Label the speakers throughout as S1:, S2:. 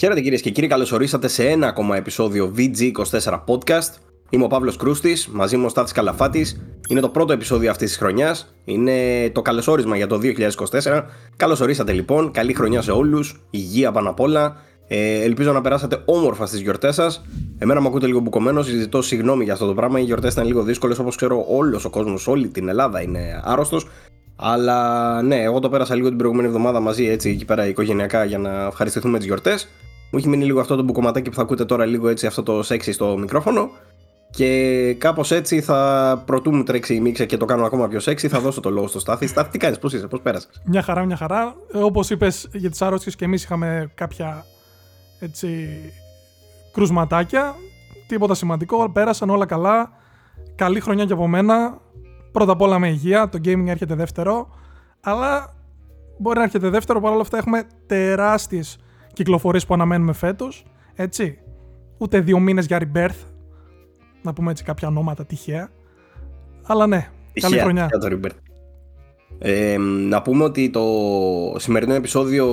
S1: Χαίρετε κυρίες και κύριοι, καλώς ορίσατε σε ένα ακόμα επεισόδιο VG24 Podcast. Είμαι ο Παύλος Κρούστης, μαζί μου ο Στάθης Καλαφάτης. Είναι το πρώτο επεισόδιο αυτής της χρονιάς. Είναι το καλωσόρισμα για το 2024. Καλώς ορίσατε λοιπόν. Καλή χρονιά σε όλους. Υγεία πάνω απ' όλα. Ε, ελπίζω να περάσατε όμορφα στις γιορτές σας. Εμένα μου ακούτε λίγο μπουκωμένος, ζητώ συγγνώμη για αυτό το πράγμα. Οι γιορτές ήταν λίγο δύσκολες, όπως ξέρω, όλος ο κόσμος, όλη την Ελλάδα είναι άρρωστος. Αλλά ναι, εγώ το πέρασα λίγο την προηγούμενη εβδομάδα μαζί έτσι εκεί πέρα οικογενειακά για να ευχαριστηθούμε τις γιορτές. Μου έχει μείνει λίγο αυτό το μπουκωματάκι που θα ακούτε τώρα λίγο έτσι αυτό το σεξι στο μικρόφωνο. Και κάπως έτσι θα πρωτού μου τρέξει η μίξα και το κάνω ακόμα πιο σεξι, θα δώσω το λόγο στο Στάθη. Στάθη, τι κάνεις, πώς είσαι, πώς πέρασες;
S2: Μια χαρά, μια χαρά. Όπως είπες για τις άρρωστες και εμείς είχαμε κάποια έτσι κρουσματάκια. Τίποτα σημαντικό. Πέρασαν όλα καλά. Καλή χρονιά και από μένα. Πρώτα απ' όλα με υγεία. Το gaming έρχεται δεύτερο. Αλλά μπορεί να έρχεται δεύτερο. Παρ' όλα αυτά έχουμε τεράστιες κυκλοφορίες που αναμένουμε φέτος. Έτσι. Ούτε δύο μήνες για rebirth. Να πούμε έτσι κάποια ονόματα τυχαία. Αλλά ναι, καλή χρονιά.
S1: Για το rebirth. Ε, να πούμε ότι το σημερινό επεισόδιο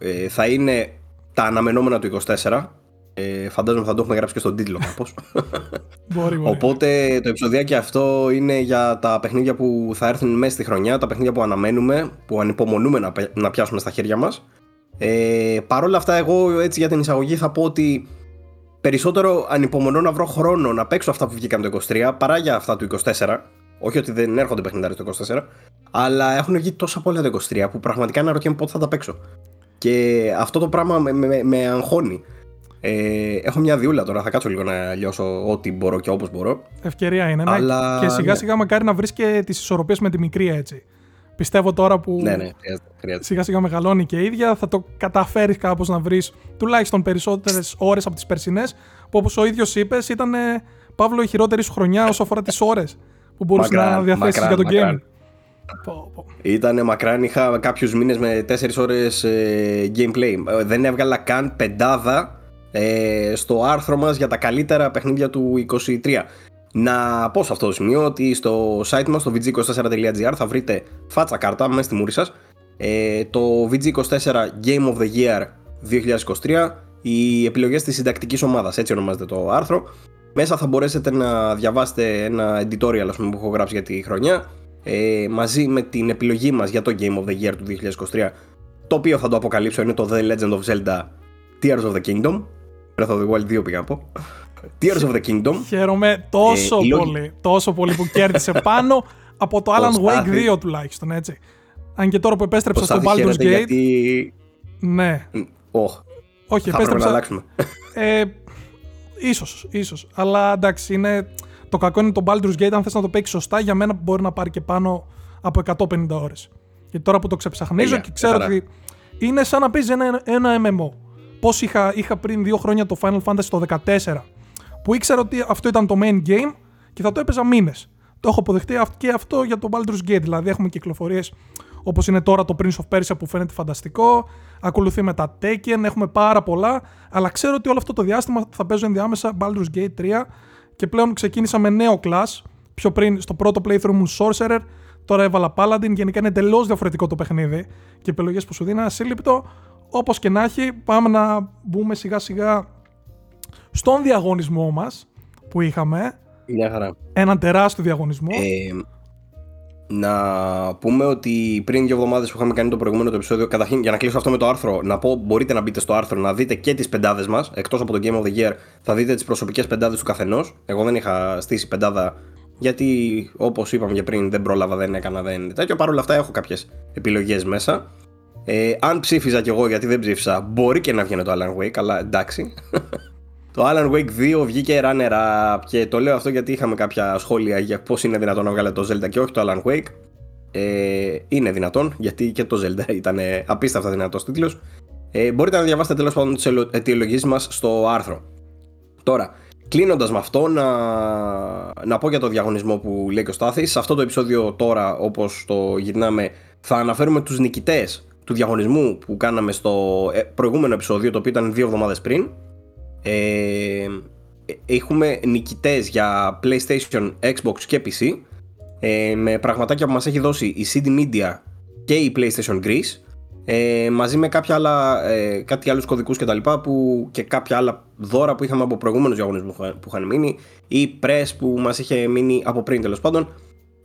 S1: ε, θα είναι τα αναμενόμενα του 24. Ε, φαντάζομαι θα το έχουμε γράψει και στον τίτλο κάπως.
S2: μπορεί, μπορεί.
S1: Οπότε το επεισοδιάκι αυτό είναι για τα παιχνίδια που θα έρθουν μέσα στη χρονιά, τα παιχνίδια που αναμένουμε, που ανυπομονούμε να, να πιάσουμε στα χέρια μας. Ε, Παρ' όλα αυτά εγώ έτσι για την εισαγωγή θα πω ότι περισσότερο ανυπομονώ να βρω χρόνο να παίξω αυτά που βγήκαν το 23 παρά για αυτά του 24. Όχι ότι δεν έρχονται παιχνιδάρια το 24, αλλά έχουν βγει τόσα πολλά το 23 που πραγματικά αναρωτιέμαι πότε θα τα παίξω. Και αυτό το πράγμα με, με, με αγχώνει. Ε, έχω μια διούλα τώρα, θα κάτσω λίγο να λιώσω ό,τι μπορώ και όπως μπορώ.
S2: Ευκαιρία είναι, ναι.
S1: Αλλά,
S2: Και σιγά
S1: ναι.
S2: σιγά μακάρι να βρεις και τις ισορροπίες με τη μικρή έτσι. Πιστεύω τώρα που
S1: Ναι, ναι, χρειάζεται. χρειάζεται.
S2: σιγά σιγά μεγαλώνει και η ίδια, θα το καταφέρεις κάπως να βρεις τουλάχιστον περισσότερες ώρες από τις περσινές. Που όπως ο ίδιος είπες, ήταν ε, Παύλο η χειρότερη σου χρονιά όσο αφορά τις ώρες που μπορούσες
S1: Μακράν,
S2: να διαθέσεις
S1: μακράν,
S2: για το
S1: μακράν.
S2: game. Πω, πω.
S1: Ήτανε μακράν, είχα κάποιους μήνες με 4 ώρες ε, gameplay. Ε, δεν έβγαλα καν πεντάδα ε, στο άρθρο μας για τα καλύτερα παιχνίδια του 23. Να πω σε αυτό το σημείο ότι στο site μας, στο vg24.gr, θα βρείτε φάτσα κάρτα μέσα στη μούρη σας. Ε, το VG24 Game of the Year 2023, οι επιλογές της συντακτικής ομάδας, έτσι ονομάζεται το άρθρο. Μέσα θα μπορέσετε να διαβάσετε ένα editorial ας πούμε, που έχω γράψει για τη χρονιά ε, μαζί με την επιλογή μας για το Game of the Year του 2023 το οποίο θα το αποκαλύψω είναι το The Legend of Zelda Tears of the Kingdom Breath of the Wild 2 πήγα να πω Tears of the Kingdom
S2: Χαίρομαι τόσο
S1: Ε, οι λόγοι-
S2: πολύ, τόσο πολύ που κέρδισε πάνω από το Alan Wake
S1: Στάθη.
S2: 2 τουλάχιστον, έτσι. Αν και τώρα που
S1: ο
S2: επέστρεψα στο
S1: Στάθης
S2: Baldur's Gate,
S1: χαίρεται γιατί
S2: ναι,
S1: oh,
S2: όχι,
S1: θα πρέπει να
S2: επέστρεψα,
S1: αλλάξουμε
S2: ε, ίσως, ίσως, αλλά εντάξει, είναι, το κακό είναι το Baldur's Gate, αν θες να το παίξεις σωστά, για μένα μπορεί να πάρει και πάνω από 150 ώρες. Και τώρα που το ξεψαχνίζω
S1: Τέλεια,
S2: και ξέρω
S1: χαρά.
S2: ότι είναι σαν να παίζεις ένα, ένα MMO. Πώς είχα, είχα πριν δύο χρόνια το Final Fantasy το 14, που ήξερα ότι αυτό ήταν το main game και θα το έπαιζα μήνες. Το έχω αποδεχτεί αυ- και αυτό για το Baldur's Gate, δηλαδή έχουμε κυκλοφορίες όπως είναι τώρα το Prince of Persia που φαίνεται φανταστικό, ακολουθεί με τα Tekken, έχουμε πάρα πολλά, αλλά ξέρω ότι όλο αυτό το διάστημα θα παίζω ενδιάμεσα Baldur's Gate 3 και πλέον ξεκίνησα με νέο class, πιο πριν στο πρώτο playthrough μου Sorcerer, τώρα έβαλα Paladin, γενικά είναι εντελώς διαφορετικό το παιχνίδι και οι επιλογές που σου δίνει είναι ασύλληπτο. Όπως και να έχει, πάμε να μπούμε σιγά σιγά στον διαγωνισμό μας που είχαμε,
S1: Μια χαρά
S2: έναν τεράστιο διαγωνισμό.
S1: Ε, να πούμε ότι πριν δύο εβδομάδες που είχαμε κάνει το προηγούμενο το επεισόδιο, καταρχήν για να κλείσω αυτό με το άρθρο, να πω μπορείτε να μπείτε στο άρθρο να δείτε και τις πεντάδες μας. Εκτός από το Game of the Year, θα δείτε τις προσωπικές πεντάδες του καθενός. Εγώ δεν είχα στήσει πεντάδα γιατί όπως είπαμε και πριν δεν πρόλαβα, δεν έκανα, δεν τέτοιο. Παρ' όλα αυτά έχω κάποιες επιλογές μέσα. Ε, αν ψήφιζα κι εγώ γιατί δεν ψήφισα, μπορεί και να βγαίνει το Alan Wake, αλλά εντάξει. Το Alan Wake 2 βγήκε runner up και το λέω αυτό γιατί είχαμε κάποια σχόλια για πώς είναι δυνατόν να βγάλε το Zelda και όχι το Alan Wake. Ε, είναι δυνατόν γιατί και το Zelda ήταν απίστευτα δυνατός τίτλος. Ε, μπορείτε να διαβάσετε τέλος πάντων τις ελο- αιτιολογίες μας στο άρθρο. Τώρα, κλείνοντας με αυτό, να, να πω για το διαγωνισμό που λέει και ο Στάθης. Σε αυτό το επεισόδιο τώρα, όπως το γυρνάμε, θα αναφέρουμε τους νικητές του διαγωνισμού που κάναμε στο ε, προηγούμενο επεισόδιο, το οποίο ήταν δύο εβδομάδες πριν. Ε, έχουμε νικητές για PlayStation, Xbox και PC ε, με πραγματάκια που μας έχει δώσει η CD Media και η PlayStation Greece ε, μαζί με κάποια άλλα, ε, κάτι άλλους κωδικούς και τα λοιπά που, και κάποια άλλα δώρα που είχαμε από προηγούμενους διαγωνισμούς που είχαν μείνει ή press που μας είχε μείνει από πριν τέλος πάντων.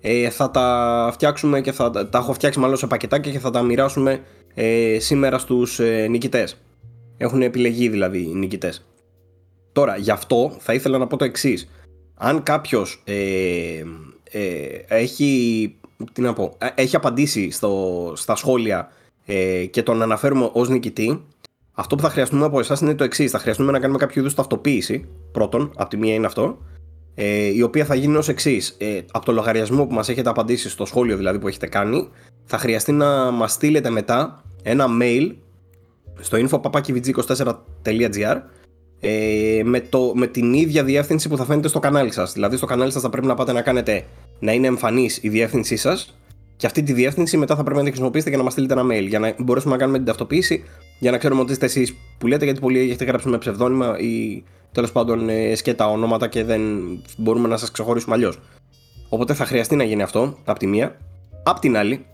S1: Ε, θα τα φτιάξουμε και θα τα έχω φτιάξει μάλλον σε πακετάκια και θα τα μοιράσουμε ε, σήμερα στους ε, νικητές. Έχουν επιλεγεί δηλαδή οι νικητές τώρα γι' αυτό θα ήθελα να πω το εξής. αν κάποιος ε, ε, έχει, τι να πω, ε, έχει απαντήσει στο, στα σχόλια ε, και τον αναφέρουμε ως νικητή, αυτό που θα χρειαστούμε από εσάς είναι το εξής. Θα χρειαστούμε να κάνουμε κάποιο είδους ταυτοποίηση. Πρώτον, από τη μία είναι αυτό. Ε, η οποία θα γίνει ως εξής. Ε, από το λογαριασμό που μας έχετε απαντήσει στο σχόλιο δηλαδή που έχετε κάνει, θα χρειαστεί να μας στείλετε μετά ένα mail στο info.papakivg24.gr ε, με, το, με την ίδια διεύθυνση που θα φαίνεται στο κανάλι σας. Δηλαδή, στο κανάλι σας θα πρέπει να πάτε να κάνετε να είναι εμφανής η διεύθυνσή σας και αυτή τη διεύθυνση μετά θα πρέπει να τη χρησιμοποιήσετε και να μας στείλετε ένα mail για να μπορέσουμε να κάνουμε την ταυτοποίηση για να ξέρουμε ότι είστε εσείς που λέτε, γιατί πολλοί έχετε γράψει με ψευδόνυμα ή τέλος πάντων ε, σκέτα ονόματα και δεν μπορούμε να σας ξεχωρίσουμε αλλιώς. Οπότε θα χρειαστεί να γίνει αυτό από τη μία. Απ' την άλλη,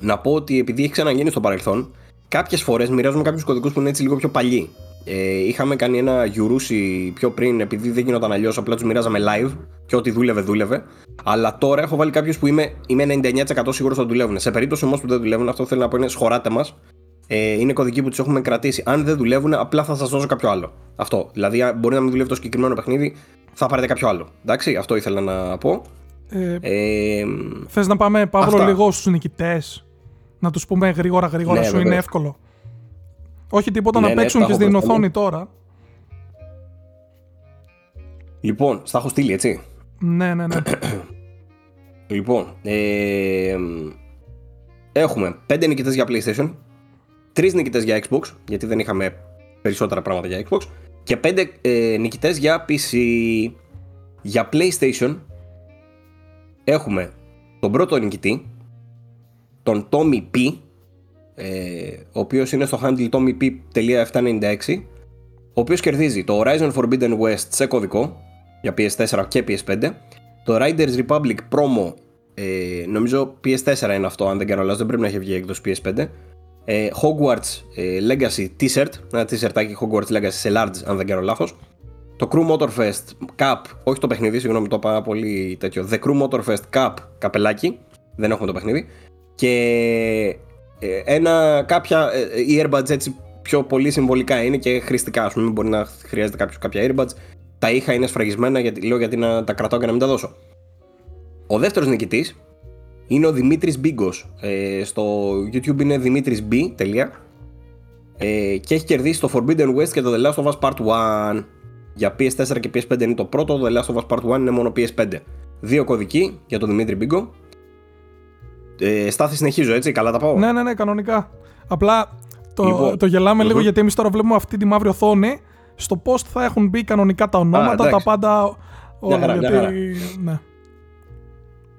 S1: να πω ότι επειδή έχει ξαναγίνει στο παρελθόν, κάποιες φορές μοιράζουμε κάποιους κωδικούς που είναι έτσι λίγο πιο παλιοί. Ε, είχαμε κάνει ένα γιουρούσι πιο πριν, επειδή δεν γινόταν αλλιώς, απλά τους μοιράζαμε live και ό,τι δούλευε, δούλευε. Αλλά τώρα έχω βάλει κάποιους που είμαι, είμαι 99% σίγουρος ότι δουλεύουν. Σε περίπτωση όμως που δεν δουλεύουν, αυτό θέλω να πω είναι σχωράτε μας. Ε, είναι κωδικοί που τους έχουμε κρατήσει. Αν δεν δουλεύουν, απλά θα σας δώσω κάποιο άλλο. Αυτό. Δηλαδή, μπορεί να μην δουλεύει το συγκεκριμένο παιχνίδι, θα πάρετε κάποιο άλλο. Εντάξει, αυτό ήθελα να πω.
S2: Ε, ε, Θες να πάμε, Παύλο, αυτά. λίγο στους νικητές. Να τους πούμε γρήγορα, γρήγορα, ναι, σου είναι εύκολο. Όχι τίποτα ναι, να ναι, παίξουν και στην οθόνη τώρα.
S1: Λοιπόν, στα έχω στείλει, έτσι.
S2: Ναι, ναι, ναι.
S1: λοιπόν, ε, έχουμε 5 νικητές για PlayStation, 3 νικητές για Xbox, γιατί δεν είχαμε περισσότερα πράγματα για Xbox, και 5 ε, νικητές για PC. Για PlayStation έχουμε τον πρώτο νικητή, τον Tommy P, ε, ο οποίος είναι στο handle tommyp.796, ο οποίος κερδίζει το Horizon Forbidden West σε κωδικό για PS4 και PS5, το Riders Republic Promo, ε, νομίζω PS4 είναι αυτό, αν δεν κάνω λάθος, δεν πρέπει να έχει βγει έκδοση PS5. Ε, Hogwarts ε, Legacy T-shirt, ένα t-shirtάκι Hogwarts Legacy σε large, αν δεν κάνω λάθος. Το Crew Motorfest Cup, όχι το παιχνίδι, συγγνώμη, το είπα πολύ τέτοιο. The Crew Motorfest Cup καπελάκι, δεν έχουμε το παιχνίδι. Και ε, ένα, κάποια ε, earbuds έτσι πιο πολύ συμβολικά είναι και χρηστικά. Α πούμε, μπορεί να χρειάζεται κάποιος κάποια earbuds. Τα είχα, είναι σφραγισμένα, γιατί, λέω γιατί να τα κρατάω και να μην τα δώσω. Ο δεύτερος νικητής είναι ο Δημήτρης Μπίγκος. Ε, στο YouTube είναι Δημήτρη B. Ε, και έχει κερδίσει το Forbidden West και το The Last of Us Part 1. Για PS4 και PS5 είναι το πρώτο, το The Last of Us Part 1 είναι μόνο PS5. Δύο κωδικοί για τον Δημήτρη Μπίγκο. Ε, στάθη συνεχίζω, έτσι, καλά τα πάω.
S2: Ναι, ναι, ναι, κανονικά. Απλά το, λοιπόν, το γελαμε λίγο γιατί εμείς τώρα βλέπουμε αυτή τη μαύρη οθόνη στο πώ θα έχουν μπει κανονικά τα ονόματα, τα πάντα. Όλα, γιατί... ναι.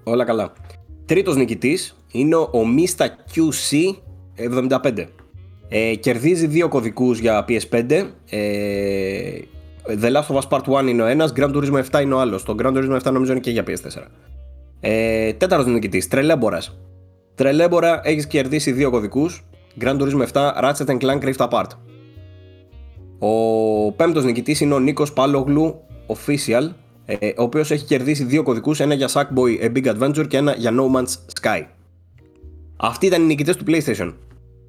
S1: όλα καλά. Τρίτος νικητής είναι ο Mista QC75. Ε, κερδίζει δύο κωδικούς για PS5. Ε, The Last of Us Part 1 είναι ο ένας, Grand Turismo 7 είναι ο άλλος. Το Grand Turismo 7 νομίζω είναι και για PS4. Ε, τέταρτος νικητής, Τρελέμπορας. Τρελέμπορα έχεις κερδίσει δύο κωδικούς. Grand Turismo 7 Ratchet Clank Rift Apart. Ο πέμπτος νικητής είναι ο Νίκος Πάλογλου Official, ε, ο οποίος έχει κερδίσει δύο κωδικούς, ένα για Sackboy A Big Adventure και ένα για No Man's Sky. Αυτοί ήταν οι νικητές του PlayStation.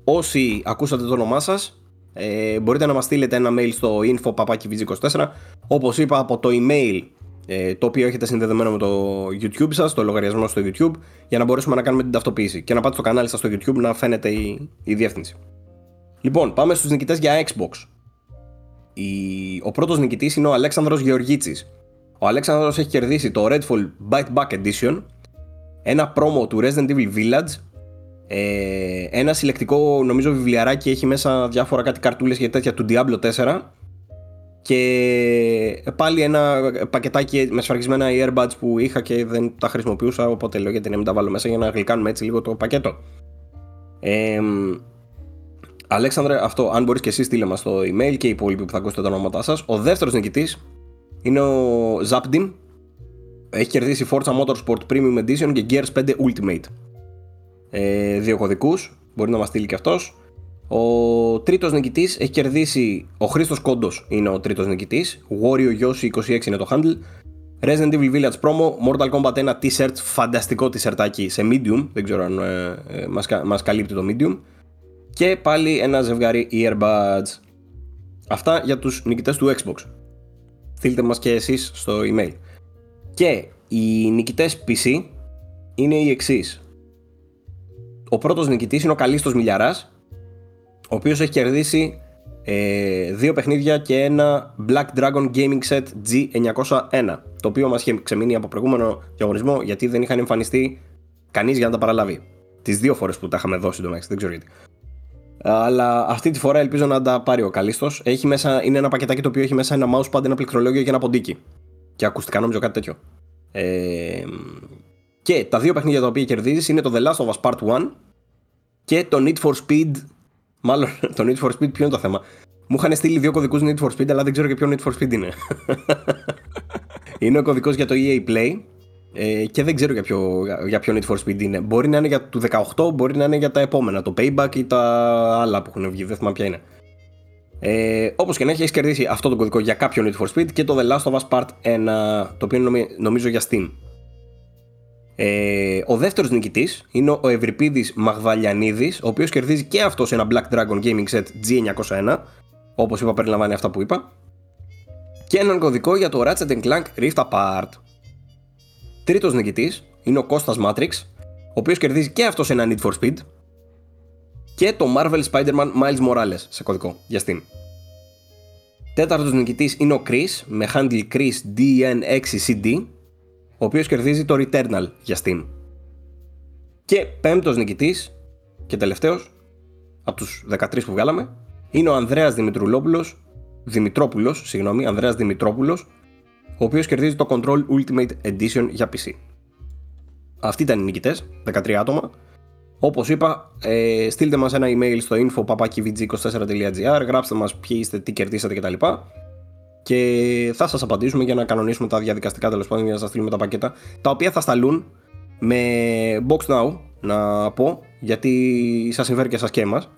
S1: Όσοι ακούσατε το όνομά σας, ε, μπορείτε να μας στείλετε ένα mail στο info.papakivg24. Όπως είπα, από το email ε, το οποίο έχετε συνδεδεμένο με το YouTube σας, το λογαριασμό στο YouTube, για να μπορέσουμε να κάνουμε την ταυτοποίηση και να πάτε στο κανάλι σας στο YouTube να φαίνεται η, η διεύθυνση. Λοιπόν, πάμε στους νικητές για Xbox. Η, ο πρώτος νικητής είναι ο Αλέξανδρος Γεωργίτσης. Ο Αλέξανδρος έχει κερδίσει το Redfall Bite Back Edition, ένα promo του Resident Evil Village, ε, ένα συλλεκτικό νομίζω βιβλιαράκι έχει μέσα διάφορα κάτι καρτούλες και τέτοια του Diablo 4 και πάλι ένα πακετάκι με σφραγισμένα earbuds που είχα και δεν τα χρησιμοποιούσα οπότε λέω γιατί να μην τα βάλω μέσα για να γλυκάνουμε έτσι λίγο το πακέτο. Ε, Αλέξανδρε αυτό αν μπορείς και εσύ στείλε μας στο email και οι υπόλοιποι που θα ακούσετε τα ονόματά σας. Ο δεύτερος νικητής είναι ο Zapdim έχει κερδίσει Forza Motorsport Premium Edition και Gears 5 Ultimate. Ε, δύο κωδικούς μπορεί να μας στείλει και αυτός Ο τρίτος νικητής έχει κερδίσει. Ο Χρήστος Κόντος είναι ο τρίτος νικητής. Wario Yoshi 26 είναι το handle. Resident Evil Village Promo, Mortal Kombat 1 t-shirt, φανταστικό t-shirtάκι σε medium, δεν ξέρω αν ε, ε, μας, μας καλύπτει το medium. Και πάλι ένα ζευγάρι earbuds. Αυτά για τους νικητές του Xbox. Στείλτε μας και εσείς στο email. Και οι νικητές PC είναι οι εξής. Ο πρώτος νικητής είναι ο Καλίστος Μιλιαράς, ο οποίος έχει κερδίσει ε, δύο παιχνίδια και ένα Black Dragon Gaming Set G901 το οποίο μας είχε ξεμείνει από προηγούμενο διαγωνισμό γιατί δεν είχαν εμφανιστεί κανείς για να τα παραλάβει τις δύο φορές που τα είχαμε δώσει το Max, δεν ξέρω γιατί αλλά αυτή τη φορά ελπίζω να τα πάρει ο Καλίστος. Έχει μέσα, είναι ένα πακετάκι το οποίο έχει μέσα ένα mousepad, ένα πληκτρολόγιο και ένα ποντίκι. Και ακουστικά νομίζω κάτι τέτοιο. Ε, και τα δύο παιχνίδια τα οποία κερδίζεις είναι το The Last of Us Part 1 και το Need for Speed Μάλλον το Need for Speed, ποιο είναι το θέμα; Μου είχαν στείλει δύο κωδικούς Need for Speed, αλλά δεν ξέρω και ποιο Need for Speed είναι. είναι ο κωδικός για το EA Play ε, και δεν ξέρω για ποιο, για ποιο Need for Speed είναι. Μπορεί να είναι για το 18, μπορεί να είναι για τα επόμενα. Το Payback ή τα άλλα που έχουν βγει. Δεν θυμάμαι ποια είναι. Ε, Όπως και να έχει, έχεις κερδίσει αυτό το κωδικό για κάποιο Need for Speed και το The Last of Us Part 1, το οποίο νομίζω για Steam. Ε, ο δεύτερος νικητής είναι ο Ευρυπίδης Μαγδαλιανίδης, ο οποίος κερδίζει και αυτός ένα Black Dragon Gaming Set G901. Όπως είπα, περιλαμβάνει αυτά που είπα. Και έναν κωδικό για το Ratchet Clank Rift Apart. Τρίτος νικητής είναι ο Κώστας Matrix, ο οποίος κερδίζει και αυτός ένα Need for Speed. Και το Marvel Spider-Man Miles Morales σε κωδικό για Steam. Τέταρτος νικητής είναι ο Chris με handle Chris DN6CD ο οποίος κερδίζει το Returnal για Steam. Και πέμπτος νικητής και τελευταίος από τους 13 που βγάλαμε είναι ο Ανδρέας Δημητρουλόπουλος, Δημητρόπουλος, συγγνώμη, Ανδρέας Δημητρόπουλος, ο οποίος κερδίζει το Control Ultimate Edition για PC. Αυτοί ήταν οι νικητές, 13 άτομα. Όπως είπα, ε, στείλτε μας ένα email στο info.papakivg24.gr, γράψτε μας ποιοι είστε, τι κερδίσατε κτλ και θα σας απαντήσουμε για να κανονίσουμε τα διαδικαστικά τέλος πάντων για να σας στείλουμε τα πακέτα. Τα οποία θα σταλούν με Box Now, να πω, γιατί σας συμφέρει και σα και εμάς.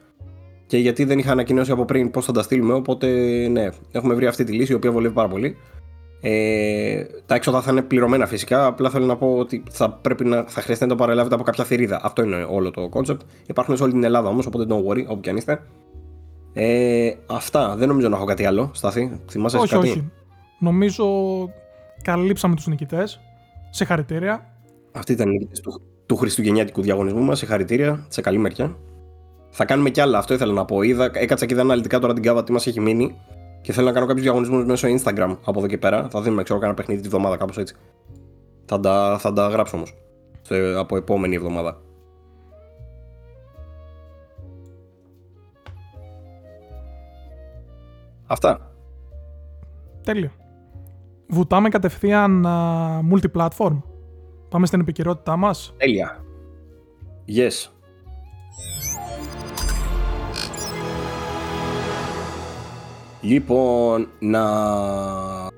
S1: Και γιατί δεν είχα ανακοινώσει από πριν πώς θα τα στείλουμε. Οπότε, ναι, έχουμε βρει αυτή τη λύση η οποία βολεύει πάρα πολύ. Ε, τα έξοδα θα είναι πληρωμένα φυσικά. Απλά θέλω να πω ότι θα, πρέπει να, θα χρειαστεί να το παραλάβετε από κάποια θηρίδα. Αυτό είναι όλο το concept. Υπάρχουν σε όλη την Ελλάδα όμως, οπότε don't worry, όπου και αν είστε. Ε, αυτά. Δεν νομίζω να έχω κάτι άλλο. Στάθη, θυμάσαι
S2: όχι,
S1: κάτι;
S2: Όχι, Νομίζω καλύψαμε τους νικητές. Σε χαρητήρια.
S1: Αυτοί ήταν οι νικητές του, του χριστουγεννιάτικου διαγωνισμού μας. Σε χαρητήρια. Σε καλή μεριά. Θα κάνουμε κι άλλα. Αυτό ήθελα να πω. Είδα, έκατσα και είδα αναλυτικά τώρα την κάβα τι μας έχει μείνει. Και θέλω να κάνω κάποιους διαγωνισμούς μέσω Instagram από εδώ και πέρα. Θα δίνουμε, ξέρω, κάνα παιχνίδι τη βδομάδα, κάπως έτσι. Θα τα, θα τα γράψω όμως. Από επόμενη εβδομάδα. Αυτά.
S2: Τέλειο. Βουτάμε κατευθείαν uh, multiplatform. Πάμε στην επικαιρότητά μας.
S1: Τέλεια. Yes. Λοιπόν, να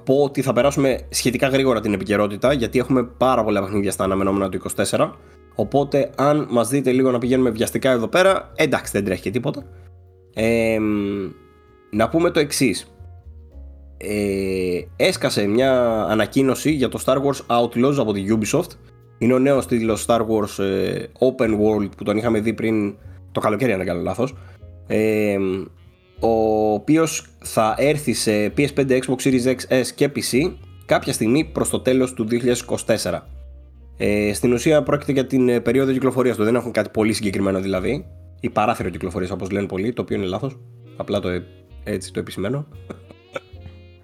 S1: πω ότι θα περάσουμε σχετικά γρήγορα την επικαιρότητα γιατί έχουμε πάρα πολλά παιχνίδια στα αναμενόμενα του 24. Οπότε, αν μας δείτε λίγο να πηγαίνουμε βιαστικά εδώ πέρα, εντάξει, δεν τρέχει και τίποτα. Ε, να πούμε το εξής. Ε, έσκασε μια ανακοίνωση για το Star Wars Outlaws από τη Ubisoft. Είναι ο νέος τίτλος Star Wars ε, Open World που τον είχαμε δει πριν το καλοκαίρι αν δεν κάνω λάθος. Ε, ο οποίος θα έρθει σε PS5, Xbox Series X, S και PC κάποια στιγμή προς το τέλος του 2024. Ε, στην ουσία πρόκειται για την ε, περίοδο κυκλοφορίας του, δεν έχουν κάτι πολύ συγκεκριμένο δηλαδή. Η παράθυρο κυκλοφορίας όπως λένε πολλοί, το οποίο είναι λάθος. Απλά το έτσι το επισημαίνω.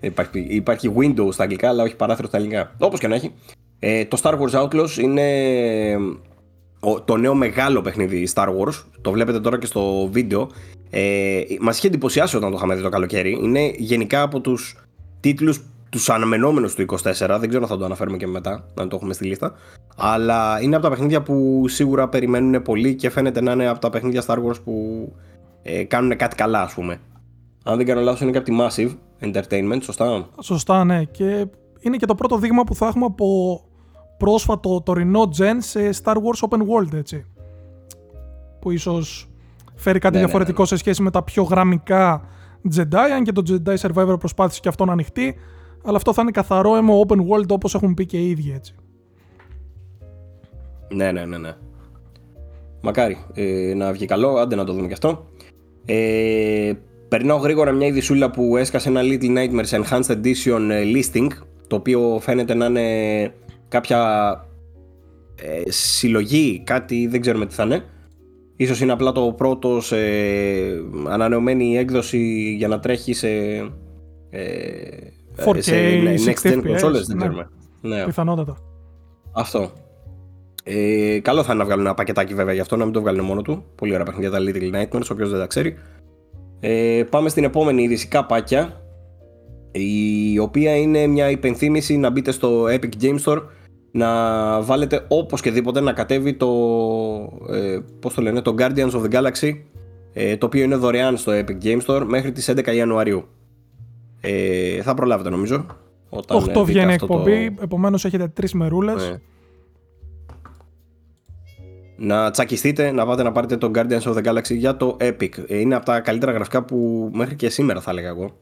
S1: υπάρχει, υπάρχει Windows στα αγγλικά, αλλά όχι παράθυρο στα ελληνικά. Όπως και να έχει. Ε, το Star Wars Outlaws είναι το νέο μεγάλο παιχνίδι Star Wars. Το βλέπετε τώρα και στο βίντεο. Ε, Μας είχε εντυπωσιάσει όταν το είχαμε δει το καλοκαίρι. Είναι γενικά από τους τίτλους τους αναμενόμενους του 24. Δεν ξέρω αν θα το αναφέρουμε και μετά, να το έχουμε στη λίστα. Αλλά είναι από τα παιχνίδια που σίγουρα περιμένουν πολύ και φαίνεται να είναι από τα παιχνίδια Star Wars που ε, κάνουν κάτι καλά, ας πούμε. Αν δεν κάνω λάθος είναι και από τη Massive Entertainment, σωστά;
S2: Σωστά, ναι. Και είναι και το πρώτο δείγμα που θα έχουμε από πρόσφατο τωρινό gen σε Star Wars Open World, έτσι. Που ίσως φέρει κάτι
S1: Ναι, ναι,
S2: διαφορετικό σε σχέση με τα πιο γραμμικά Jedi, αν και το Jedi Survivor προσπάθησε και αυτό να ανοιχτεί, αλλά αυτό θα είναι καθαρό MMO open world όπως έχουν πει και οι ίδιοι έτσι.
S1: Ναι, ναι, ναι, ναι. Μακάρι ε, να βγει καλό, άντε να το δούμε και αυτό. Ε, περνάω γρήγορα μια ειδισούλα που έσκασε ένα Little Nightmares Enhanced Edition ε, listing, το οποίο φαίνεται να είναι κάποια ε, συλλογή, κάτι δεν ξέρουμε τι θα είναι. Ίσως είναι απλά το πρώτος ε, ανανεωμένη έκδοση για να τρέχει σε, ε,
S2: 4K,
S1: σε ναι,
S2: 60
S1: next gen
S2: FPS,
S1: consoles, δεν
S2: ναι.
S1: ξέρουμε. Ναι.
S2: Πιθανότατα.
S1: Αυτό. Ε, καλό θα είναι να βγάλουν ένα πακετάκι βέβαια γι' αυτό, να μην το βγάλουν μόνο του. Πολύ ωραία παιχνίδια τα Little Nightmares, όποιος δεν τα ξέρει. Ε, πάμε στην επόμενη είδηση καπάκια. Η οποία είναι μια υπενθύμηση να μπείτε στο Epic Game Store να βάλετε όπως και δίποτε να κατέβει το, ε, πώς το λένε, το Guardians of the Galaxy ε, το οποίο είναι δωρεάν στο Epic Game Store μέχρι τις 11 Ιανουαρίου. Ε, θα προλάβετε νομίζω. Όταν,
S2: 8
S1: ε, δείτε
S2: βγαίνει
S1: αυτό το-
S2: εκπομπή, επομένως έχετε τρεις μερούλες.
S1: Ναι. Να τσακιστείτε, να πάτε να πάρετε το Guardians of the Galaxy για το Epic. Ε, Είναι από τα καλύτερα γραφικά που μέχρι και σήμερα θα έλεγα εγώ.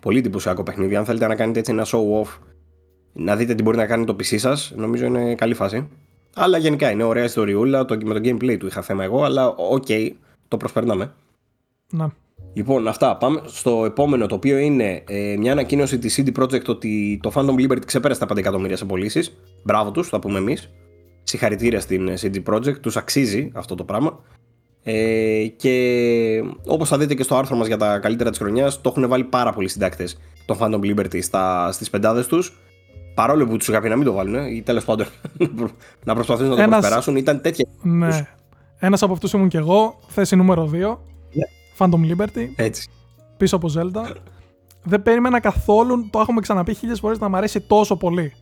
S1: Πολύ εντυπωσιακό παιχνίδι. Αν θέλετε να κάνετε έτσι ένα show off, να δείτε τι μπορεί να κάνει το PC σας, νομίζω είναι καλή φάση. Αλλά γενικά είναι ωραία ιστοριούλα. Το, με το gameplay του είχα θέμα εγώ, αλλά οκ, το προσπερνάμε.
S2: Ναι.
S1: Λοιπόν, αυτά. Πάμε στο επόμενο, το οποίο είναι ε, μια ανακοίνωση της CD Projekt ότι το Phantom Liberty ξεπέρασε τα 5 εκατομμύρια σε πωλήσεις. Μπράβο τους, θα πούμε εμείς. Συγχαρητήρια στην ε, CD Projekt, τους αξίζει αυτό το πράγμα. Ε, και όπως θα δείτε και στο άρθρο μας για τα καλύτερα της χρονιάς, το έχουν βάλει πάρα πολλοί συντάκτες το Phantom Liberty στα, στις πεντάδες τους παρόλο που τους είχα πει να μην το βάλουν ή τέλος πάντων να προσπαθήσουν να το
S2: Ένας-
S1: προσπεράσουν ήταν τέτοια
S2: ναι. Ένας από αυτούς ήμουν και εγώ, θέση νούμερο 2.
S1: Ναι.
S2: Phantom Liberty,
S1: έτσι
S2: πίσω από Zelda. Δεν περίμενα καθόλου, το έχουμε ξαναπεί χίλιες φορές, να μ' αρέσει τόσο πολύ.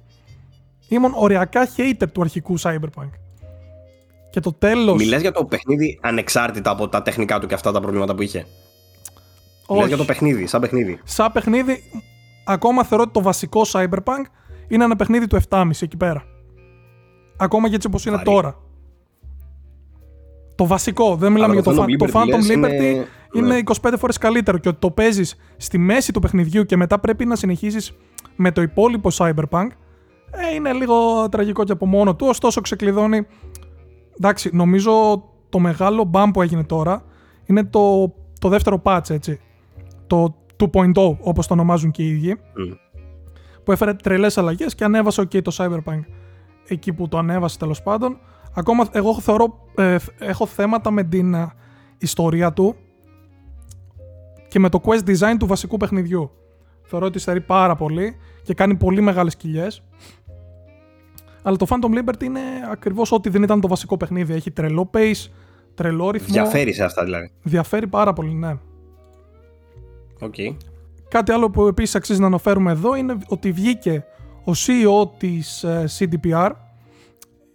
S2: Ήμουν οριακά hater του αρχικού Cyberpunk. Και το τέλος...
S1: Μιλάς για το παιχνίδι ανεξάρτητα από τα τεχνικά του και αυτά τα προβλήματα που είχε. Μιλάς
S2: Όχι.
S1: για το παιχνίδι, σαν παιχνίδι.
S2: Σαν παιχνίδι, ακόμα θεωρώ ότι το βασικό Cyberpunk είναι ένα παιχνίδι του 7,5 εκεί πέρα. Ακόμα και έτσι όπως είναι
S1: Βαρύ.
S2: τώρα. Το βασικό, δεν μιλάμε
S1: Αλλά
S2: για το,
S1: το
S2: Phan-
S1: Phantom
S2: το
S1: Liberty
S2: Phantom
S1: λες,
S2: Liberty.
S1: είναι-
S2: Είναι,
S1: ναι.
S2: 25 φορές καλύτερο και ότι το παίζεις στη μέση του παιχνιδιού και μετά πρέπει να συνεχίσεις με το υπόλοιπο Cyberpunk ε, είναι λίγο τραγικό και από μόνο του, ωστόσο ξεκλειδώνει εντάξει, νομίζω το μεγάλο μπαμ που έγινε τώρα είναι το, το δεύτερο patch, έτσι. Το 2.0, όπως το ονομάζουν και οι ίδιοι,
S1: Μμ.
S2: που έφερε τρελές αλλαγές και ανέβασε και το Cyberpunk εκεί που το ανέβασε τέλος πάντων. Ακόμα εγώ θεωρώ, ε, έχω θέματα με την ε, ιστορία του και με το quest design του βασικού παιχνιδιού. Θεωρώ ότι στερεί πάρα πολύ και κάνει πολύ μεγάλες κοιλιές. Αλλά το Phantom Liberty είναι ακριβώς ό,τι δεν ήταν το βασικό παιχνίδι. Έχει τρελό pace, τρελό ρυθμό.
S1: Διαφέρει σε αυτά δηλαδή.
S2: Διαφέρει πάρα πολύ, ναι.
S1: Οκ.
S2: Κάτι άλλο που επίσης αξίζει να αναφέρουμε εδώ είναι ότι βγήκε ο CEO της ε, CDPR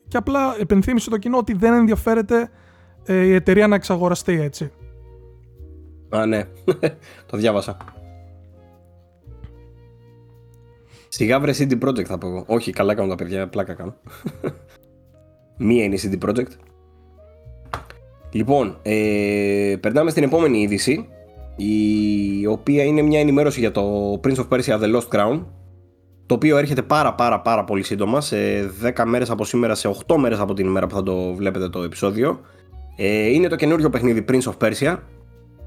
S2: και απλά επενθύμισε το κοινό ότι δεν ενδιαφέρεται ε, η εταιρεία να εξαγοραστεί έτσι.
S1: Α, ναι. το διάβασα. Σιγά βρε CD Projekt θα πω εγώ. Όχι, καλά κάνουν τα παιδιά, πλάκα κάνω. Μία είναι η CD Projekt. Λοιπόν, ε, περνάμε στην επόμενη είδηση, η οποία είναι μια ενημέρωση για το Prince of Persia The Lost Crown, το οποίο έρχεται πάρα πάρα πάρα πολύ σύντομα, σε 10 μέρες από σήμερα, σε 8 μέρες από την ημέρα που θα το βλέπετε το επεισόδιο. Ε, είναι το καινούριο παιχνίδι Prince of Persia,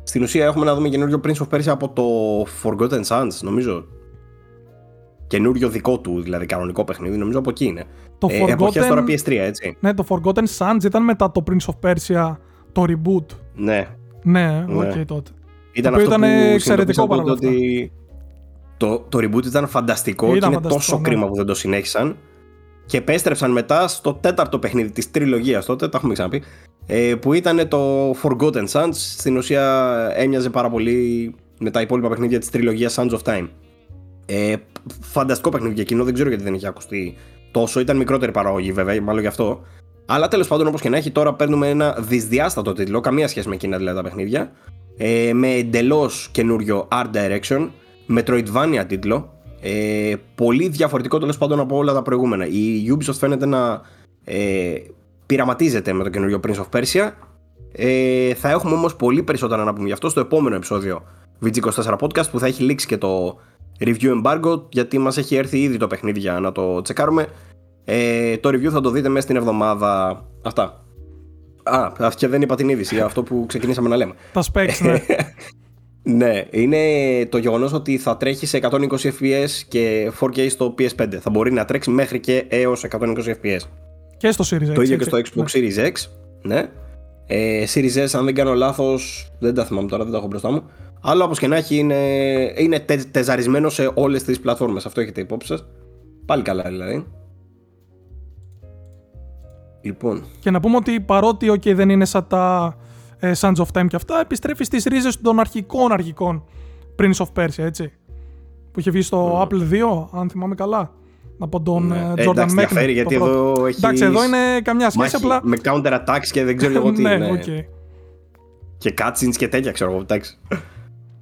S1: στην ουσία έχουμε να δούμε καινούριο Prince of Persia από το Forgotten Sands, νομίζω. Καινούριο δικό του, δηλαδή κανονικό παιχνίδι, νομίζω από εκεί είναι.
S2: Το
S1: ε, εποχές
S2: Forgotten-
S1: τώρα PS3, έτσι.
S2: Ναι, το Forgotten Sands ήταν μετά το Prince of Persia το reboot.
S1: Ναι.
S2: Ναι, οκ
S1: Ναι.
S2: τότε.
S1: Ήταν
S2: Το οποίο
S1: αυτό
S2: ήταν
S1: που
S2: εξαιρετικό
S1: συνειδητοποίησα
S2: παρόλα
S1: τότε ότι το, το reboot ήταν φανταστικό
S2: Ήταν
S1: και είναι
S2: φανταστικό,
S1: τόσο
S2: ναι.
S1: κρίμα που δεν το συνέχισαν. Και επέστρεψαν μετά στο τέταρτο παιχνίδι της τριλογίας τότε, τα έχουμε ξαναπεί, ε, που ήταν το Forgotten Sands. Στην ουσία έμοιαζε πάρα πολύ με τα υπόλοιπα παιχνίδια της τριλογίας Sands of Time. Ε, φανταστικό παιχνίδι για εκείνο, δεν ξέρω γιατί δεν έχει ακουστεί τόσο. Ήταν μικρότερη παραγωγή βέβαια, μάλλον γι' αυτό. Αλλά τέλος πάντων, όπως και να έχει, τώρα παίρνουμε ένα δυσδιάστατο τίτλο, καμία σχέση με εκείνα δηλαδή τα παιχνίδια. Ε, με εντελώς καινούριο art direction, Metroidvania τίτλο. Ε, πολύ διαφορετικό τέλος πάντων από όλα τα προηγούμενα. Η Ubisoft φαίνεται να ε, πειραματίζεται με το καινούριο Prince of Persia Ε, θα έχουμε όμως πολύ περισσότερα να πούμε γι' αυτό στο επόμενο επεισόδιο VG24 Podcast που θα έχει λήξει και το review embargo γιατί μας έχει έρθει ήδη το παιχνίδι για να το τσεκάρουμε. Ε, το review θα το δείτε μέσα στην εβδομάδα. Αυτά. Α, και δεν είπα την είδηση, αυτό που ξεκινήσαμε να λέμε.
S2: Τα specs, ναι.
S1: ναι, είναι το γεγονός ότι θα τρέχει σε 120 fps και 4K στο PS5. Θα μπορεί να τρέξει μέχρι και έως 120 fps.
S2: Και στο Series X.
S1: Το ίδιο και στο Xbox ναι. Series X. Ναι. Ε, Series S, αν δεν κάνω λάθος, δεν τα θυμάμαι τώρα, δεν τα έχω μπροστά μου. Αλλά όπως και να έχει, είναι, είναι τε, τεζαρισμένο σε όλες τις πλατφόρμες. Αυτό έχετε υπόψη σας. Πάλι καλά δηλαδή. Λοιπόν.
S2: Και να πούμε ότι παρότι okay, δεν είναι σαν τα ε, Sons of Time και αυτά, επιστρέφει στις ρίζες των αρχικών αρχικών Prince of Persia, έτσι. Που είχε βγει στο Apple 2, αν θυμάμαι καλά. Από τον ναι. Ε, Jordan
S1: ε, εντάξει, γιατί εδώ έχεις.
S2: Εντάξει, εδώ είναι καμιά σχέση απλά.
S1: Με counter attacks και δεν ξέρω εγώ τι
S2: ναι,
S1: είναι.
S2: Okay.
S1: Και cutscenes και τέτοια, ξέρω εγώ. Εντάξει.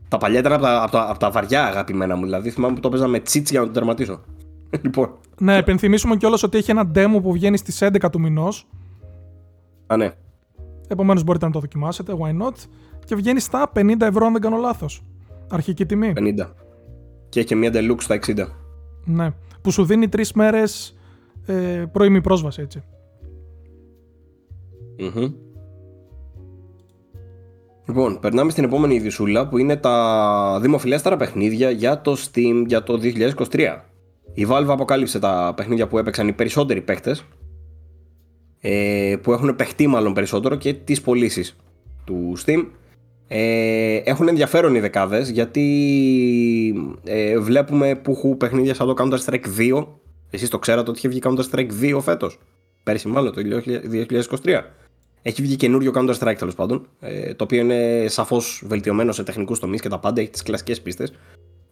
S1: Τα παλιά ήταν από τα, από, τα, από τα βαριά αγαπημένα μου. Δηλαδή θυμάμαι που το έπαιζα με cheats για να το τερματίσω. λοιπόν.
S2: Ναι, επενθυμίσουμε κιόλας ότι έχει ένα demo που βγαίνει στις 11 του μηνός.
S1: Α, ναι.
S2: Επομένως μπορείτε να το δοκιμάσετε, why not. Και βγαίνει στα 50 ευρώ, αν δεν κάνω λάθος. Αρχική τιμή.
S1: 50. Και έχει μια deluxe στα 60.
S2: Ναι. Που σου δίνει τρεις μέρες ε, πρώιμη πρόσβαση, έτσι.
S1: Mm-hmm. Λοιπόν, περνάμε στην επόμενη ειδησούλα που είναι τα δημοφιλέστερα παιχνίδια για το Steam για το 2023. Η Valve αποκάλυψε τα παιχνίδια που έπαιξαν οι περισσότεροι παίχτες ε, που έχουν παιχτεί μάλλον περισσότερο και τις πωλήσεις του Steam. Ε, έχουν ενδιαφέρον οι δεκάδες γιατί ε, βλέπουμε που έχουν παιχνίδια σαν το Counter Strike 2. Εσείς το ξέρατε ότι είχε βγει Counter Strike 2 φέτος. Πέρυσι μάλλον το 2023. Έχει βγει καινούριο Counter Strike τέλος πάντων. Ε, το οποίο είναι σαφώς βελτιωμένο σε τεχνικούς τομείς και τα πάντα. Έχει τις κλασικές πίστες.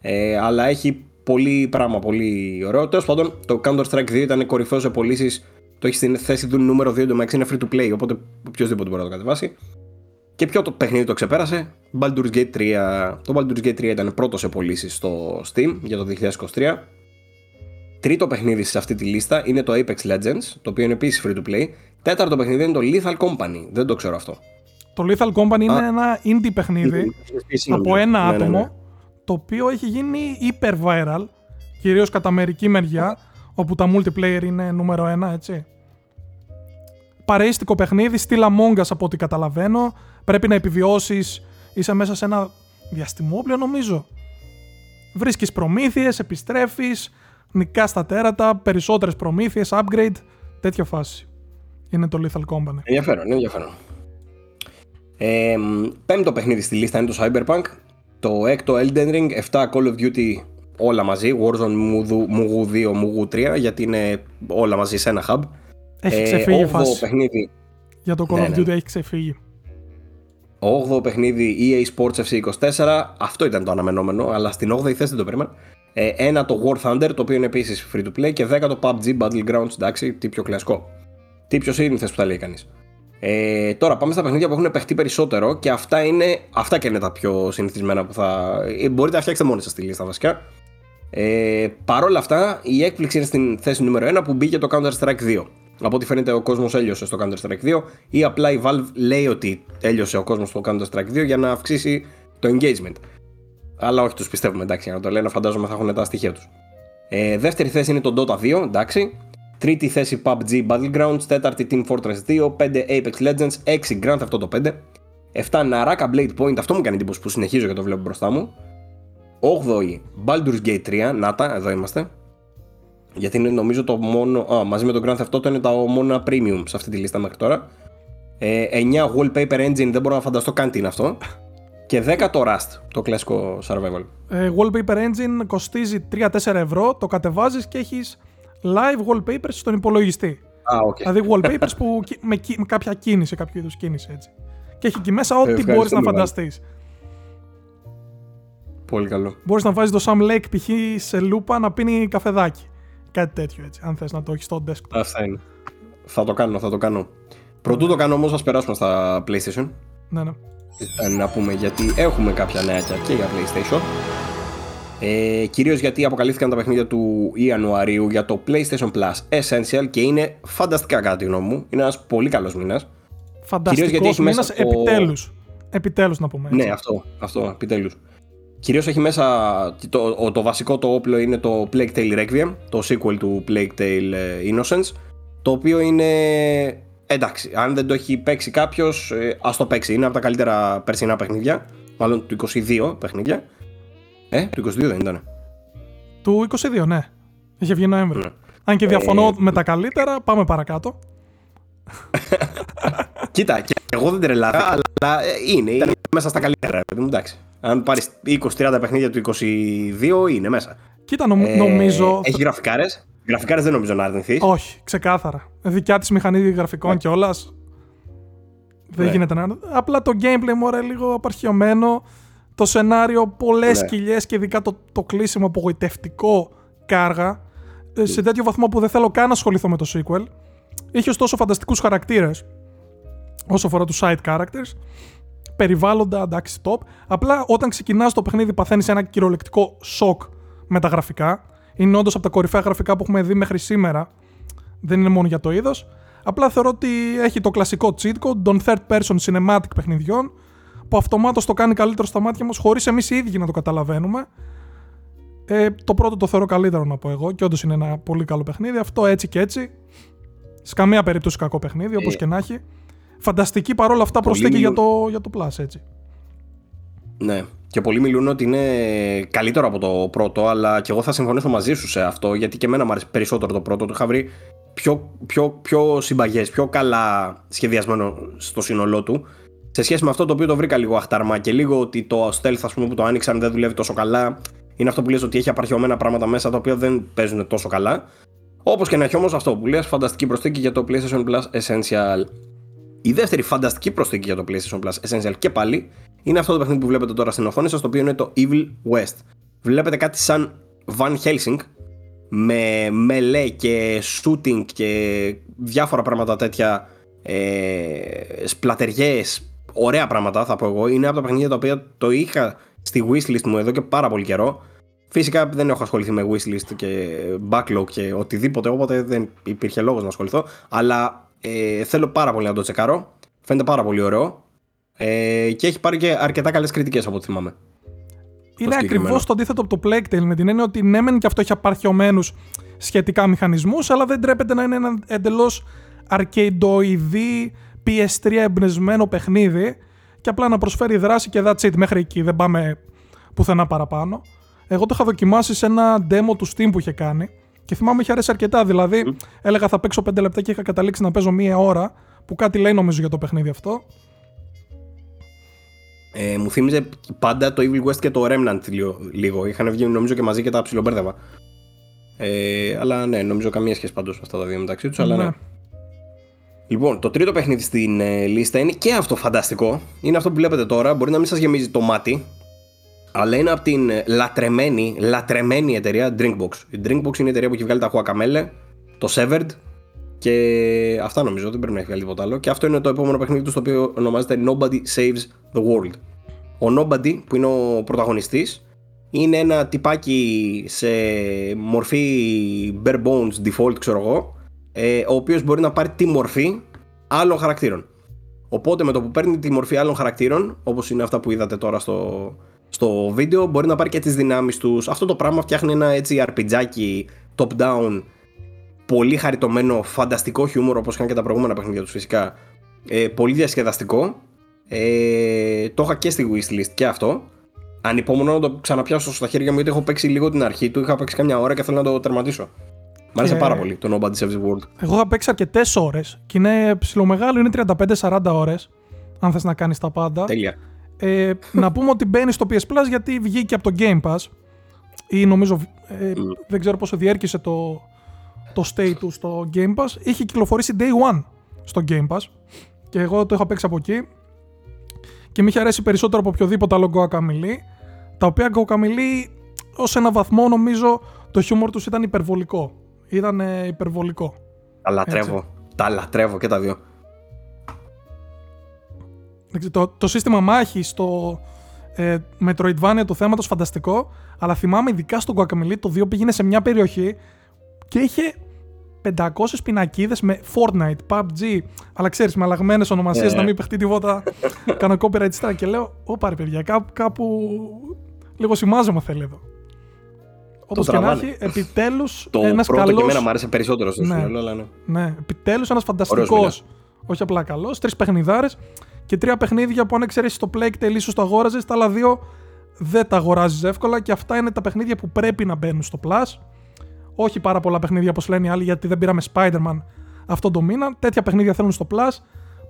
S1: Ε, αλλά έχει πολύ πράγμα, πολύ ωραίο. Τέλος πάντων, το Counter Strike 2 ήταν κορυφαίο σε πωλήσεις το έχεις στην θέση του νούμερο 2 εντωμεταξύ είναι free to play, οπότε οποιοδήποτε μπορεί να το κατεβάσει. Και ποιο το παιχνίδι το ξεπέρασε, Baldur's Gate 3. Το Baldur's Gate 3 ήταν πρώτο σε πωλήσεις στο Steam για το 2023. Τρίτο παιχνίδι σε αυτή τη λίστα είναι το Apex Legends, το οποίο είναι επίσης free to play. Τέταρτο παιχνίδι είναι το Lethal Company. Δεν το ξέρω αυτό.
S2: Το Lethal Company είναι ένα indie παιχνίδι από ένα ναι, ναι, άτομο, ναι. το οποίο έχει γίνει hyper viral, κυρίως κατά μερική μεριά, όπου τα multiplayer είναι νούμερο ένα, έτσι. Παρέστικο παιχνίδι, στυλ Among Us από ό,τι καταλαβαίνω. Πρέπει να επιβιώσεις, είσαι μέσα σε ένα διαστημόπλαιο νομίζω. Βρίσκεις προμήθειες, επιστρέφεις, νικάς στα τέρατα, περισσότερες προμήθειες, upgrade, τέτοια φάση. Είναι το Lethal Company.
S1: Ενδιαφέρον, ενδιαφέρον. Ε, πέμπτο παιχνίδι στη λίστα είναι το Cyberpunk. Το έκτο Elden Ring, 7 Call of Duty όλα μαζί, Warzone, Mugu 2, Mugu 3, γιατί είναι όλα μαζί σε ένα hub.
S2: Έχει ε, ξεφύγει ε, φάση.
S1: παιχνίδι.
S2: Για το Call
S1: ναι,
S2: of
S1: ναι.
S2: Duty έχει ξεφύγει.
S1: 8ο παιχνίδι EA Sports FC24, αυτό ήταν το αναμενόμενο, αλλά στην 8η θέση δεν το περίμενα. Ε, ένα το War Thunder, το οποίο είναι επίσης free to play, και 10 το PUBG Battlegrounds, εντάξει, τι πιο κλασικό. Τι πιο σύνηθε που θα λέει κανείς. Ε, τώρα πάμε στα παιχνίδια που έχουν παιχτεί περισσότερο και αυτά, είναι, αυτά και είναι τα πιο συνηθισμένα που θα. Ε, μπορείτε να φτιάξετε μόνοι σας τη λίστα βασικά. Ε, Παρ' όλα αυτά, η έκπληξη είναι στην θέση νούμερο 1 που μπήκε το Counter Strike 2. Από ό,τι φαίνεται, ο κόσμος έλειωσε στο Counter Strike 2 ή απλά η Valve λέει ότι έλειωσε ο κόσμος στο Counter Strike 2 για να αυξήσει το engagement. Αλλά όχι, τους πιστεύουμε εντάξει, να το λένε, φαντάζομαι θα έχουν τα στοιχεία τους. Ε, δεύτερη θέση είναι το Dota 2, εντάξει. Τρίτη θέση PUBG Battlegrounds. Τέταρτη Team Fortress 2. 5 Apex Legends. 6 Grand αυτό το 5. 7 Naraka Blade Point. Αυτό μου κάνει εντύπωση που συνεχίζω και το βλέπω μπροστά μου. 8η Baldur's Gate 3, νάτα, εδώ είμαστε. Γιατί είναι νομίζω το μόνο. Α, μαζί με το Grand Theft Auto είναι τα μόνα premium σε αυτή τη λίστα μέχρι τώρα. Ε, 9 Wallpaper Engine, δεν μπορώ να φανταστώ καν τι είναι αυτό. Και 10 το Rust, το κλασικό survival.
S2: Ε, wallpaper Engine κοστίζει 3-4 ευρώ, το κατεβάζεις και έχεις live wallpapers στον υπολογιστή.
S1: Α, okay.
S2: Δηλαδή wallpapers που με, με κάποια κίνηση, κάποιο είδους κίνηση έτσι. Και έχει εκεί μέσα ό,τι μπορείς να φανταστείς.
S1: Πολύ καλό.
S2: Μπορείς να βάζεις το Sam Lake π.χ. σε λούπα να πίνει καφεδάκι. Κάτι τέτοιο έτσι, αν θες να το έχεις στο desktop.
S1: Αυτά είναι. Θα το κάνω, θα το κάνω. Πρωτού το κάνω όμως, ας περάσουμε στα PlayStation.
S2: Ναι, ναι.
S1: Ε, να πούμε γιατί έχουμε κάποια νέα και για PlayStation. Ε, Κυρίως γιατί αποκαλύφθηκαν τα παιχνίδια του Ιανουαρίου για το PlayStation Plus Essential και είναι φανταστικά κατά τη γνώμη μου. Είναι ένας πολύ καλός μήνας.
S2: Φανταστικό μήνας, το... επιτέλους. Επιτέλους να πούμε.
S1: Έτσι. Ναι, αυτό, αυτό επιτέλους. Κυρίως έχει μέσα το, το, βασικό το όπλο είναι το Plague Tale Requiem, το sequel του Plague Tale ε, Innocence, το οποίο είναι εντάξει. Αν δεν το έχει παίξει κάποιος, ε, ας το παίξει. Είναι από τα καλύτερα περσινά παιχνίδια. Μάλλον του 22 παιχνίδια. Ε, του 22 δεν ήταν.
S2: Του 22, ναι. Είχε βγει Νοέμβριο. Ναι. Αν και διαφωνώ ε, με τα καλύτερα, πάμε παρακάτω.
S1: Κοίτα, και εγώ δεν τρελάθηκα, αλλά ε, είναι, είναι μέσα στα καλύτερα. Εντάξει. Αν πάρεις 20-30 παιχνίδια του 22, είναι μέσα.
S2: Κοίτα, νομ, ε, νομίζω.
S1: Έχει γραφικάρες. Γραφικάρες δεν νομίζω να αρνηθείς.
S2: Όχι, ξεκάθαρα. Δικιά της μηχανή γραφικών ναι. κιόλας. Δεν ναι. γίνεται να. Απλά το gameplay μου είναι λίγο απαρχιωμένο. Το σενάριο, πολλές ναι. κοιλιές και ειδικά το, το κλείσιμο απογοητευτικό κάργα. Ε, σε τέτοιο βαθμό που δεν θέλω καν να ασχοληθώ με το sequel. Είχε ωστόσο φανταστικούς χαρακτήρες όσο αφορά τους side characters. Περιβάλλοντα, εντάξει, top. Απλά όταν ξεκινάς το παιχνίδι, παθαίνεις ένα κυριολεκτικό σοκ με τα γραφικά. Είναι όντως από τα κορυφαία γραφικά που έχουμε δει μέχρι σήμερα. Δεν είναι μόνο για το είδος. Απλά θεωρώ ότι έχει το κλασικό cheat code των third person cinematic παιχνιδιών που αυτομάτως το κάνει καλύτερο στα μάτια μας χωρίς εμείς οι ίδιοι να το καταλαβαίνουμε. Ε, το πρώτο το θεωρώ καλύτερο να πω εγώ και όντως είναι ένα πολύ καλό παιχνίδι. Αυτό έτσι και έτσι. Σε καμία περίπτωση κακό παιχνίδι, όπως ε, και να έχει. Φανταστική παρόλα αυτά προσθήκη για το, για το Plus, έτσι.
S1: Ναι. Και πολλοί μιλούν ότι είναι καλύτερο από το πρώτο, αλλά και εγώ θα συμφωνήσω μαζί σου σε αυτό, γιατί και εμένα μου αρέσει περισσότερο το πρώτο. Το είχα βρει πιο, πιο, πιο συμπαγές, πιο καλά σχεδιασμένο στο σύνολό του. Σε σχέση με αυτό το οποίο το βρήκα λίγο αχταρμά και λίγο ότι το stealth ας πούμε, που το άνοιξαν δεν δουλεύει τόσο καλά. Είναι αυτό που λες ότι έχει απαρχαιωμένα πράγματα μέσα τα οποία δεν παίζουν τόσο καλά. Όπως και να έχει όμως αυτό που λες, φανταστική προσθήκη για το PlayStation Plus Essential. Η δεύτερη φανταστική προσθήκη για το PlayStation Plus Essential και πάλι είναι αυτό το παιχνίδι που βλέπετε τώρα στην οθόνη σας, το οποίο είναι το Evil West. Βλέπετε κάτι σαν Van Helsing με μελέ και shooting και διάφορα πράγματα τέτοια ε, σπλατεριές, ωραία πράγματα θα πω εγώ. Είναι από τα παιχνίδια τα οποία το είχα στη wishlist μου εδώ και πάρα πολύ καιρό. Φυσικά δεν έχω ασχοληθεί με wishlist και backlog και οτιδήποτε, οπότε δεν υπήρχε λόγος να ασχοληθώ. Αλλά ε, θέλω πάρα πολύ να το τσεκάρω. Φαίνεται πάρα πολύ ωραίο. Ε, και έχει πάρει και αρκετά καλές κριτικές από ό,τι θυμάμαι.
S2: Είναι ακριβώς το αντίθετο από το Plague Tale με την έννοια ότι ναι, μεν και αυτό έχει απαρχαιωμένους σχετικά μηχανισμούς, αλλά δεν τρέπεται να είναι ένα εντελώς αρκεντοειδή PS3 εμπνευσμένο παιχνίδι και απλά να προσφέρει δράση και that's it μέχρι εκεί. Δεν πάμε πουθενά παραπάνω. Εγώ το είχα δοκιμάσει σε ένα demo του Steam που είχε κάνει και θυμάμαι είχε αρέσει αρκετά. Δηλαδή, έλεγα θα παίξω 5 λεπτά και είχα καταλήξει να παίζω μία ώρα που κάτι λέει νομίζω για το παιχνίδι αυτό.
S1: Ε, μου θύμιζε πάντα το Evil West και το Remnant λίγο. Είχαν βγει νομίζω και μαζί και τα ψιλομπέρδευα. Ε, αλλά ναι, νομίζω καμία σχέση πάντω αυτά τα δύο μεταξύ τους. Αλλά ναι. ναι. Λοιπόν, το τρίτο παιχνίδι στην ε, λίστα είναι και αυτό φανταστικό. Είναι αυτό που βλέπετε τώρα. Μπορεί να μην σας γεμίζει το μάτι, αλλά είναι από την λατρεμένη, λατρεμένη εταιρεία Drinkbox. Η Drinkbox είναι η εταιρεία που έχει βγάλει τα Guacamele, το Severed και αυτά νομίζω, δεν πρέπει να έχει βγάλει τίποτα άλλο. Και αυτό είναι το επόμενο παιχνίδι του, το οποίο ονομάζεται Nobody Saves the World. Ο Nobody, που είναι ο πρωταγωνιστής, είναι ένα τυπάκι σε μορφή bare bones default, ξέρω εγώ, ε, ο οποίος μπορεί να πάρει τη μορφή άλλων χαρακτήρων. Οπότε με το που παίρνει τη μορφή άλλων χαρακτήρων, όπως είναι αυτά που είδατε τώρα στο, στο βίντεο, μπορεί να πάρει και τις δυνάμεις τους. Αυτό το πράγμα φτιάχνει ένα έτσι αρπιτζάκι top-down πολύ χαριτωμένο, φανταστικό χιούμορ όπως είχαν και τα προηγούμενα παιχνίδια τους φυσικά. Ε, πολύ διασκεδαστικό. Ε, το είχα και στη wishlist και αυτό. Ανυπόμονο να το ξαναπιάσω στα χέρια μου γιατί έχω παίξει λίγο την αρχή του. Είχα παίξει καμιά ώρα και θέλω να το τερματίσω. Μ' άρεσε πάρα πολύ το Nobody Saves the World.
S2: Εγώ είχα παίξει αρκετές ώρες και είναι ψιλομεγάλο, είναι 35-40 ώρες. Αν θες να κάνεις τα πάντα.
S1: Τέλεια.
S2: Ε, να πούμε ότι μπαίνει στο PS Plus γιατί βγήκε από το Game Pass. Ή νομίζω. Ε, mm. Δεν ξέρω πόσο διέρχησε το, το stay του στο Game Pass, είχε κυκλοφορήσει day one στο Game Pass και εγώ το είχα παίξει από εκεί και με είχε αρέσει περισσότερο από οποιοδήποτε άλλο Guacamole τα οποία Guacamole ως ένα βαθμό νομίζω το χιούμορ τους ήταν υπερβολικό. Ήταν υπερβολικό.
S1: Τα λατρεύω. Τα λατρεύω και τα δύο.
S2: Το, το σύστημα μάχης στο ε, Metroidvania του θέματος φανταστικό, αλλά θυμάμαι ειδικά στο Guacamole το 2 πήγαινε σε μια περιοχή και είχε 500 πινακίδες με Fortnite, PUBG, αλλά ξέρεις με αλλαγμένες ονομασίες
S1: Ε.
S2: να μην παιχτεί τίποτα. Κάνω copyright strike και λέω, όπα ρε παιδιά, κάπου, κάπου λίγο σημάζομαι θέλει εδώ. Όπως και να
S1: τραβάνε.
S2: έχει, επιτέλους
S1: Το
S2: ένας
S1: πρώτο
S2: καλός...
S1: και εμένα μου άρεσε περισσότερο στο
S2: Ναι.
S1: σύνολο, αλλά ναι.
S2: Ναι, επιτέλους ένας φανταστικός,
S1: Ωραίος
S2: όχι απλά καλός, τρεις παιχνιδάρες και τρία παιχνίδια που αν εξαιρέσεις το Playtale ίσως το αγόραζες, τα άλλα δύο δεν τα αγοράζεις εύκολα και αυτά είναι τα παιχνίδια που πρέπει να μπαίνουν στο Plus. Όχι πάρα πολλά παιχνίδια όπως λένε οι άλλοι γιατί δεν πήραμε Spider-Man αυτό το μήνα. Τέτοια παιχνίδια θέλουν στο Plus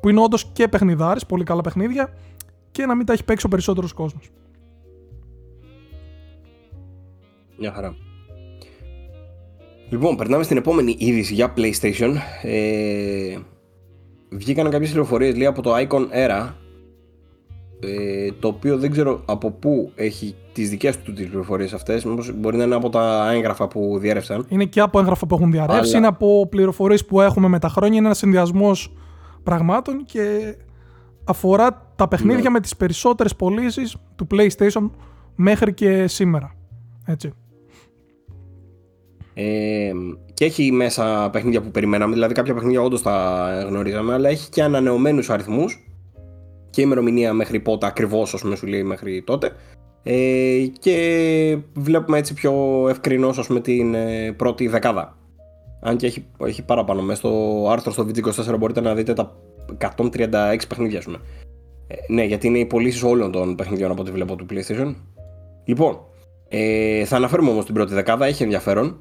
S2: που είναι όντως και παιχνιδάρες, πολύ καλά παιχνίδια και να μην τα έχει παίξει ο περισσότερος κόσμος.
S1: Μια χαρά. Λοιπόν, περνάμε στην επόμενη είδηση για PlayStation. Ε, βγήκαν κάποιες πληροφορίες λέει από το Icon Era ε, το οποίο δεν ξέρω από πού έχει τις δικές του τις πληροφορίες αυτές μήπως μπορεί να είναι από τα έγγραφα που διέρευσαν
S2: Είναι και από έγγραφα που έχουν διαρρεύσει,
S1: Αλλά-
S2: είναι από πληροφορίες που έχουμε με τα χρόνια, είναι ένας συνδυασμό πραγμάτων και αφορά τα παιχνίδια
S1: Ναι.
S2: με τις περισσότερες πωλήσεις του PlayStation μέχρι και σήμερα. Έτσι.
S1: Ε, και έχει μέσα παιχνίδια που περιμέναμε δηλαδή κάποια παιχνίδια όντως τα γνωρίζαμε αλλά έχει και ανανεωμένους αριθμούς και ημερομηνία μέχρι πότε ακριβώς όσο με σου λέει μέχρι τότε. Ε, και βλέπουμε έτσι πιο ευκρινώς ας πούμε την ε, πρώτη δεκάδα. Αν και έχει, έχει παραπάνω. Μέσα στο άρθρο στο VG24 μπορείτε να δείτε τα 136 παιχνίδια ας πούμε. Ε, ναι γιατί είναι οι πωλήσεις όλων των παιχνιδιών από ό,τι βλέπω του PlayStation. Λοιπόν ε, θα αναφέρουμε όμως την πρώτη δεκάδα έχει ενδιαφέρον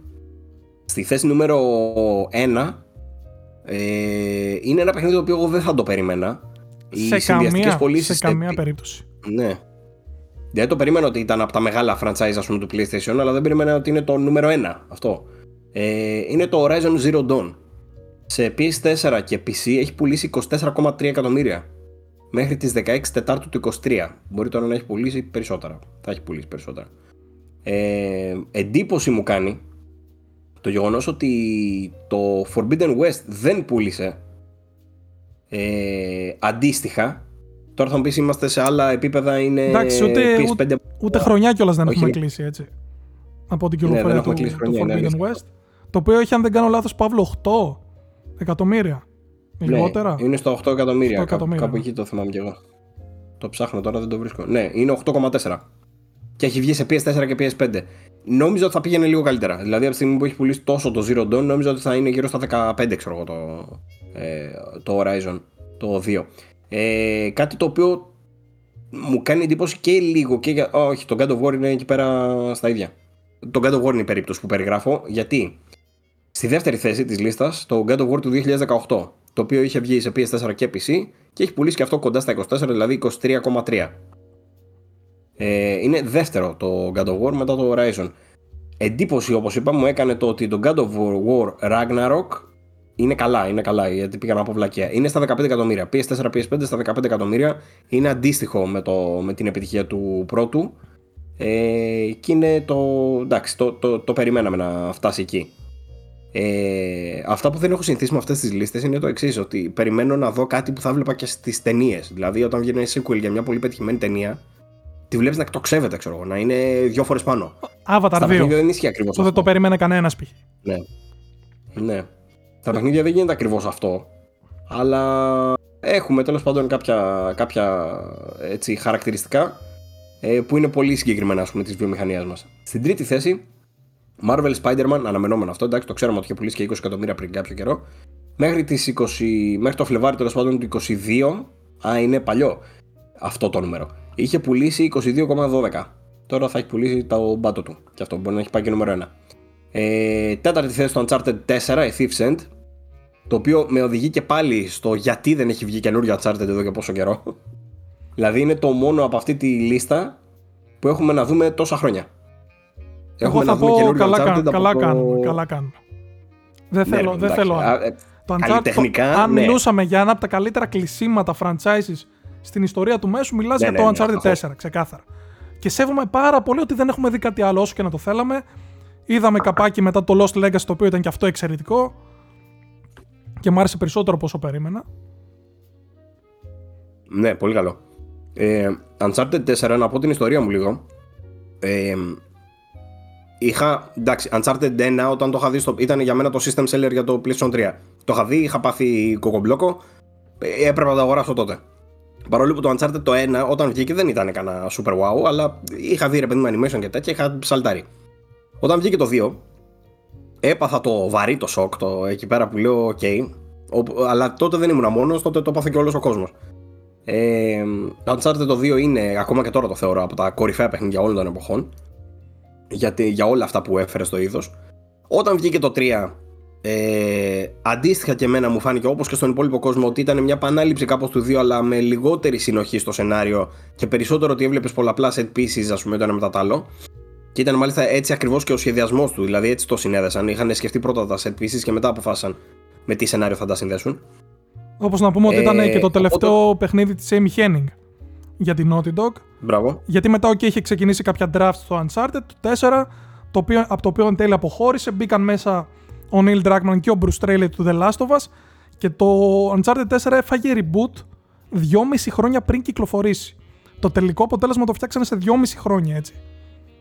S1: στη θέση νούμερο 1 ε, είναι ένα παιχνίδι το οποίο εγώ δεν θα το περίμενα οι
S2: σε
S1: συνδυαστικές
S2: καμία,
S1: πωλήσεις
S2: σε καμία
S1: επί-
S2: περίπτωση.
S1: ναι. Δεν το περίμενα ότι ήταν από τα μεγάλα franchise ας πούμε, του PlayStation, αλλά δεν περίμενα ότι είναι το νούμερο 1 αυτό. Ε, είναι το Horizon Zero Dawn. Σε PS4 και PC έχει πουλήσει 24,3 εκατομμύρια. Μέχρι τις 16 Τετάρτου του 23. Μπορεί τώρα να έχει πουλήσει περισσότερα. Θα έχει πουλήσει περισσότερα. Ε, εντύπωση μου κάνει το γεγονός ότι το Forbidden West δεν πούλησε ε, αντίστοιχα. Τώρα θα μου πεις είμαστε σε άλλα επίπεδα, είναι
S2: Εντάξει, ούτε,
S1: PS5
S2: ούτε, ούτε χρονιά κιόλας δεν
S1: Όχι,
S2: έχουμε
S1: είναι-
S2: κλείσει έτσι. Από την
S1: Ναι, δεν
S2: κυκλοφορία
S1: έχουμε
S2: του,
S1: κλείσει
S2: του
S1: χρονιά, είναι
S2: Forbidden
S1: αλήθεια.
S2: West. Το οποίο έχει, αν δεν κάνω λάθος, Παύλο 8 εκατομμύρια.
S1: Ναι,
S2: Λιγότερα.
S1: είναι στο 8 εκατομμύρια.
S2: 8
S1: κάπου-
S2: εκατομμύρια,
S1: Κάπου
S2: ναι.
S1: εκεί το θυμάμαι κι εγώ. Το ψάχνω τώρα, δεν το βρίσκω. Ναι, είναι 8,4. Και έχει βγει σε PS4 και PS5. Νόμιζα ότι θα πήγαινε λίγο καλύτερα. Δηλαδή από τη στιγμή που έχει πουλήσει τόσο το Zero Dawn, νόμιζα ότι θα είναι γύρω στα 15, ξέρω εγώ, το, ε, το Horizon, το 2. Ε, κάτι το οποίο μου κάνει εντύπωση και λίγο και για... Όχι, το God of War είναι εκεί πέρα στα ίδια. Το God of War είναι η περίπτωση που περιγράφω, γιατί Στη δεύτερη θέση της λίστας, το God of War του 2018, το οποίο είχε βγει σε PS4 και PC και έχει πουλήσει και αυτό κοντά στα 24, δηλαδή 23,3. Ε, είναι δεύτερο το God of War μετά το Horizon. Εντύπωση όπως είπα μου έκανε το ότι το God of War Ragnarok είναι καλά, είναι καλά γιατί πήγαν από βλακία. Είναι στα 15 εκατομμύρια. PS4, PS5 στα 15 εκατομμύρια. Είναι αντίστοιχο με, το, με την επιτυχία του πρώτου. Ε, και είναι το. εντάξει, το, το, το περιμέναμε να φτάσει εκεί. Ε, αυτά που δεν έχω συνηθίσει με αυτές τις λίστες είναι το εξής: Ότι περιμένω να δω κάτι που θα βλέπα και στις ταινίες. Δηλαδή, όταν βγαίνει ένα sequel για μια πολύ πετυχημένη ταινία, τη βλέπεις να εκτοξεύεται, ξέρω εγώ, να είναι δύο φορές πάνω.
S2: Avatar
S1: Στα
S2: 2.
S1: παιχνίδια δεν ισχύει ακριβώς
S2: Αυτό δεν το περίμενε κανένας π.χ.
S1: Ναι. Ναι. Στα παιχνίδια δεν γίνεται ακριβώς αυτό. Αλλά έχουμε τέλος πάντων κάποια, κάποια έτσι, χαρακτηριστικά ε, που είναι πολύ συγκεκριμένα ας πούμε, της βιομηχανίας μας. Στην τρίτη θέση, Marvel Spider-Man, αναμενόμενο αυτό, εντάξει, το ξέραμε ότι είχε πουλήσει και 20 εκατομμύρια πριν κάποιο καιρό. Μέχρι, τις 20, μέχρι το Φλεβάρι τέλος πάντων του 22, α, είναι παλιό αυτό το νούμερο. Είχε πουλήσει 22,12. Τώρα θα έχει πουλήσει το μπάτο του. Και αυτό μπορεί να έχει πάει και νούμερο 1. Ε, τέταρτη θέση στο Uncharted 4, A Thief's End. Το οποίο με οδηγεί και πάλι στο γιατί δεν έχει βγει καινούριο Uncharted εδώ και πόσο καιρό. δηλαδή είναι το μόνο από αυτή τη λίστα που έχουμε να δούμε τόσα χρόνια.
S2: Εγώ θα πω καλά, κάνουμε, καλά κάνουμε. Καλά κάνουμε. Δεν
S1: Ναι,
S2: θέλω,
S1: ρε,
S2: δεν
S1: εντάξει.
S2: θέλω
S1: Α,
S2: άλλο.
S1: ε,
S2: Το Uncharted,
S1: καλλιτεχνικά,
S2: το- αν
S1: ναι.
S2: μιλούσαμε για ένα από τα καλύτερα κλεισίματα franchises στην ιστορία του μέσου, μιλάς
S1: Ναι,
S2: για
S1: ναι,
S2: το
S1: ναι,
S2: Uncharted
S1: ασταθώς.
S2: 4, ξεκάθαρα. Και σέβομαι πάρα πολύ ότι δεν έχουμε δει κάτι άλλο όσο και να το θέλαμε. Είδαμε καπάκι μετά το Lost Legacy, το οποίο ήταν και αυτό εξαιρετικό. Και μου άρεσε περισσότερο από όσο περίμενα.
S1: Ναι, πολύ καλό. Ε, Uncharted 4, να πω την ιστορία μου λίγο. Ε, είχα. Εντάξει, Uncharted 1 όταν το είχα δει. Στο, ήταν για μένα το system seller για το PlayStation 3. Το είχα δει, είχα πάθει κοκομπλόκο. Ε, έπρεπε να το αγοράσω τότε. Παρόλο που το Uncharted το 1 όταν βγήκε δεν ήταν κανένα super wow, αλλά είχα δει ρε παιδί μου animation και τέτοια, είχα ψαλτάρει. Όταν βγήκε το 2, έπαθα το βαρύ το σοκ το εκεί πέρα που λέω: OK, αλλά τότε δεν ήμουν μόνος, τότε το έπαθε και όλος ο κόσμος. Ε, το Uncharted το 2 είναι ακόμα και τώρα το θεωρώ από τα κορυφαία παιχνίδια όλων των εποχών. Γιατί, για όλα αυτά που έφερε στο είδος. Όταν βγήκε το 3, ε, αντίστοιχα και εμένα μου φάνηκε όπως και στον υπόλοιπο κόσμο ότι ήταν μια επανάληψη κάπως του 2 αλλά με λιγότερη συνοχή στο σενάριο και περισσότερο ότι έβλεπες πολλαπλά set pieces, ας πούμε, το ένα μετά το άλλο. Και ήταν μάλιστα έτσι ακριβώς και ο σχεδιασμός του, δηλαδή έτσι το συνέδεσαν. Είχαν σκεφτεί πρώτα τα set pieces και μετά αποφάσισαν με τι σενάριο θα τα συνδέσουν.
S2: Όπως να πούμε ότι ήταν και το ε, τελευταίο παιχνίδι της Amy Henning για την Naughty Dog.
S1: Μπράβο.
S2: Γιατί μετά okay, είχε ξεκινήσει κάποια draft στο Uncharted το 4, το οποίο, από το οποίο εν τέλει αποχώρησε. Μπήκαν μέσα ο Neil Druckmann και ο Bruce Straley του The Last of Us και το Uncharted 4 έφαγε reboot 2,5 χρόνια πριν κυκλοφορήσει. Το τελικό αποτέλεσμα το φτιάξανε σε 2,5 χρόνια έτσι.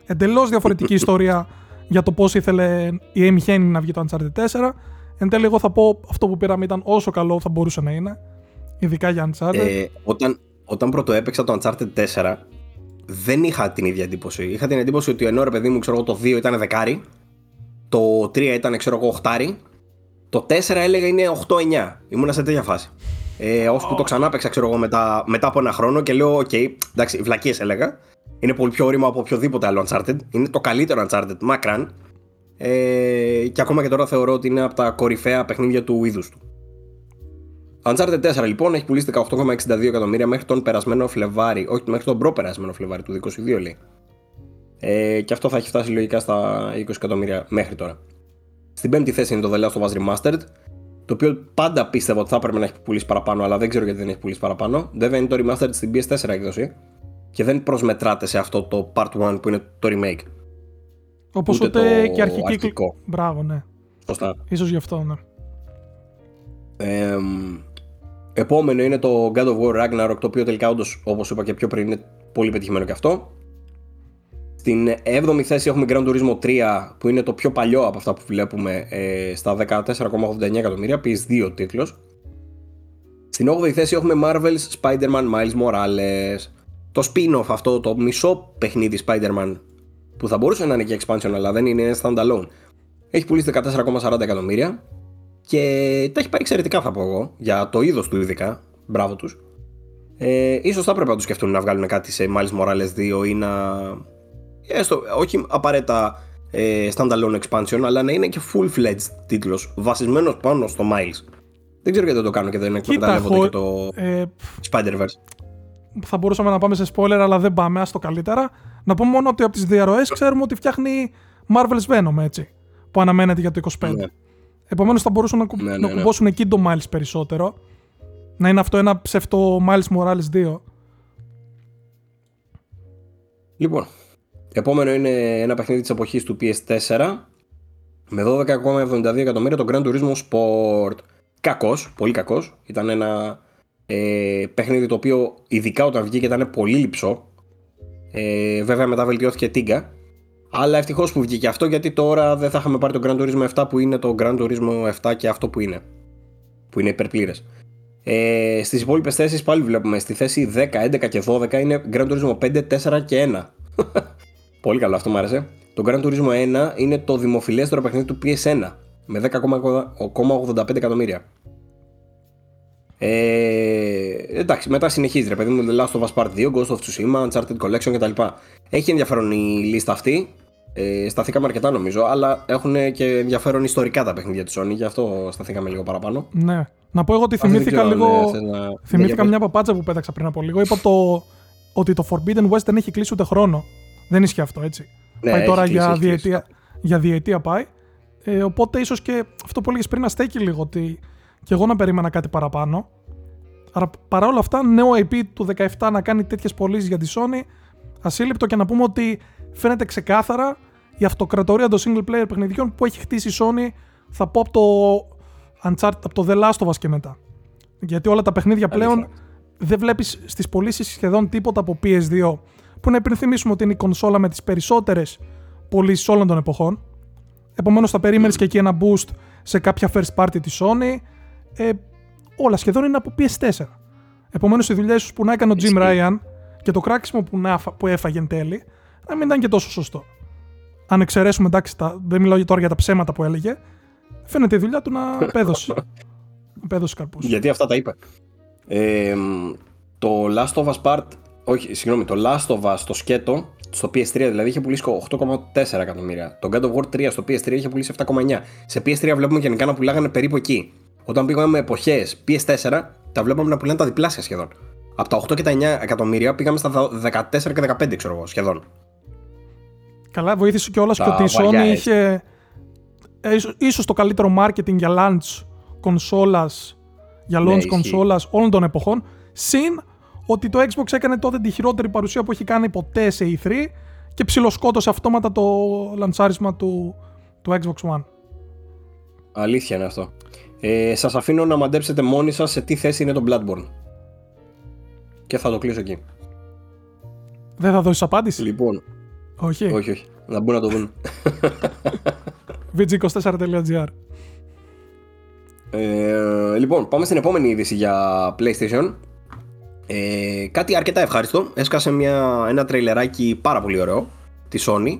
S2: Εντελώς διαφορετική ιστορία για το πώς ήθελε η Amy Hennig να βγει το Uncharted 4. Εν τέλει, εγώ θα πω αυτό που πήραμε ήταν όσο καλό θα μπορούσε να είναι. Ειδικά για Uncharted. Ε,
S1: όταν, όταν πρώτο έπαιξα το Uncharted 4, δεν είχα την ίδια εντύπωση. Είχα την εντύπωση ότι ενώ ρε παιδί μου, ξέρω εγώ, το 2 ήταν δεκάρι, το 3 ήταν, ξέρω εγώ, οχτάρι, το 4 έλεγα είναι 8-9. Ήμουνα σε τέτοια φάση. Ε, ώσπου oh. το ξανά παίξα, ξέρω εγώ, μετά, μετά από ένα χρόνο και λέω: Οκ, okay, εντάξει, βλακίες έλεγα. Είναι πολύ πιο όριμο από οποιοδήποτε άλλο Uncharted. Είναι το καλύτερο Uncharted, μακράν. Ε, και ακόμα και τώρα θεωρώ ότι είναι από τα κορυφαία παιχνίδια του είδους του. Uncharted 4 λοιπόν έχει πουλήσει 18,62 εκατομμύρια μέχρι τον περασμένο Φλεβάρι, όχι μέχρι τον προπερασμένο Φλεβάρι του 22 λέει. Ε, και αυτό θα έχει φτάσει λογικά στα 20 εκατομμύρια μέχρι τώρα. Στην πέμπτη θέση είναι το The Last of Us Remastered, το οποίο πάντα πίστευα ότι θα έπρεπε να έχει πουλήσει παραπάνω, αλλά δεν ξέρω γιατί δεν έχει πουλήσει παραπάνω. Βέβαια είναι το Remastered στην PS4 έκδοση και δεν προσμετράται σε αυτό το Part 1 που είναι το remake.
S2: Όπως ούτε, ούτε και αρχική. Αρχικό. Μπράβο, ναι.
S1: Σωστά.
S2: Ίσως γι' αυτό, ναι.
S1: Ε, επόμενο είναι το God of War Ragnarok, το οποίο τελικά όντως, όπως είπα και πιο πριν, είναι πολύ πετυχημένο και αυτό. Στην 7η θέση έχουμε Grand Turismo 3, που είναι το πιο παλιό από αυτά που βλέπουμε, ε, στα 14,89 εκατομμύρια, PS2 τίτλος. Στην 8η θέση έχουμε Marvel's Spider-Man Miles Morales. Το spin-off αυτό, το μισό παιχνίδι Spider-Man που θα μπορούσε να είναι και expansion αλλά δεν είναι, είναι standalone. Έχει πουλήσει 14,40 εκατομμύρια και τα έχει πάει εξαιρετικά θα πω εγώ για το είδος του ειδικά. Μπράβο τους. Ε, ίσως θα έπρεπε να τους σκεφτούν να βγάλουν κάτι σε Miles Morales 2 ή να. Έστω, όχι απαραίτητα ε, standalone expansion, αλλά να είναι και full-fledged τίτλος βασισμένος πάνω στο Miles. Δεν ξέρω γιατί δεν το κάνω και δεν εκμεταλλεύονται και το ε, Spider-Verse.
S2: Θα μπορούσαμε να πάμε σε spoiler, αλλά δεν πάμε, το καλύτερα. Να πούμε μόνο ότι από τις διαρροές ξέρουμε ότι φτιάχνει Marvel's Venom, έτσι. Που αναμένεται για το 25. Ναι. Επομένως θα μπορούσαν να, ναι, ναι, να ναι. κουμπώσουν εκεί το Miles περισσότερο. Να είναι αυτό ένα ψευτό Miles Morales 2.
S1: Λοιπόν, επόμενο είναι ένα παιχνίδι της εποχής του PS4 με 12,72 εκατομμύρια το Grand Turismo Sport. Κακός, πολύ κακός. Ήταν ένα ε, παιχνίδι το οποίο ειδικά όταν βγήκε ήταν πολύ λυψό. Ε, βέβαια μετά βελτιώθηκε τίγκα. Αλλά ευτυχώς που βγήκε αυτό γιατί τώρα δεν θα είχαμε πάρει το Grand Turismo 7 που είναι το Grand Turismo 7 και αυτό που είναι. Που είναι υπερπλήρες. Ε, Στις υπόλοιπες θέσεις πάλι βλέπουμε στη θέση 10, 11 και 12 είναι Grand Turismo 5, 4 και 1. Πολύ καλό, αυτό μου άρεσε. Το Grand Turismo 1 είναι το δημοφιλέστερο παιχνίδι του PS1 με 10,85 εκατομμύρια. Ε, εντάξει, μετά συνεχίζει ρε παιδί μου, The Last of Us Part 2, Ghost of Tsushima, Uncharted Collection κτλ. Έχει ενδιαφέρον η λίστα αυτή. Ε, σταθήκαμε αρκετά νομίζω, αλλά έχουν και ενδιαφέρον ιστορικά τα παιχνίδια της Sony, γι' αυτό σταθήκαμε λίγο παραπάνω.
S2: Ναι. Να πω εγώ ότι θυμήθηκα λίγο. Ναι, θυμήθηκα μια παπάτσα που πέταξα πριν από λίγο. Είπα το... ότι το Forbidden West δεν έχει κλείσει ούτε χρόνο. Δεν ισχύει αυτό έτσι. Ναι, πάει τώρα κλείσει, για, διετία, για διετία πάει. Ε, οπότε ίσως και αυτό που έλεγες πριν να στέκει λίγο ότι και εγώ να περίμενα κάτι παραπάνω. Άρα παρά όλα αυτά, νέο IP του 17 να κάνει τέτοιες πωλήσεις για τη Sony, ασύλληπτο και να πούμε ότι φαίνεται ξεκάθαρα η αυτοκρατορία των single player παιχνιδιών που έχει χτίσει η Sony, θα πω από το Uncharted, από το The Last of Us και μετά. Γιατί όλα τα παιχνίδια πλέον δεν βλέπεις στις πωλήσεις σχεδόν τίποτα από PS2. Που να υπενθυμίσουμε ότι είναι η κονσόλα με τις περισσότερες πωλήσεις όλων των εποχών. Επομένως, θα περίμενες και εκεί ένα boost σε κάποια first party της Sony. Ε, όλα σχεδόν είναι από PS4. Επομένως, οι δουλειέ που να έκανε ο Jim Ryan και το κράξιμο που, να, που έφαγε εν τέλει, να μην ήταν και τόσο σωστό. Αν εξαιρέσουμε, εντάξει, τα, δεν μιλάω τώρα για τα ψέματα που έλεγε, φαίνεται η δουλειά του να πέδωσε. πέδωσε καρπούς.
S1: Γιατί αυτά τα είπε. Ε, το Last of Us Part, όχι, συγγνώμη, το Last of Us, το σκέτο, στο PS3 δηλαδή είχε πουλήσει 8,4 εκατομμύρια. Το God of War 3 στο PS3 είχε πουλήσει 7,9. Σε PS3 βλέπουμε γενικά να πουλάγανε περίπου εκεί. Όταν πήγαμε με εποχές PS4, τα βλέπαμε να πουλάνε τα διπλάσια σχεδόν. Από τα 8 και τα 9 εκατομμύρια πήγαμε στα 14 και 15 ξέρω εγώ σχεδόν.
S2: Καλά, βοήθησε κιόλας και ότι η Sony είχε ε, ίσως το καλύτερο marketing για launch κονσόλας, για launch ναι, κονσόλας όλων των εποχών. Συν ότι το Xbox έκανε τότε τη χειρότερη παρουσία που έχει κάνει ποτέ σε E3 και ψιλοσκότωσε αυτόματα το λανσάρισμα του, του Xbox One.
S1: Αλήθεια είναι αυτό. Ε, σας αφήνω να μαντέψετε μόνοι σας σε τι θέση είναι το Bloodborne. Και θα το κλείσω εκεί.
S2: Δεν θα δώσεις απάντηση;
S1: Λοιπόν.
S2: Όχι.
S1: Όχι, όχι. Να μπουν να το δουν.
S2: VG24.gr
S1: ε, Λοιπόν, πάμε στην επόμενη είδηση για PlayStation. Ε, κάτι αρκετά ευχάριστο. Έσκασε μια, ένα τρέιλεράκι πάρα πολύ ωραίο τη Sony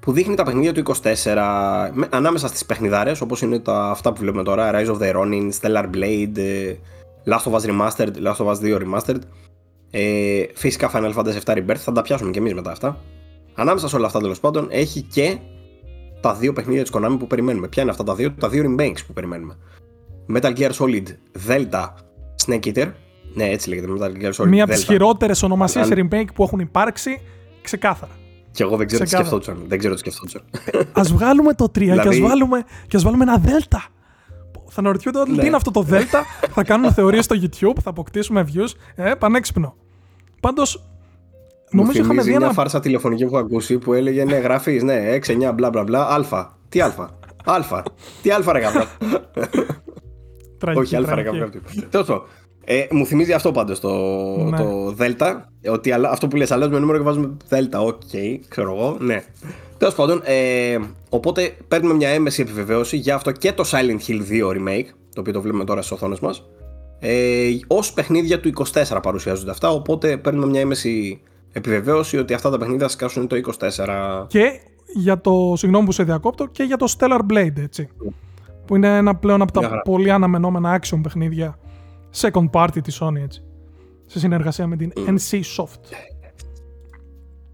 S1: που δείχνει τα παιχνίδια του 24 ανάμεσα στις παιχνιδάρες όπως είναι τα, αυτά που βλέπουμε τώρα Rise of the Ronin, Stellar Blade, ε, Last of Us Remastered, Last of Us 2 Remastered. Ε, φυσικά Final Fantasy VII Rebirth θα τα πιάσουμε και εμείς μετά αυτά. Ανάμεσα σε όλα αυτά τέλος πάντων έχει και τα δύο παιχνίδια της Konami που περιμένουμε. Ποια είναι αυτά τα δύο, τα δύο remakes που περιμένουμε. Metal Gear Solid Delta Snake Eater ναι, έτσι λέγεται Metal Gear Solid.
S2: Μία από τις χειρότερες ονομασίες Αν... remake που έχουν υπάρξει, ξεκάθαρα.
S1: Και εγώ δεν ξέρω τι σκεφτόντουσαν. Δεν ξέρω τι σκεφτόντουσαν.
S2: ας βγάλουμε το 3 δηλαδή... και ας βάλουμε, βάλουμε ένα Δέλτα. Θα αναρωτιούνται ναι. τι είναι αυτό το Δέλτα. θα κάνουμε θεωρίες στο YouTube, θα αποκτήσουμε views. Ε, πανέξυπνο. Πάντως.
S1: Νομίζω είχαμε δει ένα. μια φάρσα τηλεφωνική που έχω ακούσει που έλεγε Ναι, γράφει, ναι, 6, 9, μπλα μπλα μπλα. Α. Τι Α. Α. Τι Α, ρε γαμπρά. Όχι, Α, ρε γαμπρά. Τέλος ε, μου θυμίζει αυτό πάντως το, ναι. το Δέλτα. Ότι αυτό που λες αλλάζουμε νούμερο και βάζουμε Δέλτα. Οκ, okay, ξέρω εγώ. Ναι. Τέλος πάντων, ε, οπότε παίρνουμε μια έμεση επιβεβαίωση για αυτό και το Silent Hill 2 Remake, το οποίο το βλέπουμε τώρα στις οθόνες μας. Ε, Ω παιχνίδια του 24 παρουσιάζονται αυτά, οπότε παίρνουμε μια έμεση επιβεβαίωση ότι αυτά τα παιχνίδια σκάσουν το 24.
S2: Και για το, συγγνώμη που σε διακόπτω, και για το Stellar Blade, έτσι. Που είναι ένα πλέον από τα πολύ αναμενόμενα action παιχνίδια second party της Sony έτσι. Σε συνεργασία με την NC Soft.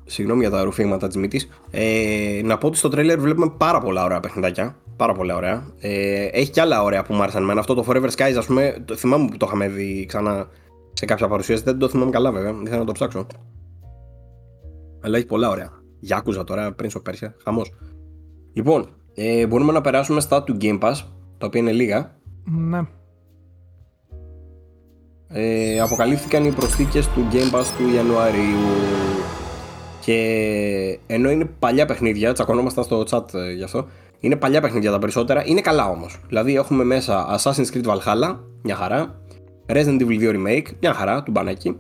S1: Συγγνώμη για τα ρουφήματα της μύτης. Ε, να πω ότι στο τρέλερ βλέπουμε πάρα πολλά ωραία παιχνιδάκια. Πάρα πολλά ωραία. Ε, έχει και άλλα ωραία που μου άρεσαν εμένα. Αυτό το Forever Skies, ας πούμε, το θυμάμαι που το είχαμε δει ξανά σε κάποια παρουσίαση. Δεν το θυμάμαι καλά, βέβαια. Δεν θέλω να το ψάξω. Αλλά έχει πολλά ωραία. Γιάκουζα τώρα, πριν στο Πέρσια. Χαμός. Λοιπόν, ε, μπορούμε να περάσουμε στα του Game Pass, τα οποία είναι λίγα.
S2: Ναι
S1: ε, αποκαλύφθηκαν οι προσθήκες του Game Pass του Ιανουαρίου και ενώ είναι παλιά παιχνίδια, τσακωνόμασταν στο chat ε, γι' αυτό, είναι παλιά παιχνίδια τα περισσότερα, είναι καλά όμως. Δηλαδή έχουμε μέσα Assassin's Creed Valhalla, μια χαρά, Resident Evil 2 Remake, μια χαρά, του μπανάκι.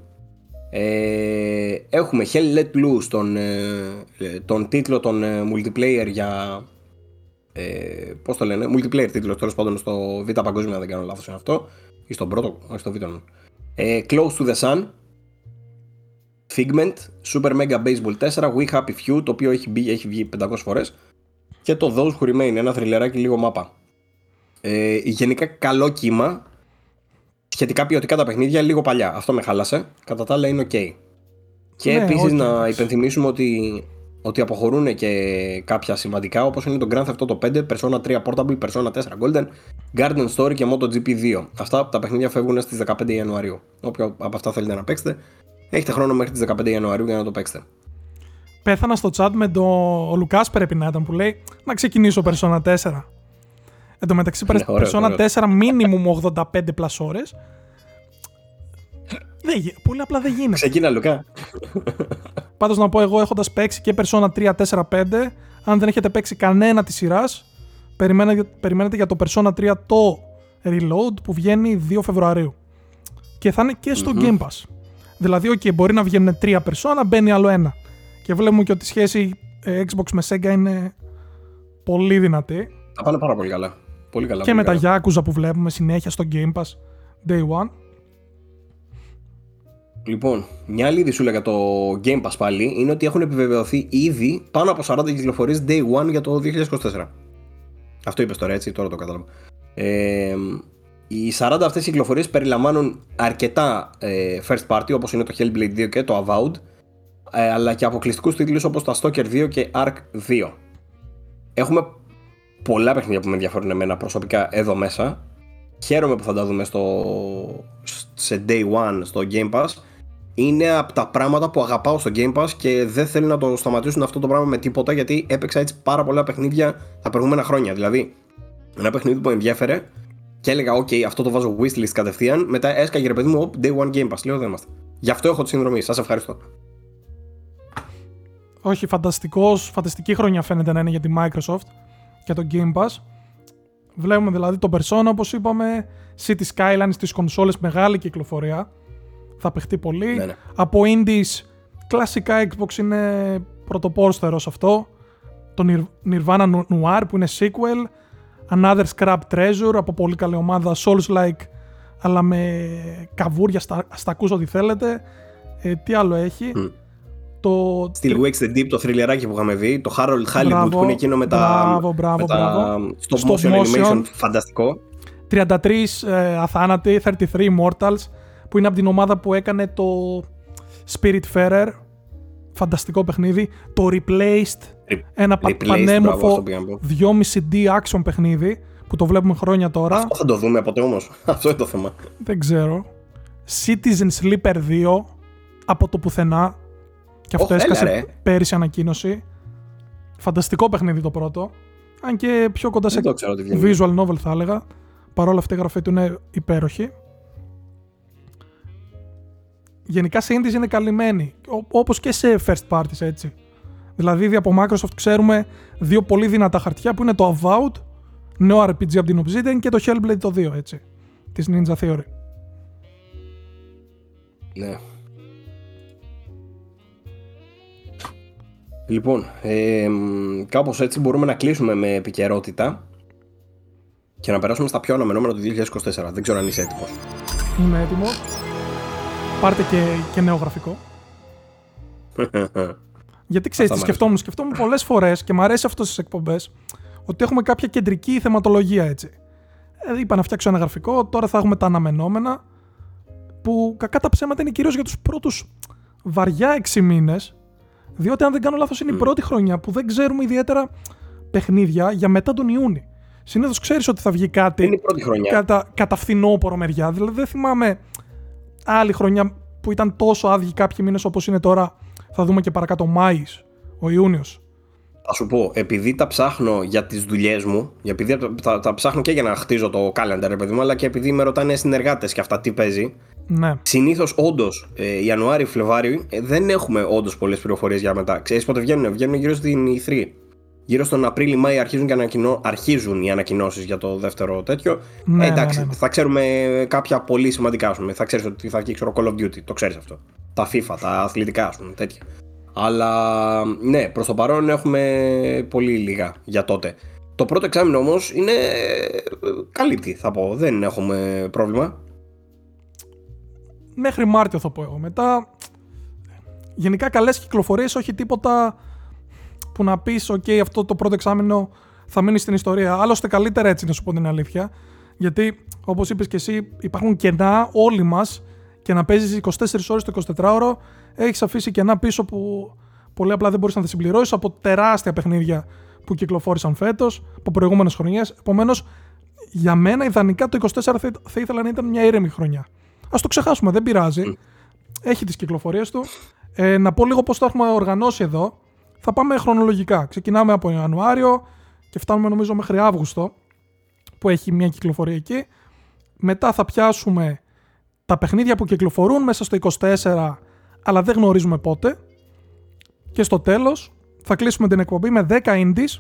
S1: Ε, έχουμε Hell Let Loose, τον, ε, τον τίτλο, τον ε, multiplayer για... Ε, πώς το λένε, multiplayer τίτλος τέλος πάντων στο Β' Παγκόσμια, δεν κάνω λάθος είναι αυτό, ή στον πρώτο, όχι στο Β' Ε, Close to the Sun, Figment, Super Mega Baseball 4, We Happy Few, το οποίο έχει, μπει, έχει βγει 500 φορές και το Those Who Remain, ένα θρυλεράκι λίγο μάπα. Ε, γενικά καλό κύμα, σχετικά ποιοτικά τα παιχνίδια, λίγο παλιά. Αυτό με χάλασε, κατά τα άλλα είναι ok. Και ναι, επίσης να υπενθυμίσουμε ότι ότι αποχωρούν και κάποια σημαντικά όπως είναι το Grand Theft Auto 5, Persona 3 Portable, Persona 4 Golden, Garden Story και MotoGP 2. Αυτά τα παιχνίδια φεύγουν στις 15 Ιανουαρίου. Όποιο από αυτά θέλετε να παίξετε, έχετε χρόνο μέχρι τις 15 Ιανουαρίου για να το παίξετε.
S2: Πέθανα στο chat με το ο Λουκάς πρέπει να ήταν που λέει να ξεκινήσω Persona 4. Εν τω μεταξύ, ναι, Persona 4 minimum 85 plus ώρες δεν, πολύ απλά δεν γίνεται.
S1: Ξεκίνα, Λουκά.
S2: Πάντως να πω εγώ έχοντας παίξει και Persona 3, 4, 5, αν δεν έχετε παίξει κανένα της σειράς, περιμένετε, για το Persona 3 το Reload που βγαίνει 2 Φεβρουαρίου. Και θα είναι και στο mm Game Pass. Δηλαδή, OK, μπορεί να βγαίνουν τρία Persona, μπαίνει άλλο ένα. Και βλέπουμε και ότι η σχέση ε, Xbox με Sega είναι πολύ δυνατή.
S1: Θα πάνε πάρα πολύ καλά. Πολύ καλά
S2: και
S1: πολύ
S2: με
S1: καλά.
S2: τα Yakuza που βλέπουμε συνέχεια στο Game Pass Day One.
S1: Λοιπόν, μια άλλη ειδησούλα για το Game Pass πάλι είναι ότι έχουν επιβεβαιωθεί ήδη πάνω από 40 κυκλοφορίες Day One για το 2024. Αυτό είπες τώρα έτσι, τώρα το κατάλαβα. Ε, οι 40 αυτές οι κυκλοφορίες περιλαμβάνουν αρκετά ε, first party όπως είναι το Hellblade 2 και το Avowed ε, αλλά και αποκλειστικούς τίτλους όπως τα Stalker 2 και Ark 2. Έχουμε πολλά παιχνίδια που με ενδιαφέρουν εμένα προσωπικά εδώ μέσα. Χαίρομαι που θα τα δούμε στο, σε day one στο Game Pass. Είναι από τα πράγματα που αγαπάω στο Game Pass και δεν θέλω να το σταματήσουν αυτό το πράγμα με τίποτα γιατί έπαιξα έτσι πάρα πολλά παιχνίδια τα προηγούμενα χρόνια. Δηλαδή, ένα παιχνίδι που με ενδιαφέρε και έλεγα: OK, αυτό το βάζω wishlist κατευθείαν. Μετά έσκαγε ρε παιδί μου, day one Game Pass. Λέω: Δεν είμαστε. Γι' αυτό έχω τη συνδρομή. Σας ευχαριστώ.
S2: Όχι, φανταστικός, φανταστική χρονιά φαίνεται να είναι για τη Microsoft και το Game Pass. Βλέπουμε δηλαδή το Persona, όπως είπαμε, City Skylines στις κονσόλες, μεγάλη κυκλοφορία. Θα παιχτεί πολύ.
S1: Ναι, ναι.
S2: Από indies, κλασικά Xbox είναι πρωτοπόρστερος σε αυτό. Το Nir- Nirvana Noir που είναι sequel. Another Scrap Treasure από πολύ καλή ομάδα Souls-like αλλά με καβούρια στα, στα ακούς ό,τι θέλετε. Ε, τι άλλο έχει;
S1: Μμ.
S2: Το
S1: Still Wakes the Deep, το θρυλεράκι που είχαμε δει. Το Harold Hollywood
S2: Μπράβο,
S1: που είναι εκείνο με τα,
S2: μπράβο, μπράβο,
S1: με τα
S2: μπράβο.
S1: stop
S2: Stop
S1: motion
S2: motion.
S1: animation. Φανταστικό.
S2: 33 ε, αθάνατοι, 33 Immortals, που είναι από την ομάδα που έκανε το Spiritfarer. Φανταστικό παιχνίδι. Το Replaced,
S1: Re-
S2: ένα πα-
S1: Replaced, μπράβο,
S2: πανέμορφο
S1: αυτό πήγα να πω.
S2: 2,5D action παιχνίδι που το βλέπουμε χρόνια τώρα.
S1: Αυτό θα το δούμε ποτέ όμως. Αυτό είναι το θέμα.
S2: Δεν ξέρω. Citizen Sleeper 2 από το πουθενά. Και αυτό
S1: Ωχ, έλα,
S2: έσκασε
S1: ρε.
S2: πέρυσι ανακοίνωση. Φανταστικό παιχνίδι το πρώτο. Αν και πιο κοντά σε
S1: Δεν το ξέρω τι βγαίνει.
S2: visual novel θα έλεγα. Παρ' όλα αυτά η γραφή του είναι υπέροχη. Γενικά σε indies είναι καλυμμένη. Όπω όπως και σε first parties έτσι. Δηλαδή ήδη από Microsoft ξέρουμε δύο πολύ δυνατά χαρτιά που είναι το Avowed, νέο RPG από την Obsidian και το Hellblade το 2 έτσι. Της Ninja Theory.
S1: Ναι. Λοιπόν, ε, μ, κάπως έτσι μπορούμε να κλείσουμε με επικαιρότητα και να περάσουμε στα πιο αναμενόμενα του 2024. Δεν ξέρω αν είσαι έτοιμος.
S2: Είμαι έτοιμος. Πάρτε και, και νέο γραφικό. Γιατί ξέρεις,
S1: Αυτά
S2: τι
S1: μ'
S2: σκεφτόμουν. Σκεφτόμουν πολλές φορές και μου αρέσει αυτό στις εκπομπές ότι έχουμε κάποια κεντρική θεματολογία έτσι. Ε, είπα να φτιάξω ένα γραφικό, τώρα θα έχουμε τα αναμενόμενα που κακά τα ψέματα είναι κυρίως για τους πρώτους βαριά 6 μήνες. Διότι αν δεν κάνω λάθος είναι η πρώτη χρονιά που δεν ξέρουμε ιδιαίτερα παιχνίδια για μετά τον Ιούνι. Συνήθως ξέρεις ότι θα βγει κάτι
S1: Είναι η πρώτη χρονιά.
S2: κατά, κατά φθινόπωρο μεριά. Δηλαδή δεν θυμάμαι άλλη χρονιά που ήταν τόσο άδειοι κάποιοι μήνες όπως είναι τώρα. Θα δούμε και παρακάτω Μάης, ο Ιούνιος.
S1: Θα σου πω, επειδή τα ψάχνω για τις δουλειές μου, για επειδή τα, τα, τα ψάχνω και για να χτίζω το calendar, ρε παιδί μου, αλλά και επειδή με ρωτάνε συνεργάτες και αυτά τι παίζει,
S2: Ναι.
S1: Συνήθως, όντως, ε, Ιανουάριο, Φλεβάριο ε, δεν έχουμε όντως πολλές πληροφορίες για μετά. Ξέρεις πότε βγαίνουν, βγαίνουν γύρω στην E3. Γύρω στον Απρίλιο-Μάη αρχίζουν, και ανακοινώ... αρχίζουν οι ανακοινώσεις για το δεύτερο τέτοιο.
S2: Ναι,
S1: ε, εντάξει,
S2: ναι, ναι.
S1: θα ξέρουμε κάποια πολύ σημαντικά. Ας πούμε. Θα ξέρεις ότι θα βγει ξέρω, Call of Duty, το ξέρεις αυτό. Τα FIFA, τα αθλητικά, ας πούμε, τέτοια. Αλλά ναι, προς το παρόν έχουμε πολύ λίγα για τότε. Το πρώτο εξάμεινο όμως είναι. ε, καλύπτει, θα πω. Δεν έχουμε πρόβλημα.
S2: Μέχρι Μάρτιο θα πω εγώ. Μετά, γενικά καλές κυκλοφορίες, όχι τίποτα που να πεις, ok, αυτό το πρώτο εξάμεινο θα μείνει στην ιστορία. Άλλωστε καλύτερα έτσι να σου πω την αλήθεια. Γιατί, όπως είπες και εσύ, υπάρχουν κενά όλοι μας και να παίζεις 24 ώρες το 24ωρο, έχεις αφήσει κενά πίσω που πολύ απλά δεν μπορείς να τα συμπληρώσεις από τεράστια παιχνίδια που κυκλοφόρησαν φέτος, από προηγούμενες χρονιές. Επομένως, για μένα ιδανικά το 24 θα, θα ήθελα να ήταν μια ήρεμη χρονιά. Α το ξεχάσουμε, δεν πειράζει. Έχει τις κυκλοφορίες του. Ε, να πω λίγο πώς το έχουμε οργανώσει εδώ. Θα πάμε χρονολογικά. Ξεκινάμε από Ιανουάριο και φτάνουμε νομίζω μέχρι Αύγουστο που έχει μια κυκλοφορία εκεί. Μετά θα πιάσουμε τα παιχνίδια που κυκλοφορούν μέσα στο 24 αλλά δεν γνωρίζουμε πότε. Και στο τέλος θα κλείσουμε την εκπομπή με 10 indies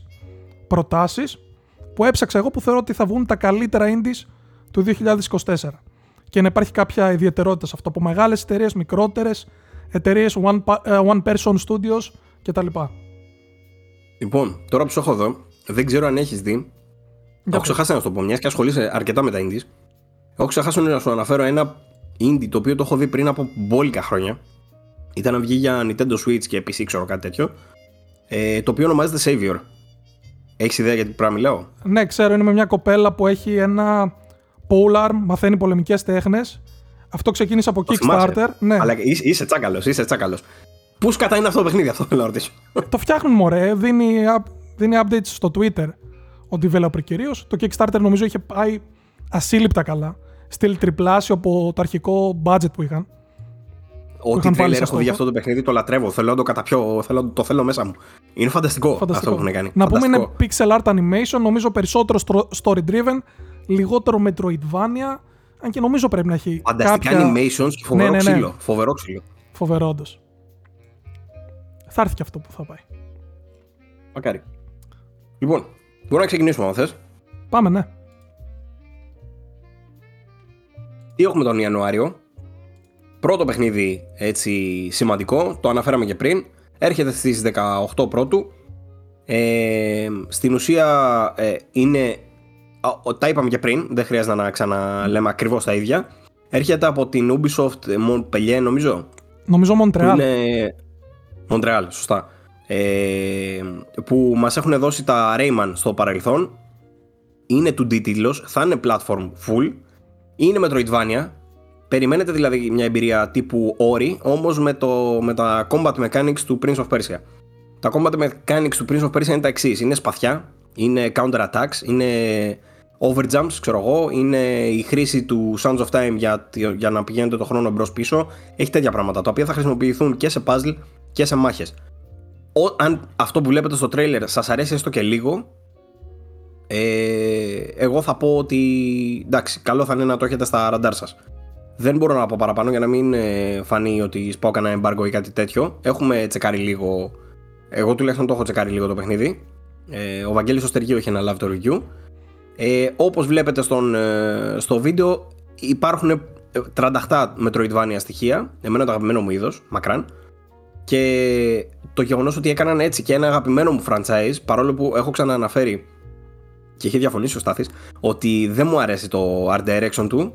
S2: προτάσεις που έψαξα εγώ που θεωρώ ότι θα βγουν τα καλύτερα indies του 2024 και να υπάρχει κάποια ιδιαιτερότητα σε αυτό από μεγάλες εταιρείες, μικρότερες εταιρείες, one, pa- ε, one person studios κτλ.
S1: Λοιπόν, τώρα που σου έχω εδώ, δεν ξέρω αν έχεις δει. Έχω ξεχάσει να σου το πω, μιας και ασχολείσαι αρκετά με τα indies. Έχω ξεχάσει να σου αναφέρω ένα indie το οποίο το έχω δει πριν από μπόλικα χρόνια. Ήταν να βγει για Nintendo Switch και PC, ξέρω κάτι τέτοιο. Ε, το οποίο ονομάζεται Savior. Έχεις ιδέα για τι πράγμα μιλάω;
S2: Ναι, ξέρω, είναι με μια κοπέλα που έχει ένα polearm, μαθαίνει πολεμικές τέχνες. Αυτό ξεκίνησε από Kickstarter.
S1: Ναι. Αλλά είσαι τσάκαλος, είσαι τσάκαλος. Πούς σκατά είναι αυτό το παιχνίδι, αυτό θέλω να ρωτήσω.
S2: το φτιάχνουν μωρέ, δίνει, δίνει updates στο Twitter ο developer κυρίως. Το Kickstarter νομίζω είχε πάει ασύλληπτα καλά. Στυλ τριπλάσιο από το αρχικό budget που είχαν.
S1: Ό,τι τρέλερ έχω δει για αυτό το παιχνίδι το λατρεύω. Θέλω να το καταπιώ, θέλω, το θέλω μέσα μου. Είναι φανταστικό, φανταστικό. αυτό που έχουν κάνει.
S2: Να πούμε είναι pixel art animation, νομίζω περισσότερο story driven, λιγότερο Metroidvania. Αν και νομίζω πρέπει να έχει.
S1: Φανταστικά
S2: κάποια...
S1: animations και φοβερό ναι, ναι, ναι. ξύλο. Φοβερό ξύλο.
S2: Φοβερό, όντως. Θα έρθει και αυτό που θα πάει.
S1: Μακάρι. Λοιπόν, μπορούμε να ξεκινήσουμε αν θες.
S2: Πάμε, ναι.
S1: Τι έχουμε τον Ιανουάριο; Πρώτο παιχνίδι έτσι σημαντικό, το αναφέραμε και πριν. Έρχεται στις 18 πρώτου. Ε, στην ουσία ε, είναι, τα είπαμε και πριν, δεν χρειάζεται να ξαναλέμε ακριβώς τα ίδια. Έρχεται από την Ubisoft Montpellier νομίζω.
S2: Νομίζω Montreal.
S1: Είναι... Montreal, σωστά. Ε, που μας έχουν δώσει τα Rayman στο παρελθόν. Είναι του d θα είναι platform full. Είναι Metroidvania, Περιμένετε δηλαδή μια εμπειρία τύπου όρη, όμως με, το, με τα combat mechanics του Prince of Persia. Τα combat mechanics του Prince of Persia είναι τα εξής. Είναι σπαθιά, είναι counter attacks, είναι overjumps, ξέρω εγώ, είναι η χρήση του Sands of Time για, για να πηγαίνετε το χρόνο μπρος πίσω. Έχει τέτοια πράγματα τα οποία θα χρησιμοποιηθούν και σε puzzle και σε μάχες. Αν αυτό που βλέπετε στο trailer σας αρέσει έστω και λίγο, ε, εγώ θα πω ότι εντάξει, καλό θα είναι να το έχετε στα ραντάρ σας. Δεν μπορώ να πω παραπάνω για να μην ε, φανεί ότι σπάω κανένα embargo ή κάτι τέτοιο. Έχουμε τσεκάρει λίγο. Εγώ τουλάχιστον το έχω τσεκάρει λίγο το παιχνίδι. Ε, ο Βαγγέλης Οστεργίου έχει αναλάβει το review. Ε, όπως βλέπετε στον, ε, στο βίντεο υπάρχουν ε, τρανταχτά Metroidvania στοιχεία. Εμένα το αγαπημένο μου είδος, μακράν. Και το γεγονός ότι έκαναν έτσι και ένα αγαπημένο μου franchise, παρόλο που έχω ξανααναφέρει και έχει διαφωνήσει ο Στάθης, ότι δεν μου αρέσει το art direction του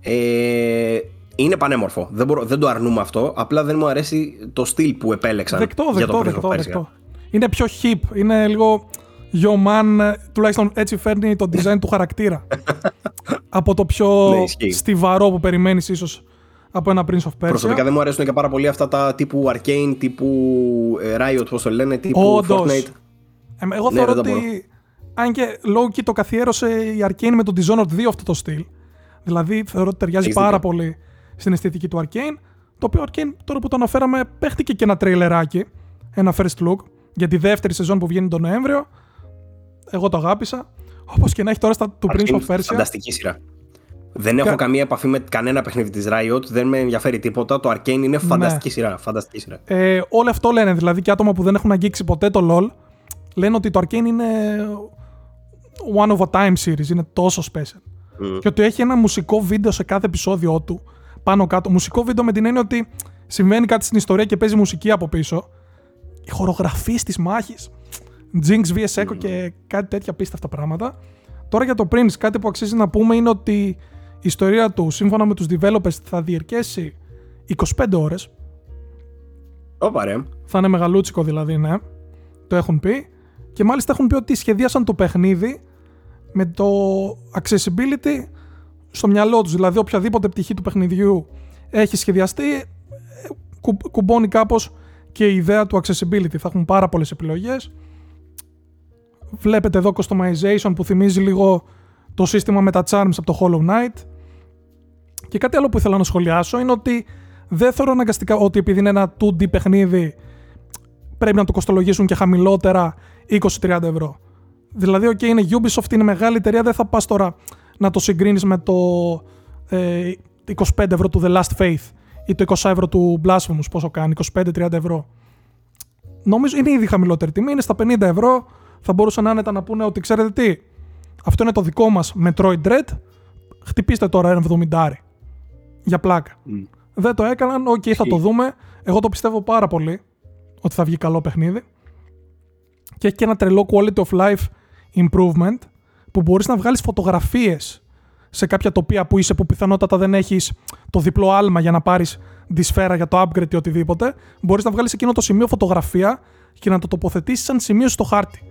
S1: ε, είναι πανέμορφο. Δεν, μπορώ, δεν το αρνούμε αυτό. Απλά δεν μου αρέσει το στυλ που επέλεξαν
S2: δεκτό,
S1: για
S2: δεκτό,
S1: το
S2: δεκτό, δεκτό. Είναι πιο hip. Είναι λίγο yo man, τουλάχιστον έτσι φέρνει το design του χαρακτήρα. από το πιο ναι, στιβαρό που περιμένεις ίσως από ένα Prince of Persia.
S1: Προσωπικά δεν μου αρέσουν και πάρα πολύ αυτά τα τύπου Arcane, τύπου ε, Riot, πώς το λένε, τύπου Όντως. Fortnite.
S2: Ε, εγώ ναι, θεωρώ ότι. Αν και λόγω το καθιέρωσε η Arcane με το Dishonored 2 αυτό το στυλ. Δηλαδή θεωρώ ότι ταιριάζει πάρα πολύ στην αισθητική του Arcane. Το οποίο Arcane, τώρα που το αναφέραμε, παίχτηκε και ένα τρέιλεράκι, ένα first look, για τη δεύτερη σεζόν που βγαίνει τον Νοέμβριο. Εγώ το αγάπησα. Όπως και να έχει τώρα στα του Prince of Persia.
S1: Φανταστική σειρά. Δεν έχω καμία επαφή με κανένα παιχνίδι της Riot, δεν με ενδιαφέρει τίποτα. Το Arcane είναι ναι. φανταστική σειρά. Φανταστική σειρά.
S2: Ε, όλο αυτό λένε, δηλαδή και άτομα που δεν έχουν αγγίξει ποτέ το LOL, λένε ότι το Arcane είναι one of a time series, είναι τόσο special. Mm. Και ότι έχει ένα μουσικό βίντεο σε κάθε επεισόδιο του. Πάνω κάτω. Μουσικό βίντεο με την έννοια ότι συμβαίνει κάτι στην ιστορία και παίζει μουσική από πίσω. Η χορογραφή της μάχης. Jinx vs Echo mm. και κάτι τέτοια απίστευτα πράγματα. Τώρα για το Prince, κάτι που αξίζει να πούμε είναι ότι η ιστορία του, σύμφωνα με τους developers, θα διερκέσει 25 ώρες.
S1: Ωπα ρε.
S2: Θα είναι μεγαλούτσικο δηλαδή, ναι. Το έχουν πει. Και μάλιστα έχουν πει ότι σχεδίασαν το παιχνίδι με το accessibility στο μυαλό τους. Δηλαδή οποιαδήποτε πτυχή του παιχνιδιού έχει σχεδιαστεί, ε, κουμπώνει κάπως και η ιδέα του accessibility. Θα έχουν πάρα πολλές επιλογές. Βλέπετε εδώ customization που θυμίζει λίγο το σύστημα με τα charms από το Hollow Knight. Και κάτι άλλο που ήθελα να σχολιάσω είναι ότι δεν θεωρώ αναγκαστικά ότι επειδή είναι ένα 2D παιχνίδι πρέπει να το κοστολογήσουν και χαμηλότερα 20-30 ευρώ. Δηλαδή, OK, είναι Ubisoft, είναι μεγάλη εταιρεία, δεν θα πας τώρα να το συγκρίνεις με το ε, 25 ευρώ του The Last Faith ή το 20 ευρώ του Blasphemous, πόσο κάνει, 25-30 ευρώ. Νομίζω είναι ήδη χαμηλότερη τιμή, είναι στα 50 ευρώ. Θα μπορούσαν άνετα να πούνε ότι ξέρετε τι, αυτό είναι το δικό μας Metroid Dread, χτυπήστε τώρα ένα 70 για πλάκα. Mm. Δεν το έκαναν, οκ, okay, θα το δούμε. Εγώ το πιστεύω πάρα πολύ ότι θα βγει καλό παιχνίδι. και έχει και ένα τρελό quality of life improvement που μπορείς να βγάλεις φωτογραφίες σε κάποια τοπία που είσαι που πιθανότατα δεν έχεις το διπλό άλμα για να πάρεις τη σφαίρα για το upgrade ή οτιδήποτε. Μπορείς να βγάλεις εκείνο το σημείο φωτογραφία και να το τοποθετήσεις σαν σημείο στο χάρτη.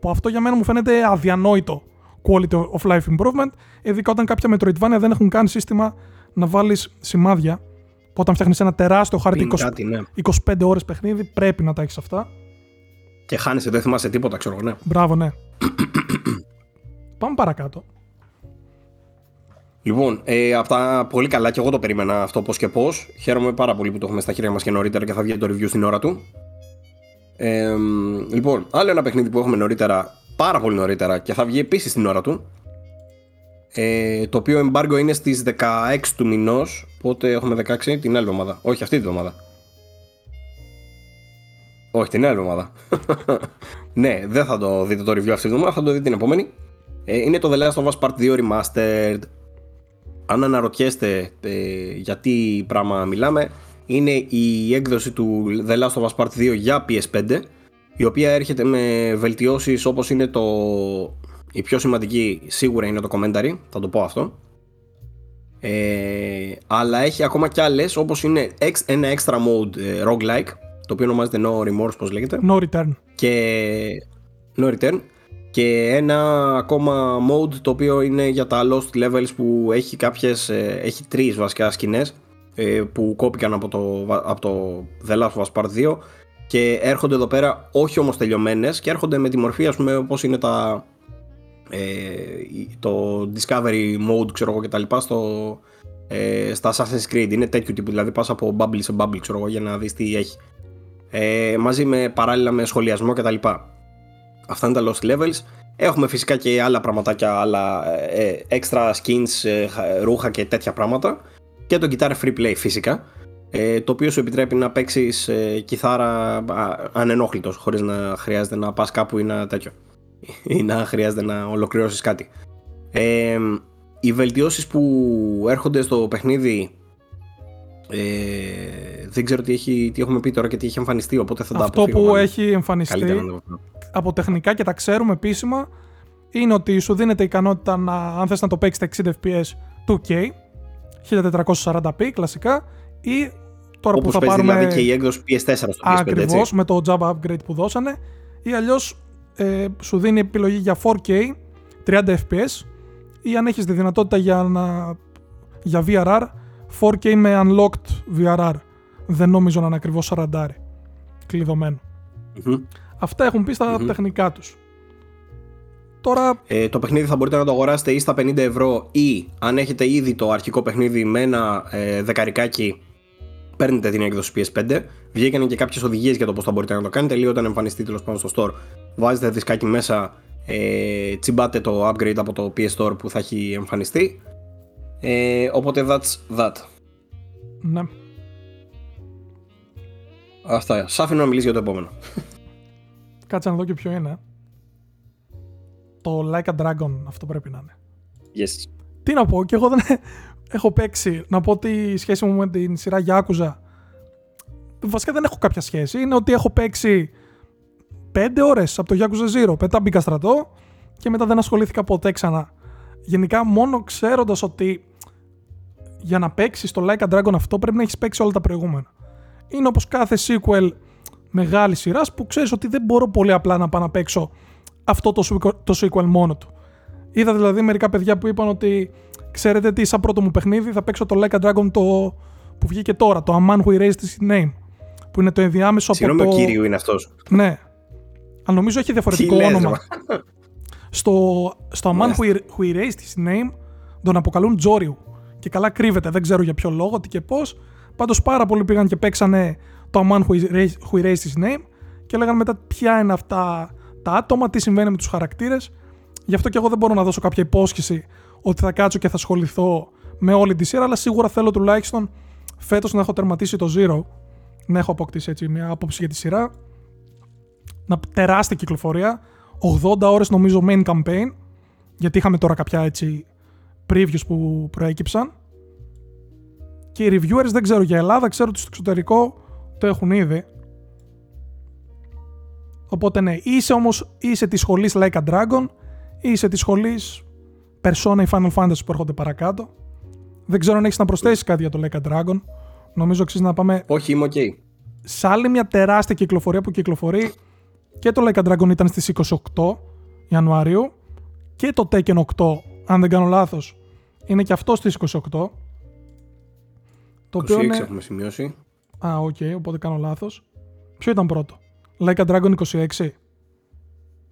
S2: Που αυτό για μένα μου φαίνεται αδιανόητο quality of life improvement, ειδικά όταν κάποια Metroidvania δεν έχουν καν σύστημα να βάλεις σημάδια. Όταν φτιάχνεις ένα τεράστιο χάρτη 20,
S1: κάτι, ναι.
S2: 25 ώρες παιχνίδι, πρέπει να τα έχεις αυτά.
S1: Και χάνεσαι, δεν θυμάσαι τίποτα, ξέρω εγώ, ναι.
S2: Μπράβο, ναι. Πάμε παρακάτω.
S1: Λοιπόν, ε, από τα πολύ καλά και εγώ το περίμενα αυτό πώς και πώς. Χαίρομαι πάρα πολύ που το έχουμε στα χέρια μας και νωρίτερα και θα βγει το review στην ώρα του. Ε, λοιπόν, άλλο ένα παιχνίδι που έχουμε νωρίτερα, πάρα πολύ νωρίτερα και θα βγει επίσης στην ώρα του. Ε, το οποίο embargo είναι στις 16 του μηνός Οπότε έχουμε 16 την άλλη εβδομάδα. Όχι αυτή την εβδομάδα Όχι την άλλη εβδομάδα. Ναι δεν θα το δείτε το review αυτή την εβδομάδα Θα το δείτε την επόμενη. Ε, Είναι το The Last of Us Part 2 Remastered. Αν αναρωτιέστε ε, γιατί πράγμα μιλάμε Είναι η έκδοση του The Last of Us Part 2 για PS5 η οποία έρχεται με βελτιώσεις όπως είναι το η πιο σημαντική σίγουρα είναι το commentary, θα το πω αυτό. Ε, αλλά έχει ακόμα κι άλλες όπως είναι ένα extra mode ε, roguelike το οποίο ονομάζεται No Remorse πώς λέγεται.
S2: No Return.
S1: Και No Return. Και ένα ακόμα mode το οποίο είναι για τα lost levels που έχει κάποιες ε, έχει τρεις βασικά σκηνές ε, που κόπηκαν από το, από το The Last of Us Part 2 και έρχονται εδώ πέρα όχι όμως τελειωμένες και έρχονται με τη μορφή ας πούμε όπως είναι τα ε, το Discovery Mode ξέρω εγώ και τα λοιπά στο, ε, στα Assassin's Creed. Είναι τέτοιο τύπου δηλαδή πας από bubble σε bubble ξέρω εγώ για να δεις τι έχει. Ε, μαζί με παράλληλα με σχολιασμό και τα λοιπά. Αυτά είναι τα Lost Levels. Έχουμε φυσικά και άλλα πραγματάκια άλλα ε, extra skins, ε, ρούχα και τέτοια πράγματα. Και το Guitar Free Play φυσικά. Ε, το οποίο σου επιτρέπει να παίξεις ε, κιθάρα ανενόχλητος χωρίς να χρειάζεται να πας κάπου ή να τέτοιο ή να χρειάζεται να ολοκληρώσεις κάτι. Ε, οι βελτιώσεις που έρχονται στο παιχνίδι ε, δεν ξέρω τι, έχει, τι έχουμε πει τώρα και τι έχει εμφανιστεί οπότε θα
S2: Αυτό
S1: τα
S2: Αυτό που έχει εμφανιστεί από τεχνικά και τα ξέρουμε επίσημα είναι ότι σου δίνεται η ικανότητα να, αν θες να το παίξεις 60 fps 2K 1440p κλασικά ή τώρα
S1: Όπως
S2: που θα
S1: παίζει
S2: πάρουμε
S1: δηλαδή και η έκδοση PS4 στο PS5
S2: Ακριβώς με το Java upgrade που δώσανε ή αλλιώς ε, σου δίνει επιλογή για 4K 30 fps ή αν έχεις τη δυνατότητα για, να, για VRR 4K με unlocked VRR δεν νομίζω να είναι ακριβώς 40 κλειδωμένο. Αυτά έχουν πει στα τεχνικά τους. Τώρα...
S1: Ε, το παιχνίδι θα μπορείτε να το αγοράσετε ή στα 50 ευρώ ή αν έχετε ήδη το αρχικό παιχνίδι με ένα ε, δεκαρικάκι παίρνετε την έκδοση PS5. Βγήκαν και κάποιες οδηγίες για το πώς θα μπορείτε να το κάνετε. Λίγο όταν εμφανιστεί τέλος πάντων στο store, βάζετε δισκάκι μέσα, ε, τσιμπάτε το upgrade από το PS Store που θα έχει εμφανιστεί. Ε, οπότε that's that.
S2: Ναι.
S1: Αυτά. Σ' αφήνω να μιλήσεις για το επόμενο.
S2: Κάτσε να δω και ποιο είναι. Το Like a Dragon αυτό πρέπει να είναι.
S1: Yes.
S2: Τι να πω, και εγώ δεν έχω παίξει. Να πω τη σχέση μου με την σειρά Yakuza. Βασικά δεν έχω κάποια σχέση. Είναι ότι έχω παίξει 5 ώρες από το Yakuza Zero. Μετά μπήκα στρατό και μετά δεν ασχολήθηκα ποτέ ξανά. Γενικά, μόνο ξέροντας ότι για να παίξεις το Like a Dragon αυτό πρέπει να έχεις παίξει όλα τα προηγούμενα. Είναι όπως κάθε sequel μεγάλης σειράς που ξέρεις ότι δεν μπορώ πολύ απλά να πάω να παίξω αυτό το, το sequel μόνο του. Είδα δηλαδή μερικά παιδιά που είπαν ότι ξέρετε τι, σαν πρώτο μου παιχνίδι θα παίξω το Like a Dragon το που βγήκε τώρα, το A Man Who Erased His Name. Που είναι το ενδιάμεσο
S1: από
S2: το...
S1: ο κύριο είναι αυτός.
S2: Ναι. Αλλά νομίζω έχει διαφορετικό
S1: Τι
S2: όνομα.
S1: Λες,
S2: στο, στο A Man Who, Who Erased His Name τον αποκαλούν Τζόριου. Και καλά κρύβεται, δεν ξέρω για ποιο λόγο, τι και πώς. Πάντως πάρα πολλοί πήγαν και παίξανε το A Man Who Erased, who erased His Name και λέγανε μετά ποια είναι αυτά τα άτομα, τι συμβαίνει με τους χαρακτήρες. Γι' αυτό και εγώ δεν μπορώ να δώσω κάποια υπόσχεση ότι θα κάτσω και θα ασχοληθώ με όλη τη σειρά, αλλά σίγουρα θέλω τουλάχιστον φέτος να έχω τερματίσει το Zero. Να έχω αποκτήσει έτσι μια άποψη για τη σειρά. Να τεράστια κυκλοφορία. 80 ώρες νομίζω main campaign. Γιατί είχαμε τώρα κάποια έτσι previews που προέκυψαν. Και οι reviewers δεν ξέρω για Ελλάδα, ξέρω ότι στο εξωτερικό το έχουν ήδη. Οπότε ναι, είσαι όμως είσαι της σχολής Like a Dragon ή είσαι της σχολής Persona ή Final Fantasy που έρχονται παρακάτω. Δεν ξέρω αν έχεις να προσθέσεις κάτι για το Like a Dragon. Νομίζω αξίζει να πάμε
S1: Όχι, είμαι οκ.
S2: σε άλλη μια τεράστια κυκλοφορία που κυκλοφορεί και το Like a Dragon ήταν στις 28 Ιανουαρίου και το Tekken 8, αν δεν κάνω λάθος, είναι και αυτό στις 28. Το
S1: 26
S2: οποίο είναι...
S1: έχουμε σημειώσει.
S2: Α, οκ, οπότε κάνω λάθος. Ποιο ήταν πρώτο; Like a Dragon 26.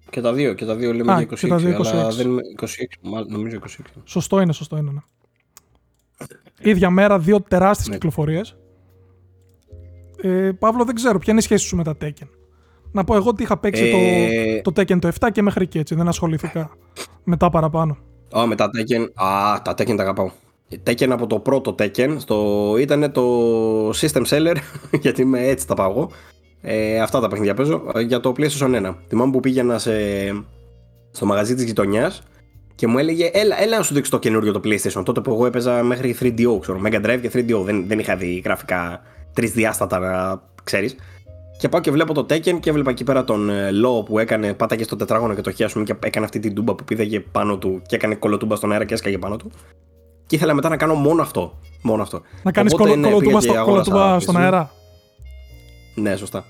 S1: Και τα δύο, και τα δύο λέμε
S2: Α,
S1: για 26,
S2: και τα δύο
S1: αλλά
S2: 26.
S1: δεν είμαι 26, μάλλον, νομίζω 26.
S2: Σωστό είναι, σωστό είναι, ναι. Ίδια μέρα, δύο τεράστιες
S1: Ναι.
S2: κυκλοφορίες. Ε, Παύλο, δεν ξέρω, ποια είναι η σχέση σου με τα Tekken; Να πω εγώ ότι είχα παίξει
S1: Ε,
S2: το, το Tekken το 7 και μέχρι και έτσι, δεν ασχολήθηκα μετά παραπάνω.
S1: Α, με τα Tekken. Α, τα Tekken τα αγαπάω. Tekken από το πρώτο Tekken στο... ήταν το System Seller, γιατί με έτσι τα πάω εγώ. Ε, αυτά τα παιχνίδια παίζω ε, για το PlayStation 1. Θυμάμαι που πήγαινα σε... στο μαγαζί της γειτονιάς και μου έλεγε έλα, έλα να σου δείξω το καινούριο το PlayStation. Τότε που εγώ έπαιζα μέχρι 3DO, ξέρω, Mega Drive και 3DO. Δεν, δεν είχα δει γραφικά τρισδιάστατα να ξέρεις. Και πάω και βλέπω το Tekken και έβλεπα εκεί πέρα τον ε, Law που έκανε, πάταγε στο τετράγωνο και το χιάσουμε και έκανε αυτή την τούμπα που πήδαγε πάνω του και έκανε κολοτούμπα στον αέρα και έσκαγε πάνω του. Και ήθελα μετά να κάνω μόνο αυτό. Μόνο αυτό.
S2: Να κάνεις
S1: Οπότε,
S2: κολο,
S1: ναι,
S2: κολοτούμπα,
S1: πήγα και
S2: στο,
S1: αγόρασα
S2: κολοτούμπα στον
S1: PlayStation.
S2: αέρα.
S1: Ναι, σωστά.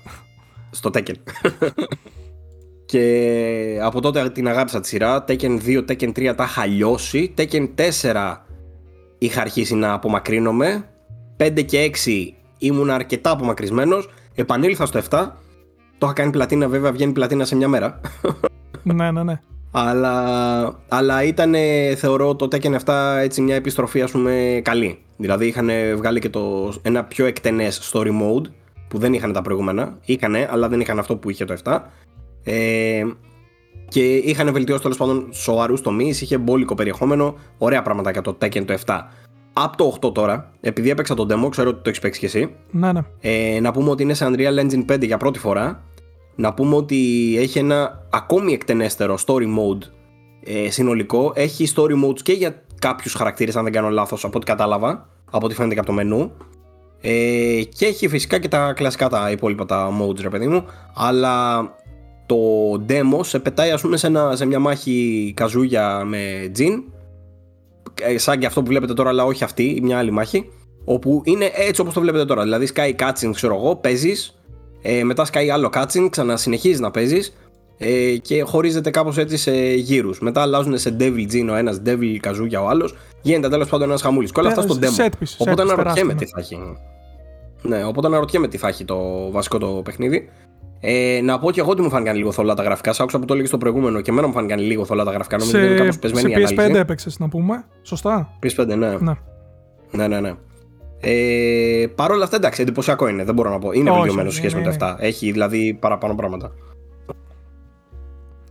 S1: Στο Tekken. και από τότε την αγάπησα τη σειρά. Tekken 2, Tekken 3 τα είχα λιώσει. Tekken 4 είχα αρχίσει να απομακρύνομαι. 5 και 6 ήμουν αρκετά απομακρυσμένος. Επανήλθα στο 7. Το είχα κάνει πλατίνα, βέβαια βγαίνει πλατίνα σε μια μέρα.
S2: ναι, ναι, ναι.
S1: αλλά, αλλά ήταν, θεωρώ, το Tekken 7 έτσι μια επιστροφή, ας πούμε, καλή. Δηλαδή είχαν βγάλει και το, ένα πιο εκτενές story mode που δεν είχαν τα προηγούμενα. Είχανε, αλλά δεν είχαν αυτό που είχε το 7. Ε, και είχαν βελτιώσει τέλος πάντων σοβαρούς τομείς, είχε μπόλικο περιεχόμενο, ωραία πράγματα για το Tekken το 7. Από το 8 τώρα, επειδή έπαιξα τον demo, ξέρω ότι το έχεις παίξει κι εσύ.
S2: ναι, ναι.
S1: Ε, να πούμε ότι είναι σε Unreal Engine 5 για πρώτη φορά. Να πούμε ότι έχει ένα ακόμη εκτενέστερο story mode ε, συνολικό. Έχει story modes και για κάποιους χαρακτήρες, αν δεν κάνω λάθος, από ό,τι κατάλαβα, από ό,τι φαίνεται και από το μενού. Ε, και έχει φυσικά και τα κλασικά τα υπόλοιπα τα modes, ρε παιδί μου. Αλλά το demo σε πετάει, ας πούμε, σε, ένα, σε μια μάχη καζούγια με Jin. Ε, σαν και αυτό που βλέπετε τώρα, αλλά όχι αυτή, μια άλλη μάχη. Όπου είναι έτσι όπως το βλέπετε τώρα. Δηλαδή, σκάει cutscene, ξέρω εγώ, παίζεις. Ε, μετά σκάει άλλο cutscene, ξανασυνεχίζεις να παίζεις. Ε, και χωρίζεται κάπως έτσι σε γύρους. Μετά αλλάζουν σε Devil Jin ο ένας, Devil Kazuya ο άλλος. Γίνεται τέλος πάντων ένας χαμούλης. Και όλα αυτά
S2: Ε,
S1: στο demo.
S2: set pieces,
S1: οπότε
S2: set pieces,
S1: αναρωτιέμαι
S2: τεράστια,
S1: τι θα έχει. Ναι, οπότε αναρωτιέμαι τι θα έχει το βασικό το παιχνίδι. Ε, να πω και εγώ ότι μου φάνηκαν λίγο θολά τα γραφικά. Σ' άκουσα που το έλεγες στο προηγούμενο και εμένα μου φάνηκαν λίγο θολά τα γραφικά. Νομίζω ότι είναι
S2: Σε,
S1: κάπως
S2: σε
S1: πεσμένη η
S2: PS5
S1: ανάλυση.
S2: έπαιξες, να πούμε. Σωστά;
S1: PS5, ναι.
S2: Ναι.
S1: Ναι, ναι, ναι. Ε, Παρ' όλα αυτά, εντάξει, εντυπωσιακό είναι, δεν μπορώ να πω. Είναι
S2: Όχι,
S1: βελτιωμένος σε
S2: ναι,
S1: σχέση
S2: ναι,
S1: με το 7. Έχει δηλαδή παραπάνω πράγματα.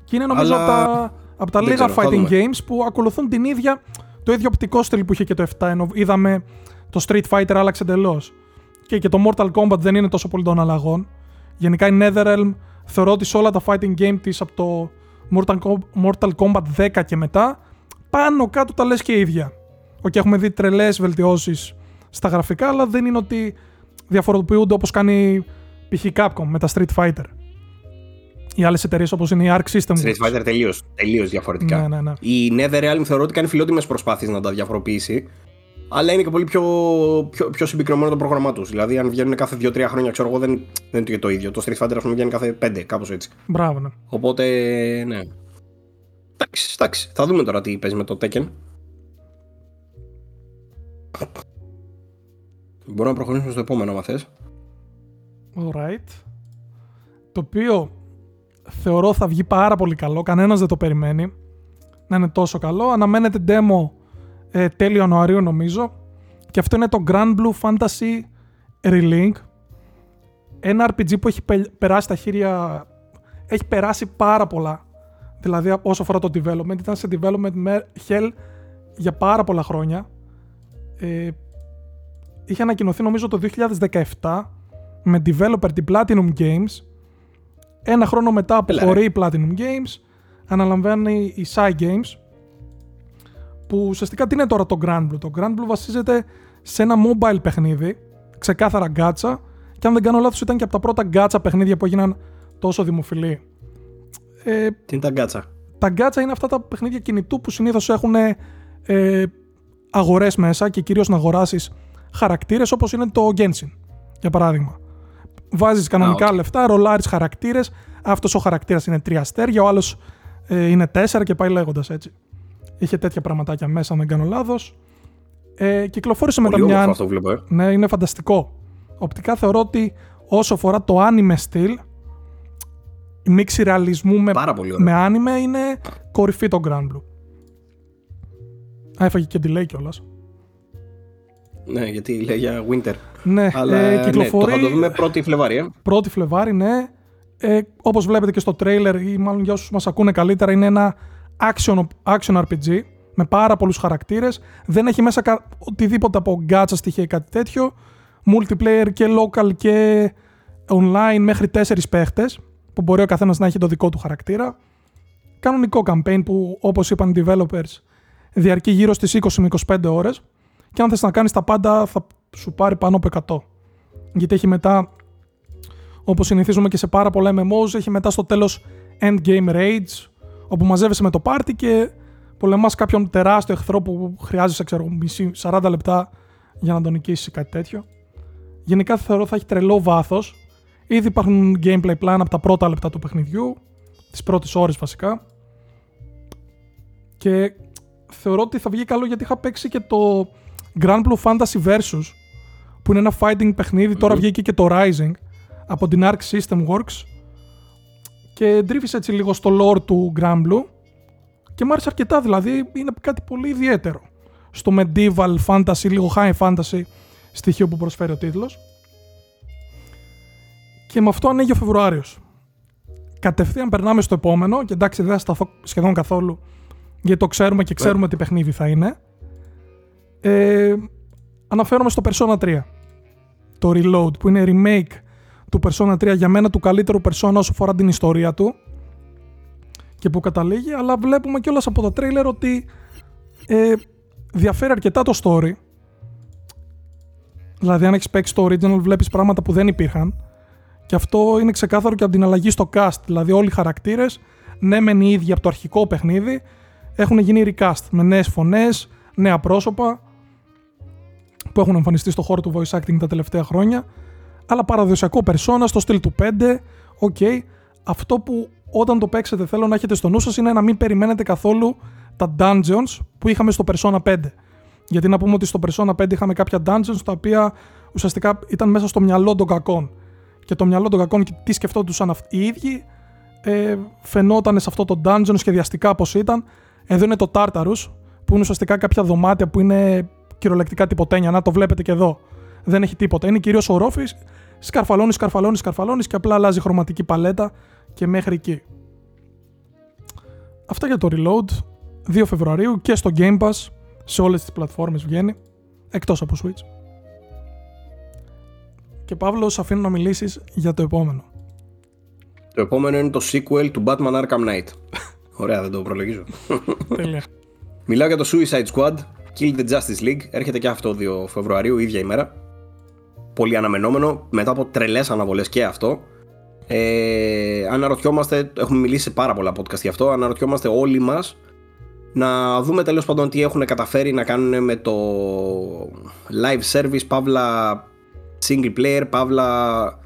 S2: Και είναι νομίζω
S1: Αλλά
S2: από τα, από τα
S1: δεν
S2: λίγα
S1: ξέρω, θα
S2: fighting
S1: δούμε.
S2: games που ακολουθούν την ίδια, το ίδιο οπτικό στυλ που είχε και το 7. Ενώ είδαμε το Street Fighter άλλαξε εντελώς. Και, και το Mortal Kombat δεν είναι τόσο πολύ των αλλαγών. Γενικά η NetherRealm θεωρώ ότι σε όλα τα fighting game της από το Mortal, Com- Mortal Kombat 10 και μετά πάνω κάτω τα λες και ίδια. Οκ, έχουμε δει τρελές βελτιώσεις στα γραφικά, αλλά δεν είναι ότι διαφοροποιούνται όπως κάνει π.χ. Capcom με τα Street Fighter. Οι άλλες εταιρείες όπως είναι η Arc System
S1: Street
S2: Works.
S1: Fighter τελείως τελείως διαφορετικά.
S2: Ναι, ναι, ναι.
S1: Η NetherRealm θεωρώ ότι κάνει φιλότιμες προσπάθειες να τα διαφοροποιήσει. Αλλά είναι και πολύ πιο, πιο, πιο συμπυκνωμένο το πρόγραμμά τους. Δηλαδή, αν βγαίνουν κάθε 2-3 χρόνια, ξέρω εγώ, δεν, δεν είναι το ίδιο. Το Street Fighter, ας πούμε, βγαίνει κάθε 5, κάπως έτσι.
S2: Μπράβο, ναι.
S1: Οπότε, ναι. Εντάξει, εντάξει. Θα δούμε τώρα τι παίζει με το Tekken. Μπορούμε να προχωρήσουμε στο επόμενο, αν θες.
S2: Alright. Το οποίο θεωρώ θα βγει πάρα πολύ καλό. Κανένας δεν το περιμένει να είναι τόσο καλό. Αναμένεται demo ε, τέλειο Ιανουαρίου νομίζω. Και αυτό είναι το Grand Blue Fantasy Relink. Ένα RPG που έχει πε- περάσει τα χέρια... Έχει περάσει πάρα πολλά. Δηλαδή όσο αφορά το development. Ήταν σε development με hell για πάρα πολλά χρόνια. Ε, είχε ανακοινωθεί νομίζω το 2017 με developer την Platinum Games. Ένα χρόνο μετά αποχωρεί η Platinum Games, αναλαμβάνει η Psy Games, που ουσιαστικά τι είναι τώρα το Grand Blue; Το Grand Blue βασίζεται σε ένα mobile παιχνίδι, ξεκάθαρα gacha, και αν δεν κάνω λάθος ήταν και από τα πρώτα gacha παιχνίδια που έγιναν τόσο δημοφιλή Ε,
S1: Τι είναι τα γκάτσα.
S2: τα γκάτσα είναι αυτά τα παιχνίδια κινητού που συνήθως έχουν ε, αγορές μέσα και κυρίως να αγοράσεις χαρακτήρες όπως είναι το Genshin, για παράδειγμα. Βάζεις κανονικά
S1: Α, οκ.
S2: λεφτά, ρολάρεις χαρακτήρες, αυτός ο χαρακτήρας είναι τρία αστέρια, ο άλλος ε, είναι τέσσερα και πάει λέγοντας έτσι. Είχε τέτοια πραγματάκια μέσα, αν δεν κάνω λάθος. Ε, κυκλοφόρησε μετά
S1: Πολύ όμορφο
S2: μια...
S1: αυτό που βλέπω, ε.
S2: Ναι, είναι φανταστικό. Οπτικά θεωρώ ότι όσο αφορά το anime στυλ, η μίξη ρεαλισμού με,
S1: Πάρα πολύ ωραίο.
S2: με anime είναι κορυφή το Grand Blue. Α, έφαγε και delay κιόλας.
S1: Ναι, γιατί λέει για Winter.
S2: Ναι,
S1: Αλλά
S2: ε,
S1: ναι, το
S2: κυκλοφορεί
S1: θα το δούμε 1η Φλεβάρι, ε.
S2: 1η Φλεβάρι, ναι. Ε, όπως βλέπετε και στο τρέιλερ ή μάλλον για όσους μας ακούνε καλύτερα είναι ένα action, action RPG με πάρα πολλούς χαρακτήρες. Δεν έχει μέσα κα- οτιδήποτε από gacha στοιχεία ή κάτι τέτοιο. Multiplayer και local και online μέχρι τέσσερις παίχτες που μπορεί ο καθένας να έχει το δικό του χαρακτήρα. Κανονικό campaign που όπως είπαν οι developers διαρκεί γύρω στις 20 με 25 ώρες και αν θες να κάνεις τα πάντα θα σου πάρει πάνω από 100. Γιατί έχει μετά όπως συνηθίζουμε και σε πάρα πολλά MMOs, έχει μετά στο τέλος endgame raids, όπου μαζεύεσαι με το πάρτι και πολεμάς κάποιον τεράστιο εχθρό που χρειάζεσαι, ξέρω, μισή, 40 λεπτά για να τον νικήσεις ή κάτι τέτοιο. Γενικά θεωρώ θα έχει τρελό βάθος. Ήδη υπάρχουν gameplay plan από τα πρώτα λεπτά του παιχνιδιού, τις πρώτες ώρες βασικά. Και θεωρώ ότι θα βγει καλό γιατί είχα παίξει και το Grand Blue Fantasy Versus, που είναι ένα fighting παιχνίδι, τώρα βγήκε και το Rising, από την Arc System Works και ντρίφησε έτσι λίγο στο lore του Grand Blue και μου άρεσε αρκετά, δηλαδή είναι κάτι πολύ ιδιαίτερο στο medieval fantasy, λίγο high fantasy στοιχείο που προσφέρει ο τίτλος και με αυτό ανοίγει ο Φεβρουάριος. Κατευθείαν περνάμε στο επόμενο και εντάξει δεν θα σταθώ σχεδόν καθόλου γιατί το ξέρουμε και ξέρουμε τι παιχνίδι θα είναι. Ε, αναφέρομαι στο Persona 3. Το Reload που είναι remake του Persona 3 για μένα του καλύτερου Persona όσο αφορά την ιστορία του και που καταλήγει, αλλά βλέπουμε κιόλας από το τρέιλερ ότι ε, διαφέρει αρκετά το story. Δηλαδή αν έχεις παίξει το original βλέπεις πράγματα που δεν υπήρχαν και αυτό είναι ξεκάθαρο και από την αλλαγή στο cast. Δηλαδή όλοι οι χαρακτήρες, ναι μεν οι ίδιοι από το αρχικό παιχνίδι, έχουν γίνει recast με νέες φωνές, νέα πρόσωπα που έχουν εμφανιστεί στο χώρο του voice acting τα τελευταία χρόνια αλλά παραδοσιακό persona στο στυλ του 5. Οκ. Αυτό που όταν το παίξετε θέλω να έχετε στο νου σας είναι να μην περιμένετε καθόλου τα dungeons που είχαμε στο Persona 5. Γιατί να πούμε ότι στο Persona 5 είχαμε κάποια dungeons τα οποία ουσιαστικά ήταν μέσα στο μυαλό των κακών. Και το μυαλό των κακών και τι σκεφτόντουσαν αυτοί οι ίδιοι ε, φαινόταν σε αυτό το dungeon σχεδιαστικά πως ήταν. Εδώ είναι το Tartarus που είναι ουσιαστικά κάποια δωμάτια που είναι κυριολεκτικά τιποτένια. Να το βλέπετε και εδώ. Δεν έχει τίποτα. Είναι κυρίως ορόφη, σκαρφαλώνεις, σκαρφαλώνεις, σκαρφαλώνεις και απλά αλλάζει χρωματική παλέτα και μέχρι εκεί. Αυτά για το Reload 2 Φεβρουαρίου και στο Game Pass σε όλες τις πλατφόρμες βγαίνει εκτός από Switch. Και Παύλο, σε αφήνω να μιλήσεις για το επόμενο.
S1: Το επόμενο είναι το sequel του Batman Arkham Knight. Ωραία, δεν το προλογίζω.
S2: Τέλεια.
S1: Μιλάω για το Suicide Squad, Kill the Justice League. Έρχεται και αυτό 2 Φεβρουαρίου, ίδια ημέρα. Πολύ αναμενόμενο, μετά από τρελές αναβολές και αυτό. Ε, αναρωτιόμαστε, έχουμε μιλήσει σε πάρα πολλά podcast γι' αυτό, αναρωτιόμαστε όλοι μας να δούμε τέλος πάντων τι έχουν καταφέρει να κάνουν με το live service, παύλα single player, παύλα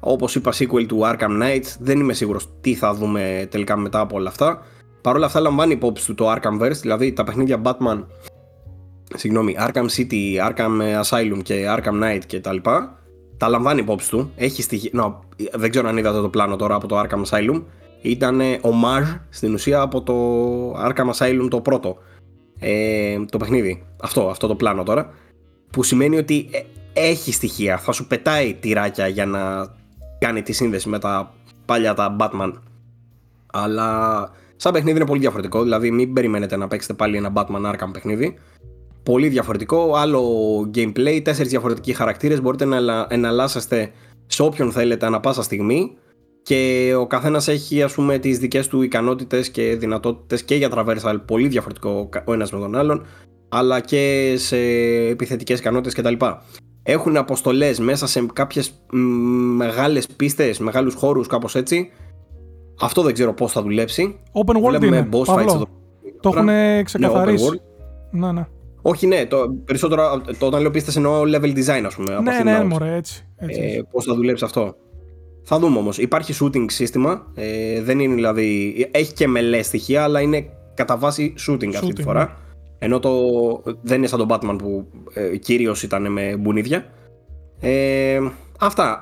S1: όπως είπα sequel του Arkham Knight. Δεν είμαι σίγουρος τι θα δούμε τελικά μετά από όλα αυτά. Παρ' όλα αυτά λαμβάνει υπόψη του το Arkhamverse, δηλαδή τα παιχνίδια Batman, συγγνώμη, Arkham City, Arkham Asylum και Arkham Knight και τα λοιπά, τα λαμβάνει υπόψη του. Έχει στοιχεία, no, δεν ξέρω αν είδατε το πλάνο τώρα από το Arkham Asylum. Ήταν homage στην ουσία από το Arkham Asylum το πρώτο. Ε, το παιχνίδι. Αυτό, αυτό το πλάνο τώρα. Που σημαίνει ότι ε, έχει στοιχεία. Θα σου πετάει τυράκια για να κάνει τη σύνδεση με τα παλιά τα Batman. Αλλά σαν παιχνίδι είναι πολύ διαφορετικό. Δηλαδή, μην περιμένετε να παίξετε πάλι ένα Batman Arkham παιχνίδι. Πολύ διαφορετικό. Άλλο gameplay, τέσσερις διαφορετικοί χαρακτήρες. Μπορείτε να ελα- εναλλάσσεστε σε όποιον θέλετε ανα πάσα στιγμή. Και ο καθένας έχει ας πούμε τις δικές του ικανότητες και δυνατότητες και για traversal πολύ διαφορετικό ο ένας με τον άλλον. Αλλά και σε επιθετικές ικανότητες κτλ. Έχουν αποστολές μέσα σε κάποιες μεγάλες πίστες, μεγάλους χώρους, κάπως έτσι Αυτό δεν ξέρω πώς θα δουλέψει.
S2: Open world
S1: Βλέπουμε
S2: είναι,
S1: boss fights
S2: Παύλο.
S1: εδώ.
S2: Το έχουν
S1: Ναι,
S2: ξεκαθαρίσει.
S1: open world.
S2: Ναι, ναι.
S1: Όχι, ναι, το, περισσότερο το, όταν λέω πίστες εννοώ level design, ας πούμε. από
S2: Ναι,
S1: αυτή την
S2: ναι,
S1: άποψη.
S2: μωρέ, έτσι. έτσι.
S1: ε, πώς θα δουλέψει αυτό. Θα δούμε όμως. Υπάρχει shooting σύστημα. Ε, δεν είναι δηλαδή. Έχει και μελέ στοιχεία, αλλά είναι κατά βάση shooting, αυτή
S2: Shooting,
S1: τη φορά. Ενώ το, δεν είναι σαν τον Batman που ε, κυρίως ήταν με μπουνίδια. Ε, αυτά.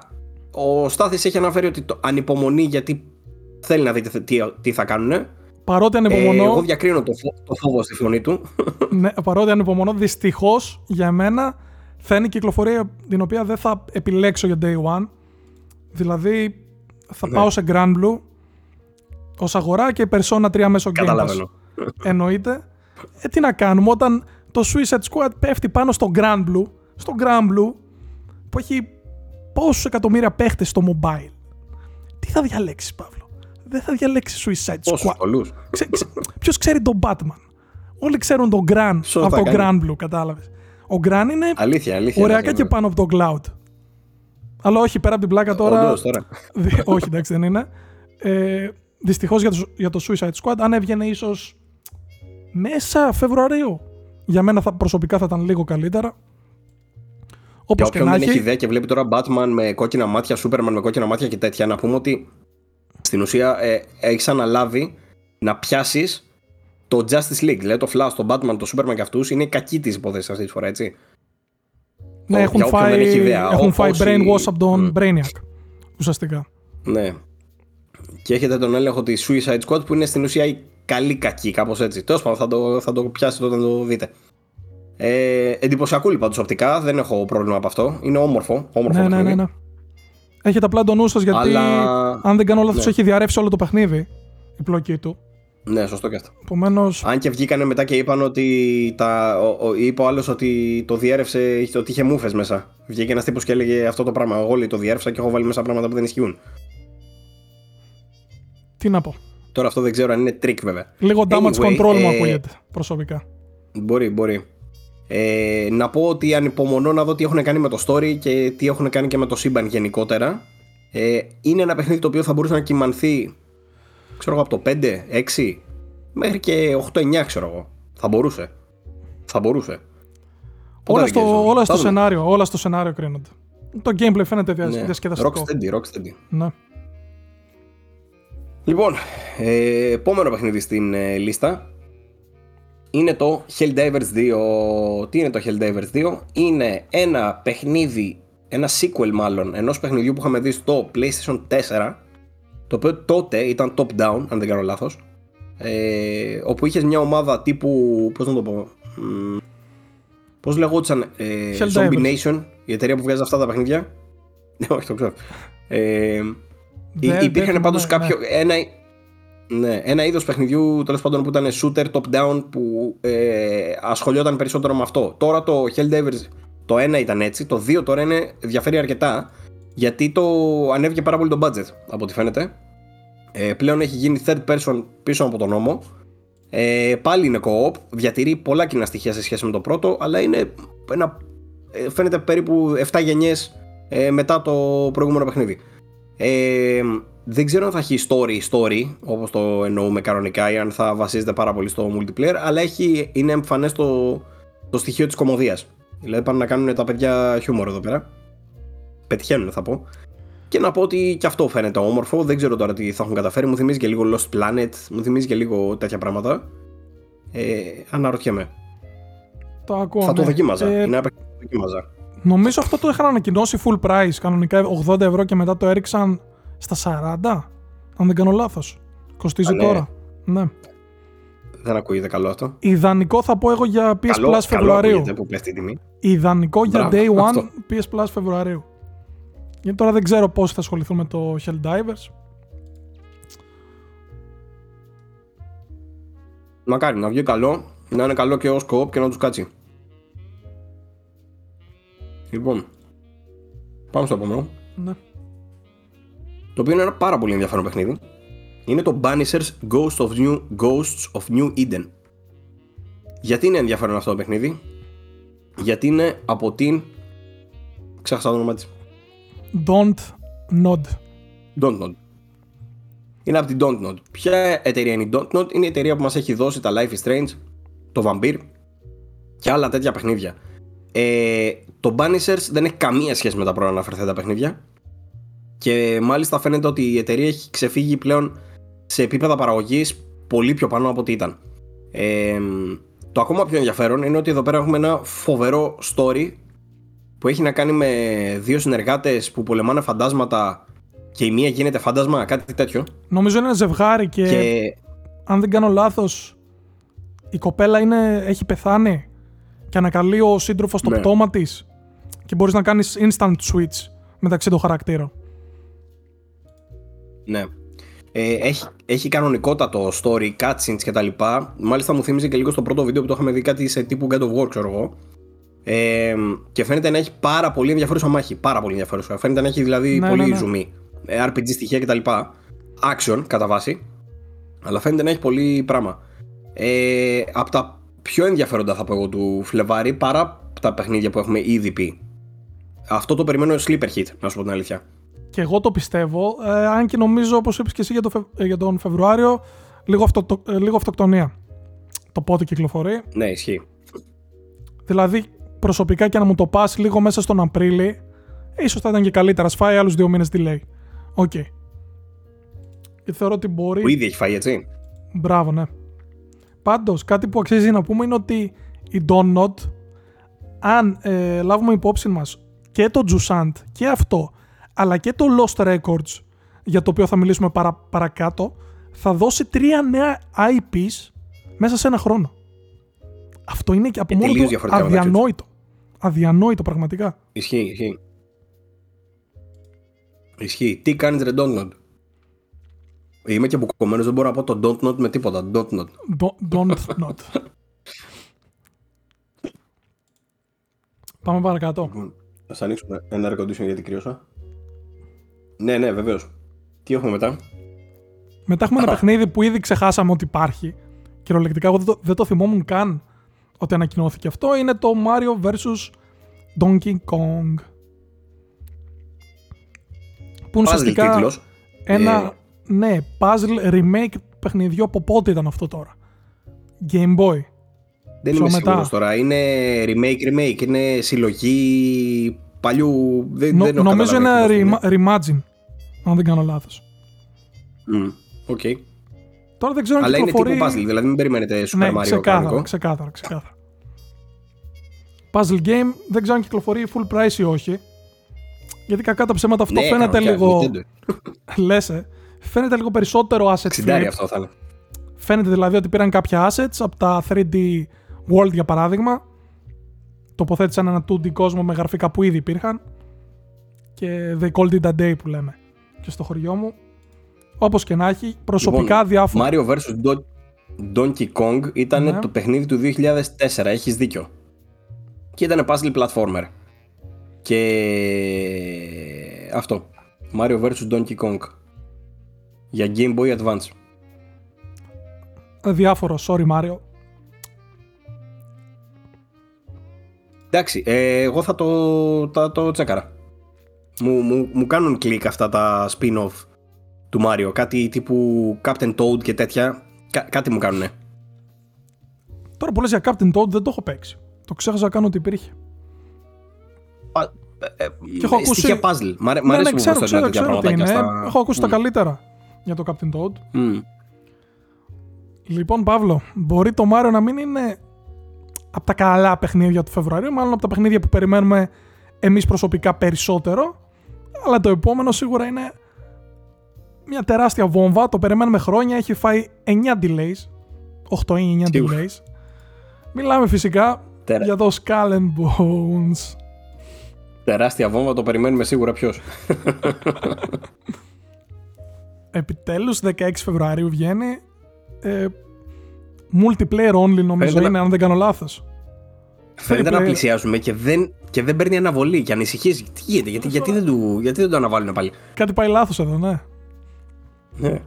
S1: Ο Στάθης έχει αναφέρει ότι το ανυπομονεί γιατί θέλει να δείτε τι, τι θα κάνουν.
S2: Παρότι
S1: Ε,
S2: ανυπομονώ,
S1: εγώ διακρίνω το, φο- το φόβο στη φωνή του.
S2: ναι, παρότι ανυπομονώ, δυστυχώς για μένα θα είναι η κυκλοφορία την οποία δεν θα επιλέξω για day one. Δηλαδή θα
S1: Ναι.
S2: πάω σε Grand Blue ως αγορά και Persona 3 μέσω Game Pass.
S1: Καταλαβαίνω.
S2: Εννοείται. Ε, τι να κάνουμε όταν το Suicide Squad πέφτει πάνω στο Grand Blue, στο Grand Blue που έχει πόσους εκατομμύρια παίχτες στο mobile. Τι θα διαλέξεις Παύλο; Δεν θα διαλέξεις Suicide
S1: Πόσους
S2: Squad.
S1: πολλούς.
S2: Ξε, ξε, ποιος ξέρει τον Batman; Όλοι ξέρουν τον Grand
S1: Σωστά
S2: από το
S1: κάνει.
S2: Grand Blue, κατάλαβες. Ο Grand είναι
S1: Αλήθεια, αλήθεια.
S2: ωριακά
S1: αλήθεια,
S2: και πάνω από το Cloud. Αλλά όχι, πέρα από την πλάκα τώρα.
S1: Όντως, τώρα.
S2: Δι- όχι, εντάξει, δεν είναι. Ε, Δυστυχώς για, το- για το Suicide Squad, αν έβγαινε ίσως μέσα Φεβρουαρίου. Για μένα θα, προσωπικά θα ήταν λίγο καλύτερα. Όπως
S1: Για
S2: και
S1: όποιον
S2: να
S1: δεν έχει
S2: έχει.
S1: ιδέα και βλέπει τώρα Batman με κόκκινα μάτια, Superman με κόκκινα μάτια και τέτοια, να πούμε ότι στην ουσία ε, έχεις αναλάβει να πιάσεις το Justice League. Δηλαδή το Flash, το Batman, το Superman και αυτούς είναι κακοί τη υπόθεση αυτής τη φορά, έτσι.
S2: Ναι,
S1: για
S2: έχουν
S1: όποιον
S2: φάει,
S1: δεν έχει ιδέα,
S2: έχουν φάει
S1: όσοι-
S2: brainwash από τον
S1: Μμ.
S2: Brainiac. Ουσιαστικά.
S1: Ναι. Και έχετε τον έλεγχο της Suicide Squad που είναι στην ουσία η καλή κακή, κάπως έτσι. Τέλος πάντων, θα το, θα το πιάσετε όταν το δείτε. Ε, εντυπωσιακούλη πάντως οπτικά, δεν έχω πρόβλημα από αυτό. Είναι όμορφο. όμορφο
S2: Ναι, ναι, ναι,
S1: παιχνίδι.
S2: ναι. Έχετε απλά το νου σας γιατί,
S1: Αλλά-
S2: αν δεν κάνω λάθος,
S1: Ναι.
S2: έχει διαρρεύσει όλο το παιχνίδι η πλοκή του.
S1: Ναι, σωστό και αυτό.
S2: Επομένω,
S1: Αν και βγήκανε μετά και είπαν ότι. Τα, ο, ο, είπε ο άλλος ότι το διέρευσε, είχε- ότι είχε μούφες μέσα. Βγήκε ένας τύπος και έλεγε αυτό το πράγμα. Εγώ λέει, το διέρευσα και έχω βάλει μέσα πράγματα που δεν ισχύουν.
S2: τι να πω.
S1: Τώρα αυτό δεν ξέρω αν είναι trick βέβαια.
S2: Λίγο damage
S1: Anyway,
S2: control μου
S1: ε,
S2: ακούγεται προσωπικά.
S1: Μπορεί, μπορεί. Ε, να πω ότι ανυπομονώ να δω τι έχουν κάνει με το story και τι έχουν κάνει και με το σύμπαν γενικότερα. Ε, είναι ένα παιχνίδι το οποίο θα μπορούσε να κυμανθεί ξέρω εγώ από το 5, 6 μέχρι και 8-9 ξέρω εγώ. Θα μπορούσε. Θα μπορούσε. Πότε
S2: Όλα
S1: δεν
S2: στο,
S1: ξέρεις,
S2: όλα
S1: θα
S2: στο
S1: δούμε.
S2: σενάριο, όλα στο σενάριο κρίνονται. Το gameplay φαίνεται δια,
S1: Ναι.
S2: διασκεδαστικό.
S1: Rocksteady, Rocksteady.
S2: Ναι.
S1: Λοιπόν, ε, επόμενο παιχνίδι στην ε, λίστα είναι το Helldivers 2. Τι είναι το Helldivers 2? Είναι ένα παιχνίδι, ένα sequel μάλλον, ενός παιχνιδιού που είχαμε δει στο PlayStation 4 το οποίο τότε ήταν top-down, αν δεν κάνω λάθος ε, όπου είχες μια ομάδα τύπου, πώς να το πω μ, πώς λεγόντουσαν ε,
S2: Helldivers.
S1: Zombie Nation, η εταιρεία που βγάζει αυτά τα παιχνίδια ναι, όχι το ξέρω ε,
S2: Δεν- δεν
S1: υπήρχαν
S2: θυμάμαι,
S1: πάντως κάποιο,
S2: ναι.
S1: ένα, ναι, ένα είδος παιχνιδιού τέλος πάντων που ήταν shooter top-down που ε, ασχολιόταν περισσότερο με αυτό. Τώρα το Helldivers το ένα ήταν έτσι, το 2 τώρα είναι, διαφέρει αρκετά γιατί το ανέβηκε πάρα πολύ το budget από ό,τι φαίνεται. Ε, πλέον έχει γίνει third person πίσω από τον νόμο. Ε, πάλι είναι co-op, διατηρεί πολλά κοινά στοιχεία σε σχέση με το πρώτο, αλλά είναι ένα, ε, φαίνεται περίπου 7 γενιές ε, μετά το προηγούμενο παιχνίδι. Ε, δεν ξέρω αν θα έχει story story όπως το εννοούμε κανονικά ή αν θα βασίζεται πάρα πολύ στο multiplayer αλλά έχει, είναι εμφανές το, το στοιχείο της κομμωδίας. Δηλαδή πάνε να κάνουν τα παιδιά χιούμορ εδώ πέρα. Πετυχαίνουν θα πω. Και να πω ότι και αυτό φαίνεται όμορφο. Δεν ξέρω τώρα τι θα έχουν καταφέρει. Μου θυμίζει και λίγο Lost Planet μου θυμίζει και λίγο τέτοια πράγματα. Ε, αναρωτιέμαι.
S2: Το ακούω.
S1: θα το
S2: ναι.
S1: δοκίμαζα.
S2: Ε,
S1: είναι ένα παιχνίδι που δοκίμαζα.
S2: Νομίζω αυτό το είχαν ανακοινώσει full price. Κανονικά 80 ευρώ και μετά το έριξαν στα 40. Αν δεν κάνω λάθος. Κοστίζει
S1: Α, ναι.
S2: τώρα. Ναι.
S1: δεν ακούγεται καλό αυτό
S2: Ιδανικό θα πω εγώ για PS
S1: καλό,
S2: Plus
S1: καλό
S2: Φεβρουαρίου.
S1: ακούγεται που πέφτει η τιμή
S2: Ιδανικό για
S1: Μπράβο,
S2: Day One
S1: αυτό.
S2: PS Plus Φεβρουαρίου. Γιατί τώρα δεν ξέρω πώς θα ασχοληθούν με το Helldivers.
S1: Μακάρι να βγει καλό, να είναι καλό και ως co-op και να τους κάτσει. Λοιπόν, πάμε στο επόμενο.
S2: Ναι.
S1: Το οποίο είναι ένα πάρα πολύ ενδιαφέρον παιχνίδι. Είναι το Banishers Ghost of New, Ghosts of New Eden. Γιατί είναι ενδιαφέρον αυτό το παιχνίδι, Γιατί είναι από την. Ξέχασα το όνομα της.
S2: Don't nod.
S1: Don't Nod. είναι από την Dontnod. Ποια εταιρεία είναι η Dontnod, είναι η εταιρεία που μας έχει δώσει τα Life is Strange, το Vampire και άλλα τέτοια παιχνίδια. Ε, το Banishers δεν έχει καμία σχέση με τα προαναφερθέντα παιχνίδια. Και μάλιστα φαίνεται ότι η εταιρεία έχει ξεφύγει πλέον σε επίπεδα παραγωγής πολύ πιο πάνω από ό,τι ήταν. Ε, το ακόμα πιο ενδιαφέρον είναι ότι εδώ πέρα έχουμε ένα φοβερό story που έχει να κάνει με δύο συνεργάτες που πολεμάνε φαντάσματα και η μία γίνεται φάντασμα, κάτι τέτοιο.
S2: Νομίζω είναι ένα ζευγάρι και,
S1: Και
S2: αν δεν κάνω λάθος, η κοπέλα είναι, έχει πεθάνει και ανακαλεί ο σύντροφος το
S1: Ναι.
S2: πτώμα της και μπορείς να κάνεις instant switch μεταξύ των χαρακτήρων.
S1: Ναι. Ε, έχει, έχει κανονικότατο story, cutscenes κτλ. Μάλιστα μου θύμιζε και λίγο στο πρώτο βίντεο που το είχαμε δει κάτι σε τύπου God of War, ξέρω εγώ. Ε, και φαίνεται να έχει πάρα πολύ ενδιαφέρουσα μάχη. Πάρα πολύ ενδιαφέρουσα. Φαίνεται να έχει δηλαδή
S2: Ναι,
S1: πολύ
S2: ναι, ναι.
S1: ζουμί. Ε, RPG στοιχεία κτλ. Action κατά βάση. Αλλά φαίνεται να έχει πολύ πράγμα. Ε, από τα πιο ενδιαφέροντα θα πω εγώ του Φλεβάρι παρά από τα παιχνίδια που έχουμε ήδη πει. Αυτό το περιμένω sleeper hit, να σου πω την αλήθεια.
S2: Και εγώ το πιστεύω, ε, αν και νομίζω, όπως είπες και εσύ για, το Φευ- ε, για τον Φεβρουάριο, λίγο, αυτο, ε, λίγο αυτοκτονία. Το πότε κυκλοφορεί.
S1: Ναι, ισχύει.
S2: Δηλαδή, προσωπικά και να μου το πας λίγο μέσα στον Απρίλη, ίσως θα ήταν και καλύτερα. Ας φάει άλλους δύο μήνες delay. OK. Και θεωρώ ότι μπορεί...
S1: Που ήδη έχει φάει, έτσι.
S2: Μπράβο, ναι. Πάντως, κάτι που αξίζει να πούμε είναι ότι η Don't Nod, αν ε, λάβουμε υπόψη μας και το Jusant και αυτό, αλλά και το Lost Records, για το οποίο θα μιλήσουμε παρα, παρακάτω, θα δώσει τρία νέα IPs μέσα σε ένα χρόνο. Αυτό είναι και από
S1: Και
S2: μόνο
S1: τελείως
S2: του
S1: διαφορετικά μεταξύ τους.
S2: αδιανόητο. Αδιανόητο πραγματικά.
S1: Ισχύει, ισχύει. Ισχύει. Τι κάνεις ρε Don't Not. Είμαι και μπουκωμένος, δεν μπορώ να πω το Don't Not με τίποτα. Don't Not.
S2: Don't, don't not. Πάμε παρακάτω.
S1: Θα σας ανοίξουμε ένα air condition γιατί κρύωσα. Ναι, ναι, βεβαίως. Τι έχουμε μετά;
S2: Μετά έχουμε ένα παιχνίδι που ήδη ξεχάσαμε ότι υπάρχει. Κυριολεκτικά, εγώ δεν το, δεν το θυμόμουν καν ότι ανακοινώθηκε αυτό. Είναι το Mario vs. Donkey Kong. Που είναι
S1: Puzzle
S2: ουσιαστικά
S1: τίτλος.
S2: ένα ναι, puzzle remake παιχνιδιού από πότε ήταν αυτό τώρα. Game Boy.
S1: Δεν
S2: πιο
S1: είμαι
S2: μετά.
S1: σίγουρος τώρα. Είναι remake, remake. Είναι συλλογή παλιού. Δεν,
S2: Νο-
S1: δεν έχω
S2: νομίζω είναι
S1: καταλάβει
S2: ένα
S1: ακριβώς τι
S2: reimagine. Αν δεν κάνω λάθος.
S1: είναι. Μμ, Οκ.
S2: Τώρα δεν ξέρω αν
S1: Αλλά είναι
S2: κυκλοφορεί...
S1: τύπου puzzle, δηλαδή μην περιμένετε Super
S2: ναι,
S1: Mario
S2: ξεκάθαρα,
S1: κανονικό.
S2: ξεκάθαρα, ξεκάθαρα. Puzzle game, δεν ξέρω αν κυκλοφορεί full price ή όχι. Γιατί κακά τα ψέματα αυτό
S1: Ναι,
S2: φαίνεται
S1: κανονικά,
S2: λίγο.
S1: Nintendo.
S2: Λες, ε. Φαίνεται λίγο περισσότερο asset
S1: ξε
S2: flip.
S1: αυτό θα είναι.
S2: Φαίνεται δηλαδή ότι πήραν κάποια assets από τα 3D World για παράδειγμα. Τοποθέτησαν ένα 2D κόσμο με γραφικά που ήδη υπήρχαν. Και they called it a day που λέμε. Και στο χωριό μου. Όπως και να έχει, προσωπικά
S1: Λοιπόν,
S2: διάφορα.
S1: Mario vs. Do- Donkey Kong ήταν
S2: Ναι.
S1: το παιχνίδι του 2004, έχεις δίκιο. Και ήταν puzzle platformer. Και αυτό. Mario vs. Donkey Kong. Για Game Boy Advance.
S2: Διάφορο, sorry Mario.
S1: Εντάξει, ε, εγώ θα το, θα το τσέκαρα. Μου, μου, μου κάνουν κλικ αυτά τα spin-off του Mario. Κάτι τύπου Captain Toad και τέτοια. Κα- κάτι μου κάνουνε.
S2: Τώρα που λες για Captain Toad δεν το έχω παίξει. Το ξέχασα να κάνω ότι υπήρχε. Και έχω ακούσει-
S1: Στοιχεία puzzle. Μ' αρέ- μ'
S2: ναι,
S1: αρέσει
S2: ναι,
S1: που
S2: ξέρω,
S1: προσθέτουν
S2: ξέρω,
S1: τέτοια
S2: ξέρω τι είναι.
S1: πραγματάκια στα-
S2: Έχω ακούσει τα
S1: Μμ.
S2: καλύτερα για το Captain Toad.
S1: Μμ.
S2: Λοιπόν, Παύλο, μπορεί το Mario να μην είναι από τα καλά παιχνίδια του Φεβρουαρίου, μάλλον από τα παιχνίδια που περιμένουμε εμείς προσωπικά περισσότερο, αλλά το επόμενο σίγουρα είναι μια τεράστια βόμβα, το περιμένουμε χρόνια, έχει φάει 9 delays, 8 ή 9
S1: Σίγουρα.
S2: delays. Μιλάμε φυσικά
S1: Τερα-
S2: για το Skull and Bones.
S1: Τεράστια βόμβα, το περιμένουμε σίγουρα ποιος.
S2: Επιτέλους, 16 Φεβρουαρίου βγαίνει. Ε, multiplayer only νομίζω
S1: Φαίνεται να-
S2: είναι, αν δεν κάνω λάθος.
S1: Φαίνεται να
S2: player.
S1: πλησιάζουμε και δεν, και δεν παίρνει αναβολή και ανησυχείς. Τι γίνεται, γιατί, γιατί, δεν, του, γιατί δεν το αναβάλουν πάλι;
S2: Κάτι πάει λάθος εδώ, ναι.
S1: Ναι.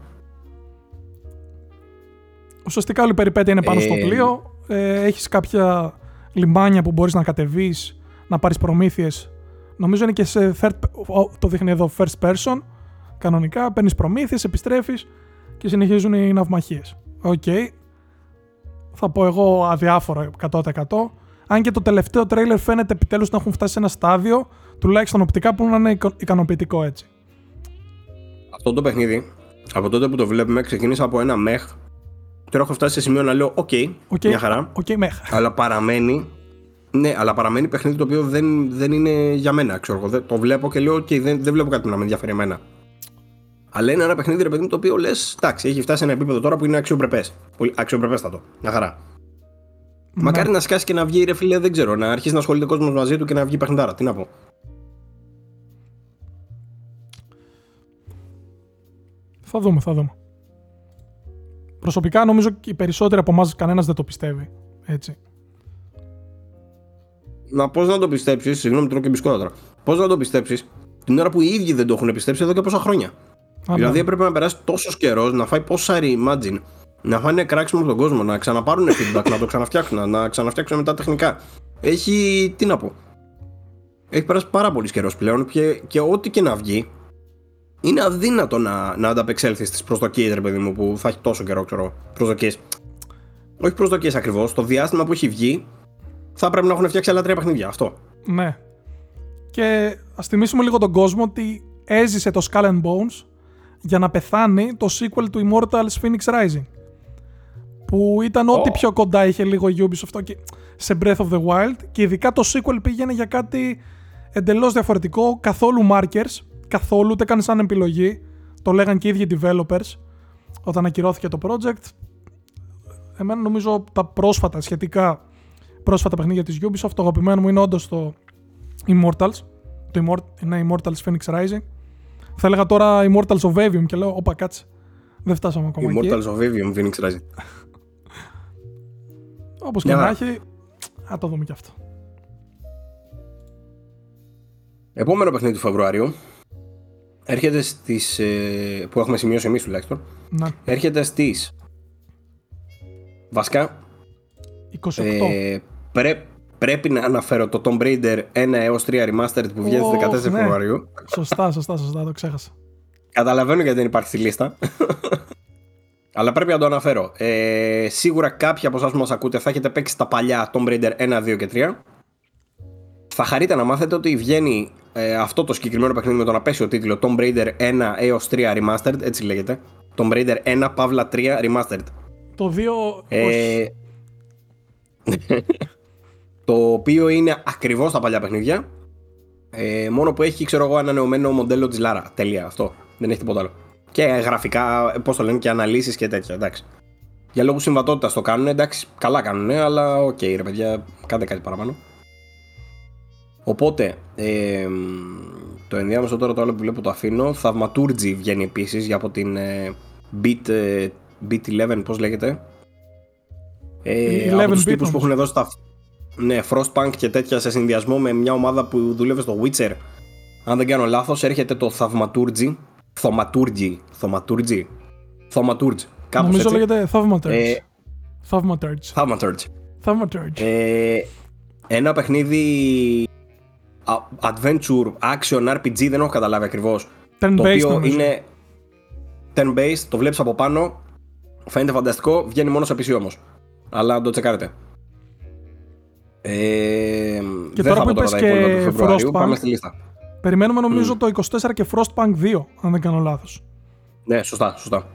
S2: Ουσιαστικά όλη η περιπέτεια είναι πάνω στο
S1: Ε,
S2: πλοίο. Ε, έχεις κάποια λιμάνια που μπορείς να κατεβείς, να πάρεις προμήθειες. Νομίζω είναι και σε third, ο, το δείχνει εδώ first person. Κανονικά παίρνεις προμήθειες, επιστρέφεις και συνεχίζουν οι ναυμαχίες. Οκ. Θα πω εγώ αδιάφορο 100%. Αν και το τελευταίο τρέιλερ φαίνεται επιτέλους να έχουν φτάσει σε ένα στάδιο, τουλάχιστον οπτικά, που να είναι ικανοποιητικό έτσι.
S1: Αυτό το παιχνίδι, από τότε που το βλέπουμε, ξεκίνησα από ένα meh. Τώρα έχω φτάσει σε σημείο να λέω: OK, okay,
S2: okay,
S1: μια χαρά.
S2: Okay, meh.
S1: Αλλά παραμένει. Ναι, αλλά παραμένει παιχνίδι το οποίο δεν, δεν είναι για μένα. Ξέρω, εγώ. το βλέπω και λέω: OK, δεν, δεν βλέπω κάτι που να με ενδιαφέρει εμένα. Αλλά είναι ένα παιχνίδι, ρε παιδί μου, το οποίο λες: Εντάξει, έχει φτάσει σε ένα επίπεδο τώρα που είναι αξιοπρεπές. Αξιοπρεπέστατο. Μια χαρά. Ναι. Μακάρι να σκάσει και να βγει, ρε φίλε, δεν ξέρω, να αρχίσει να ασχολείται ο κόσμος μαζί του και να βγει παιχνιδάρα. Τι να πω.
S2: Θα δούμε, θα δούμε. Προσωπικά νομίζω και οι περισσότεροι από εμάς κανένας δεν το πιστεύει. Έτσι.
S1: Να πώς να το πιστέψεις, συγγνώμη, τρώω και μπισκότα τώρα. Πώς να το πιστέψεις την ώρα που οι ίδιοι δεν το έχουν πιστέψει εδώ και πόσα χρόνια. δηλαδή έπρεπε να περάσει τόσος καιρός, να φάει πόσα reimagine, να φάνε κράξιμο από τον κόσμο, να ξαναπάρουν feedback, να το ξαναφτιάξουν, να ξαναφτιάξουν μετά τεχνικά. Έχει. τι να πω. Έχει περάσει πάρα πολύς καιρός πλέον και, και ό,τι και να βγει, είναι αδύνατο να, να ανταπεξέλθεις στις προσδοκίες, ρε παιδί μου, που θα έχει τόσο καιρό, ξέρω. Προσδοκίες. Όχι προσδοκίες ακριβώς. Το διάστημα που έχει βγει, θα πρέπει να έχουν φτιάξει άλλα τρία παιχνίδια. Αυτό.
S2: Ναι. Και ας θυμίσουμε λίγο τον κόσμο ότι έζησε το Skull and Bones για να πεθάνει το sequel του Immortals Phoenix Rising. Που ήταν ό,τι πιο κοντά είχε λίγο η Ubisoft και σε Breath of the Wild. Και ειδικά το sequel πήγαινε για κάτι εντελώς διαφορετικό, καθόλου markers καθόλου, ούτε καν σαν επιλογή. Το λέγαν και οι ίδιοι developers όταν ακυρώθηκε το project. Εμένα νομίζω τα πρόσφατα, σχετικά πρόσφατα παιχνίδια της Ubisoft, το αγαπημένο μου είναι όντως το Immortals. Το Immort- ναι, Immortals Phoenix Rising. Θα έλεγα τώρα Immortals of Avium και λέω, όπα κάτσε. Δεν φτάσαμε ακόμα
S1: Immortals of Avium Phoenix Rising.
S2: Όπως και να έχει, θα το δούμε και αυτό.
S1: Επόμενο παιχνίδι του Φεβρουαρίου έρχεται στις, ε, που έχουμε σημειώσει εμείς τουλάχιστον,
S2: να.
S1: έρχεται στις βασικά
S2: 28. Ε,
S1: πρέ, πρέπει να αναφέρω το Tomb Raider 1 έως 3 Remastered που βγαίνει στις 14 ναι. Φεβρουαρίου.
S2: Σωστά, σωστά, σωστά, το ξέχασα.
S1: Καταλαβαίνω γιατί δεν υπάρχει στη λίστα. Αλλά πρέπει να το αναφέρω. Ε, σίγουρα κάποιοι από εσάς που μας ακούτε θα έχετε παίξει τα παλιά Tomb Raider 1, 2 και 3. Θα χαρείτε να μάθετε ότι βγαίνει ε, αυτό το συγκεκριμένο παιχνίδι με τον απέσιο τίτλο Tomb Raider 1 έως 3 Remastered, έτσι λέγεται. Tomb Raider 1 Παύλα 3 Remastered.
S2: Το 2. Ε,
S1: το οποίο είναι ακριβώς τα παλιά παιχνίδια. Ε, μόνο που έχει, ξέρω εγώ, ανανεωμένο μοντέλο της Lara. Τελεία. Αυτό. Δεν έχει τίποτα άλλο. Και γραφικά, πώς το λένε, και αναλύσεις και τέτοια. Εντάξει. Για λόγους συμβατότητας το κάνουν, εντάξει, καλά κάνουν, αλλά OK, okay, ρε παιδιά, κάντε κάτι παραπάνω. Οπότε, ε, το ενδιάμεσο τώρα το άλλο που βλέπω το αφήνω. Thaumaturge βγαίνει επίσης για από την ε, 11 bit, ε, bit 11, πώς λέγεται. Ε, από τους τύπους που έχουν δώσει τα. Ναι, Frostpunk και τέτοια σε συνδυασμό με μια ομάδα που δουλεύει στο Witcher. Αν δεν κάνω λάθος, έρχεται το Θαυματούρτζι. Θωματούρτζι. Θωματούρτζι. Θωματούρτζι.
S2: Κάπως Νομίζω έτσι. λέγεται Θαυματούρτζι. Ε,
S1: Θαυματούρτζι.
S2: Θαυματούρτζι.
S1: Ε, ένα παιχνίδι adventure, action, RPG, δεν έχω καταλάβει ακριβώς.
S2: Το οποίο
S1: νομίζω. είναι turn-based, το βλέπεις από πάνω, φαίνεται φανταστικό, βγαίνει μόνο σε PC όμως. Αλλά το τσεκάρετε. Ε,
S2: και δεν τώρα που είπες και
S1: του Frostpunk, πάμε στη λίστα.
S2: Περιμένουμε νομίζω mm. το 24 και Frostpunk 2, αν δεν κάνω λάθος.
S1: Ναι, σωστά, σωστά.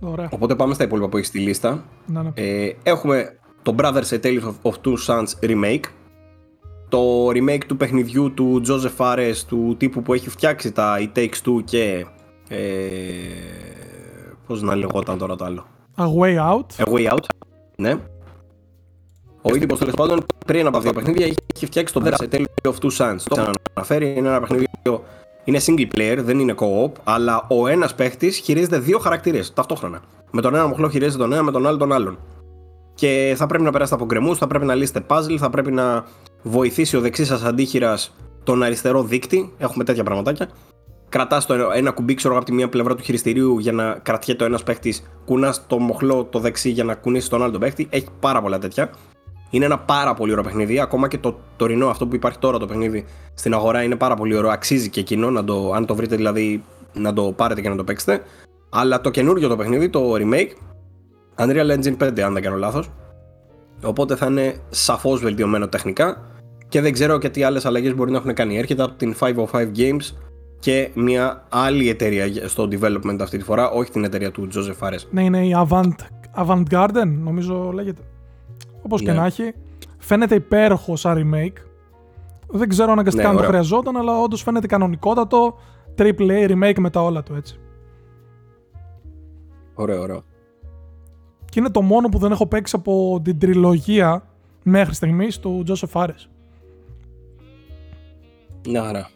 S2: Ωραία.
S1: Οπότε πάμε στα υπόλοιπα που έχεις στη λίστα.
S2: Να, ναι.
S1: Ε, έχουμε το Brothers A Tale of Two Sons remake το remake του παιχνιδιού του Joseph Fares, του τύπου που έχει φτιάξει τα It Takes Two και... Ε, πώς να λεγόταν τώρα το άλλο;
S2: A Way Out.
S1: A Way Out, ναι. Ο ίδιος τέλος πάντων πριν από δύο παιχνίδια έχει φτιάξει το The Tale of Two Sons. Το αναφέρει, είναι ένα παιχνίδι που είναι single player, δεν είναι co-op, αλλά ο ένας παίχτης χειρίζεται δύο χαρακτήρες ταυτόχρονα. Με τον ένα μοχλό χειρίζεται τον ένα, με τον άλλο τον άλλον. Και θα πρέπει να περάσετε από γκρεμούς, θα πρέπει να λύσετε puzzle, θα πρέπει να βοηθήσει ο δεξί σας αντίχειρας τον αριστερό δείκτη. Έχουμε τέτοια πραγματάκια. Κρατάς ένα κουμπί, ξέρω από τη μία πλευρά του χειριστηρίου για να κρατιέται ο ένας παίχτης. Κουνάς το μοχλό το δεξί για να κουνήσει τον άλλο τον παίχτη. Έχει πάρα πολλά τέτοια. Είναι ένα πάρα πολύ ωραίο παιχνίδι. Ακόμα και το τωρινό, αυτό που υπάρχει τώρα το παιχνίδι στην αγορά, είναι πάρα πολύ ωραίο. Αξίζει και εκείνο, να το, αν το βρείτε δηλαδή να το πάρετε και να το παίξετε. Αλλά το καινούργιο το παιχνίδι, το remake, Unreal Engine 5 αν δεν κάνω λάθος. Οπότε θα είναι σαφώς βελτιωμένο τεχνικά και δεν ξέρω και τι άλλες αλλαγές μπορεί να έχουν κάνει. Έρχεται από την 505 Games και μια άλλη εταιρεία στο development αυτή τη φορά, όχι την εταιρεία του Joseph Fares.
S2: Ναι, είναι η Avant, Avant Garden, νομίζω λέγεται. Όπως και
S1: Ναι.
S2: να έχει. Φαίνεται υπέροχο σαν remake. Δεν ξέρω αναγκαστικά
S1: Ναι,
S2: αν το
S1: ωραίο.
S2: χρειαζόταν, αλλά όντως φαίνεται κανονικότατο. Triple A remake με τα όλα του έτσι.
S1: Ωραίο, ωραίο.
S2: Και είναι το μόνο που δεν έχω παίξει από την τριλογία μέχρι στιγμής του Joseph Fares.
S1: Μια χαρά.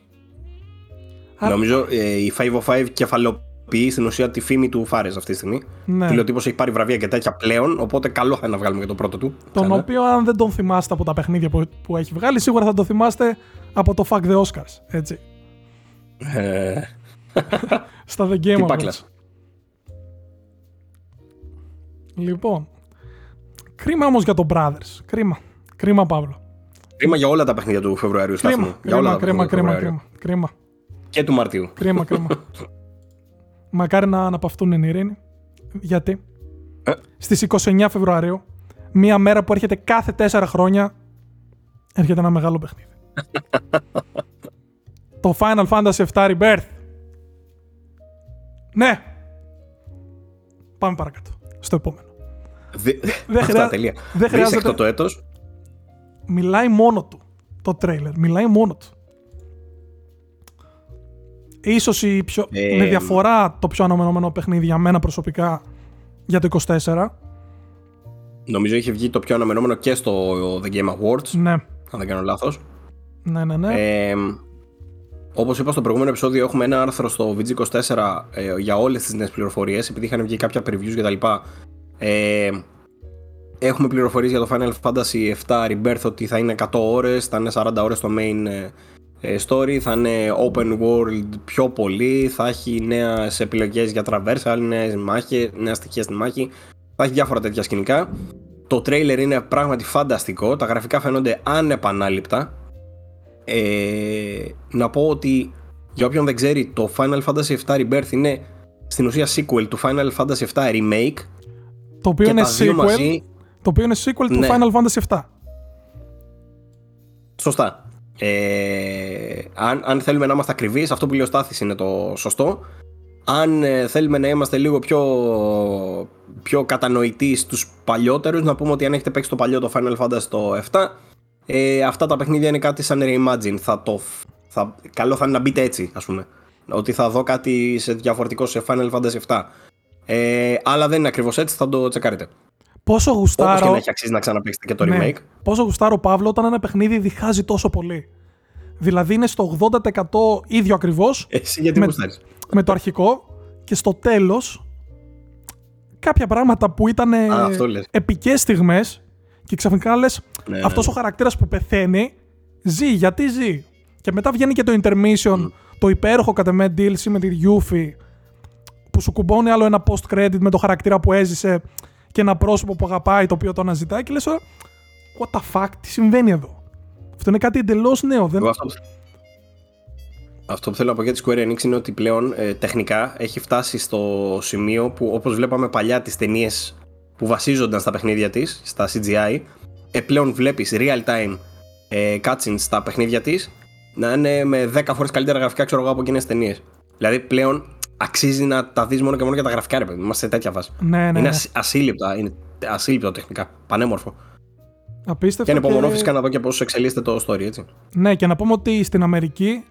S2: Άρα-
S1: Νομίζω ε, η 505 κεφαλοποιεί στην ουσία τη φήμη του Fares αυτή τη στιγμή.
S2: Ναι.
S1: Τηλεοτύπο έχει πάρει βραβεία και τέτοια πλέον, οπότε καλό θα είναι να βγάλουμε και το πρώτο του.
S2: Τον
S1: ξανά.
S2: οποίο, αν δεν τον θυμάστε από τα παιχνίδια που, που έχει βγάλει, σίγουρα θα το θυμάστε από το Fuck the Oscars. Έτσι.
S1: Ε,
S2: Στα The Game
S1: τι
S2: Awards.
S1: πάκλας.
S2: Λοιπόν. Κρίμα όμως για τον Brothers. Κρίμα. Κρίμα, Παύλο.
S1: Κρίμα για όλα τα παιχνίδια του Φεβρουαρίου, Στάθη
S2: Κρίμα,
S1: μου. Για όλα
S2: κρίμα,
S1: τα
S2: κρίμα,
S1: παιχνίδια του
S2: κρίμα,
S1: Φεβρουαρίου.
S2: κρίμα, κρίμα,
S1: Και του Μαρτίου.
S2: κρίμα, κρίμα. Μακάρι να αναπαυτούν εν ειρήνη. Γιατί;
S1: Ε.
S2: στις 29 Φεβρουαρίου, μία μέρα που έρχεται κάθε τέσσερα χρόνια, έρχεται ένα μεγάλο παιχνίδι. το Final Fantasy VII Rebirth. Ναι. Πάμε παρακάτω. Στο επόμενο.
S1: Δε-
S2: Δεν
S1: Αυτά,
S2: χρειά-
S1: τελεία.
S2: δεν χρειάζεται-
S1: Δίσεκτο το έτος.
S2: μιλάει μόνο του το τρέιλερ. Μιλάει μόνο του. Ίσως η πιο,
S1: Ε,
S2: με διαφορά το πιο αναμενόμενο παιχνίδι για μένα προσωπικά για το 24.
S1: Νομίζω είχε βγει το πιο αναμενόμενο και στο The Game Awards,
S2: Ναι,
S1: αν δεν κάνω λάθος.
S2: ναι, ναι. ναι.
S1: Ε, όπως είπα στο προηγούμενο επεισόδιο έχουμε ένα άρθρο στο VG24 ε, για όλες τις νέες πληροφορίες επειδή είχαν βγει κάποια previews κτλ. Ε, έχουμε πληροφορίες για το Final Fantasy VII Rebirth ότι θα είναι 100 ώρες, θα είναι 40 ώρες το main ε, ε, story, θα είναι open world πιο πολύ, θα έχει νέες επιλογές για traversal, νέες μάχες, νέα στοιχεία στη μάχη, θα έχει διάφορα τέτοια σκηνικά. Το trailer είναι πράγματι φανταστικό, τα γραφικά φαίνονται ανεπανάληπτα, ε, να πω ότι για όποιον δεν ξέρει, το Final Fantasy VII Rebirth είναι στην ουσία sequel του Final Fantasy VII Remake
S2: το οποίο
S1: και
S2: είναι
S1: τα δύο
S2: sequel,
S1: μαζί,
S2: το οποίο είναι sequel του
S1: Ναι.
S2: Final Fantasy 7.
S1: σωστά. Ε, αν, αν θέλουμε να είμαστε ακριβείς, αυτό που λέει ο Στάθης είναι το σωστό. Αν ε, θέλουμε να είμαστε λίγο πιο, πιο κατανοητοί στους παλιότερους, να πούμε ότι αν έχετε παίξει το παλιό το Final Fantasy το 7, ε, αυτά τα παιχνίδια είναι κάτι σαν Reimagine. Θα το, θα, καλό θα είναι να μπείτε έτσι, ας πούμε. Ότι θα δω κάτι σε διαφορετικό σε Final Fantasy 7. Ε, αλλά δεν είναι ακριβώς έτσι, θα το τσεκάρετε.
S2: Πόσο
S1: Όπως και
S2: γουστάρω,
S1: να έχει αξίζει να ξαναπαίξετε και το
S2: ναι,
S1: remake.
S2: πόσο γουστάρω Παύλο όταν ένα παιχνίδι διχάζει τόσο πολύ. Δηλαδή είναι στο 80% ίδιο ακριβώς
S1: Εσύ γιατί
S2: Με-
S1: γουστάρεις;
S2: με το αρχικό και στο τέλος κάποια πράγματα που ήταν ε,
S1: Α, αυτό λες.
S2: επικές στιγμές και ξαφνικά λες
S1: Ναι,
S2: αυτός
S1: ναι.
S2: ο χαρακτήρας που πεθαίνει ζει, γιατί ζει. Και μετά βγαίνει και το intermission, το υπέροχο κατά με DLC με τη Yuffie που σου κουμπώνει άλλο ένα post-credit με το χαρακτήρα που έζησε και ένα πρόσωπο που αγαπάει το οποίο το αναζητάει και λες «Ω, what the fuck, τι συμβαίνει εδώ; Αυτό είναι κάτι εντελώς νέο. Δεν...
S1: Εγώ αυτό, που- αυτό που θέλω να πω για τη Square Enix είναι ότι πλέον ε, τεχνικά έχει φτάσει στο σημείο που όπως βλέπαμε παλιά τις ταινίες που βασίζονταν στα παιχνίδια της, στα CGI, ε, πλέον βλέπεις real time ε, cutscenes στα παιχνίδια της να είναι με 10 φορές καλύτερα γραφικά ξέρω εγώ από εκείνες τις ταινίες. Δηλαδή πλέον αξίζει να τα δεις μόνο και μόνο για τα γραφικά ρε παιδί, μου. είμαστε σε τέτοια φάση.
S2: Ναι, ναι,
S1: είναι
S2: ναι.
S1: ασύ- ασύλληπτα, είναι ασύλληπτο τεχνικά, πανέμορφο.
S2: Απίστευτο.
S1: Και ανυπομονώ
S2: και-
S1: φυσικά να δω και πώς εξελίσσεται το story έτσι.
S2: Ναι, και να πούμε ότι στην Αμερική,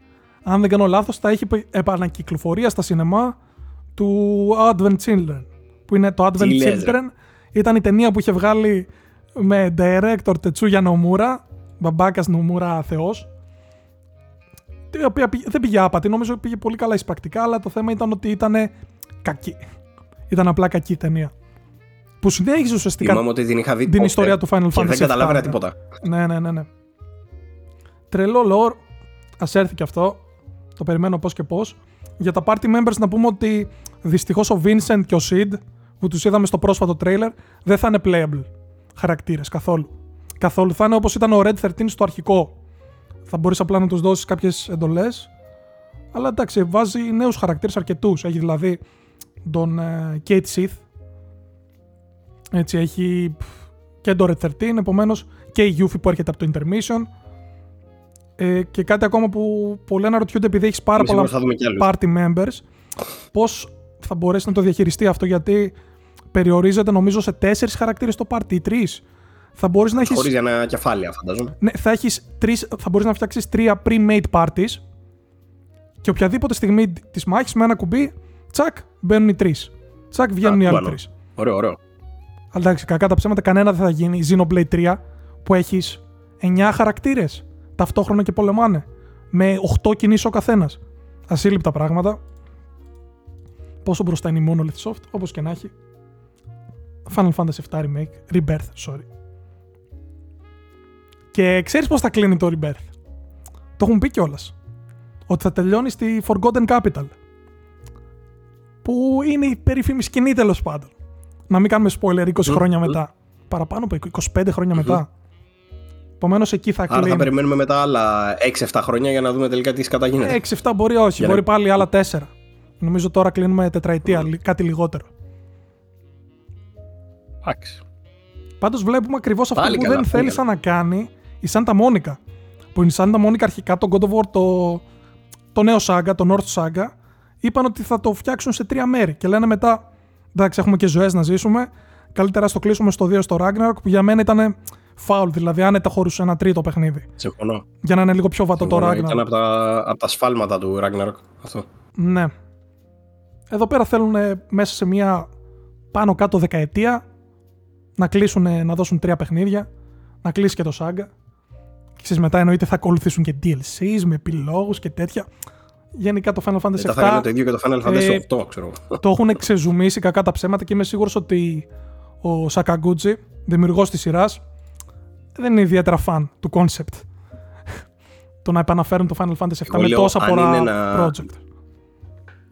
S2: αν δεν κάνω λάθος, θα έχει πε- επανακυκλοφορία στα σινεμά του Advent Children. Που είναι το Advent
S1: Τι λες, ρε.
S2: Children. Ήταν η ταινία που είχε βγάλει με director Τετσούγια Νομούρα, μπαμπάκας Νομούρα θεός. Η οποία πήγε- δεν πήγε άπατη, νομίζω πήγε πολύ καλά εισπρακτικά, αλλά το θέμα ήταν ότι ήταν κακή. Ήταν απλά κακή η ταινία. Που συνέχιζε ουσιαστικά
S1: Θυμάμαι ότι την είχα δει
S2: την
S1: τότε
S2: ιστορία του Final
S1: και
S2: Fantasy
S1: δεν καταλάβαινα
S2: 7,
S1: τίποτα.
S2: ναι, ναι, ναι, ναι. Τρελό lore. Α έρθει και αυτό. Το περιμένω πώς και πώς. Για τα party members να πούμε ότι δυστυχώς ο Vincent και ο Sid που τους είδαμε στο πρόσφατο trailer δεν θα είναι playable χαρακτήρες καθόλου. Καθόλου. Θα είναι όπως ήταν ο Red 13 στο αρχικό. Θα μπορείς απλά να τους δώσεις κάποιες εντολές. Αλλά εντάξει, βάζει νέους χαρακτήρες αρκετούς. Έχει δηλαδή τον ε, Kate Sith. Έτσι, έχει και το Red 13, επομένως και η Yuffie που έρχεται από το Intermission. Ε, και κάτι ακόμα που πολλοί αναρωτιούνται επειδή έχεις πάρα
S1: Είμαι
S2: πολλά
S1: σίγουρος θα δούμε κι άλλους.
S2: party members, πώς θα μπορέσει να το διαχειριστεί αυτό, γιατί περιορίζεται νομίζω σε τέσσερις χαρακτήρες το party ή τρεις. Θα μπορείς να έχει.
S1: Χωρίς ένα κεφάλαια, φαντάζομαι.
S2: Ναι, θα, έχεις τρεις, θα μπορείς να φτιάξεις τρία pre-made parties και οποιαδήποτε στιγμή της μάχης με ένα κουμπί, τσακ, μπαίνουν οι τρεις. Τσακ, βγαίνουν οι
S1: Α,
S2: άλλοι
S1: πάνω.
S2: τρεις.
S1: Ωραίο, ωραίο.
S2: Αλλά εντάξει, κακά τα ψέματα, κανένα δεν θα γίνει η Xenoblade 3 που έχεις 9 χαρακτήρες ταυτόχρονα και πολεμάνε. Με 8 κινήσεις ο καθένας. Ασύλληπτα πράγματα. Πόσο μπροστά είναι η Monolith Soft, όπως και να έχει. Final Fantasy VII Remake, Rebirth, sorry. Και ξέρεις πώς θα κλείνει το Rebirth; Το έχουν πει κιόλας. Ότι θα τελειώνει στη Forgotten Capital. Που είναι η περίφημη σκηνή τέλος πάντων. Να μην κάνουμε spoiler 20 χρόνια μετά. Παραπάνω από 25 χρόνια μετά. Επομένως εκεί θα
S1: Άρα θα
S2: κλείνει.
S1: περιμένουμε μετά άλλα 6-7 χρόνια για να δούμε τελικά τι κατά γίνεται.
S2: 6-7 μπορεί όχι,
S1: Για να-
S2: μπορεί πάλι άλλα 4. Νομίζω τώρα κλείνουμε τετραετία, λι- κάτι λιγότερο.
S1: Εντάξει.
S2: Πάντως βλέπουμε ακριβώς αυτό
S1: Πάλι
S2: που
S1: καλά,
S2: δεν
S1: πάλι
S2: θέλησε
S1: καλά.
S2: να κάνει η Santa Monica. Που η Santa Monica αρχικά το God of War, το, το νέο Saga, το North Saga, είπαν ότι θα το φτιάξουν σε τρία μέρη. Και λένε μετά, εντάξει, έχουμε και ζωές να ζήσουμε. Καλύτερα στο κλείσουμε στο 2 στο Ragnarok, που για μένα ήταν foul, δηλαδή άνετα χωρούσε ένα τρίτο παιχνίδι.
S1: Συμφωνώ.
S2: Για να είναι λίγο πιο βατό το
S1: Συμφωνώ.
S2: Ragnarok.
S1: Ήταν από τα, από τα σφάλματα του Ragnarok. Αυτό.
S2: Ναι. Εδώ πέρα θέλουν μέσα σε μια πάνω κάτω δεκαετία να κλείσουν, να δώσουν τρία παιχνίδια, να κλείσει και το Saga. Και ξέρεις, μετά εννοείται θα ακολουθήσουν και DLCs με επιλόγους και τέτοια. Γενικά το Final Fantasy
S1: Μετά θα γίνει το
S2: VII
S1: ίδιο και το Final Fantasy
S2: ε,
S1: 8, ξέρω. εγώ.
S2: το έχουν ξεζουμίσει κακά τα ψέματα και είμαι σίγουρος ότι ο Sakaguchi, δημιουργός της σειράς, δεν είναι ιδιαίτερα φαν του concept. το να επαναφέρουν το Final Fantasy VII
S1: Εγώ
S2: με
S1: λέω,
S2: τόσα
S1: αν
S2: πολλά
S1: είναι ένα-
S2: project.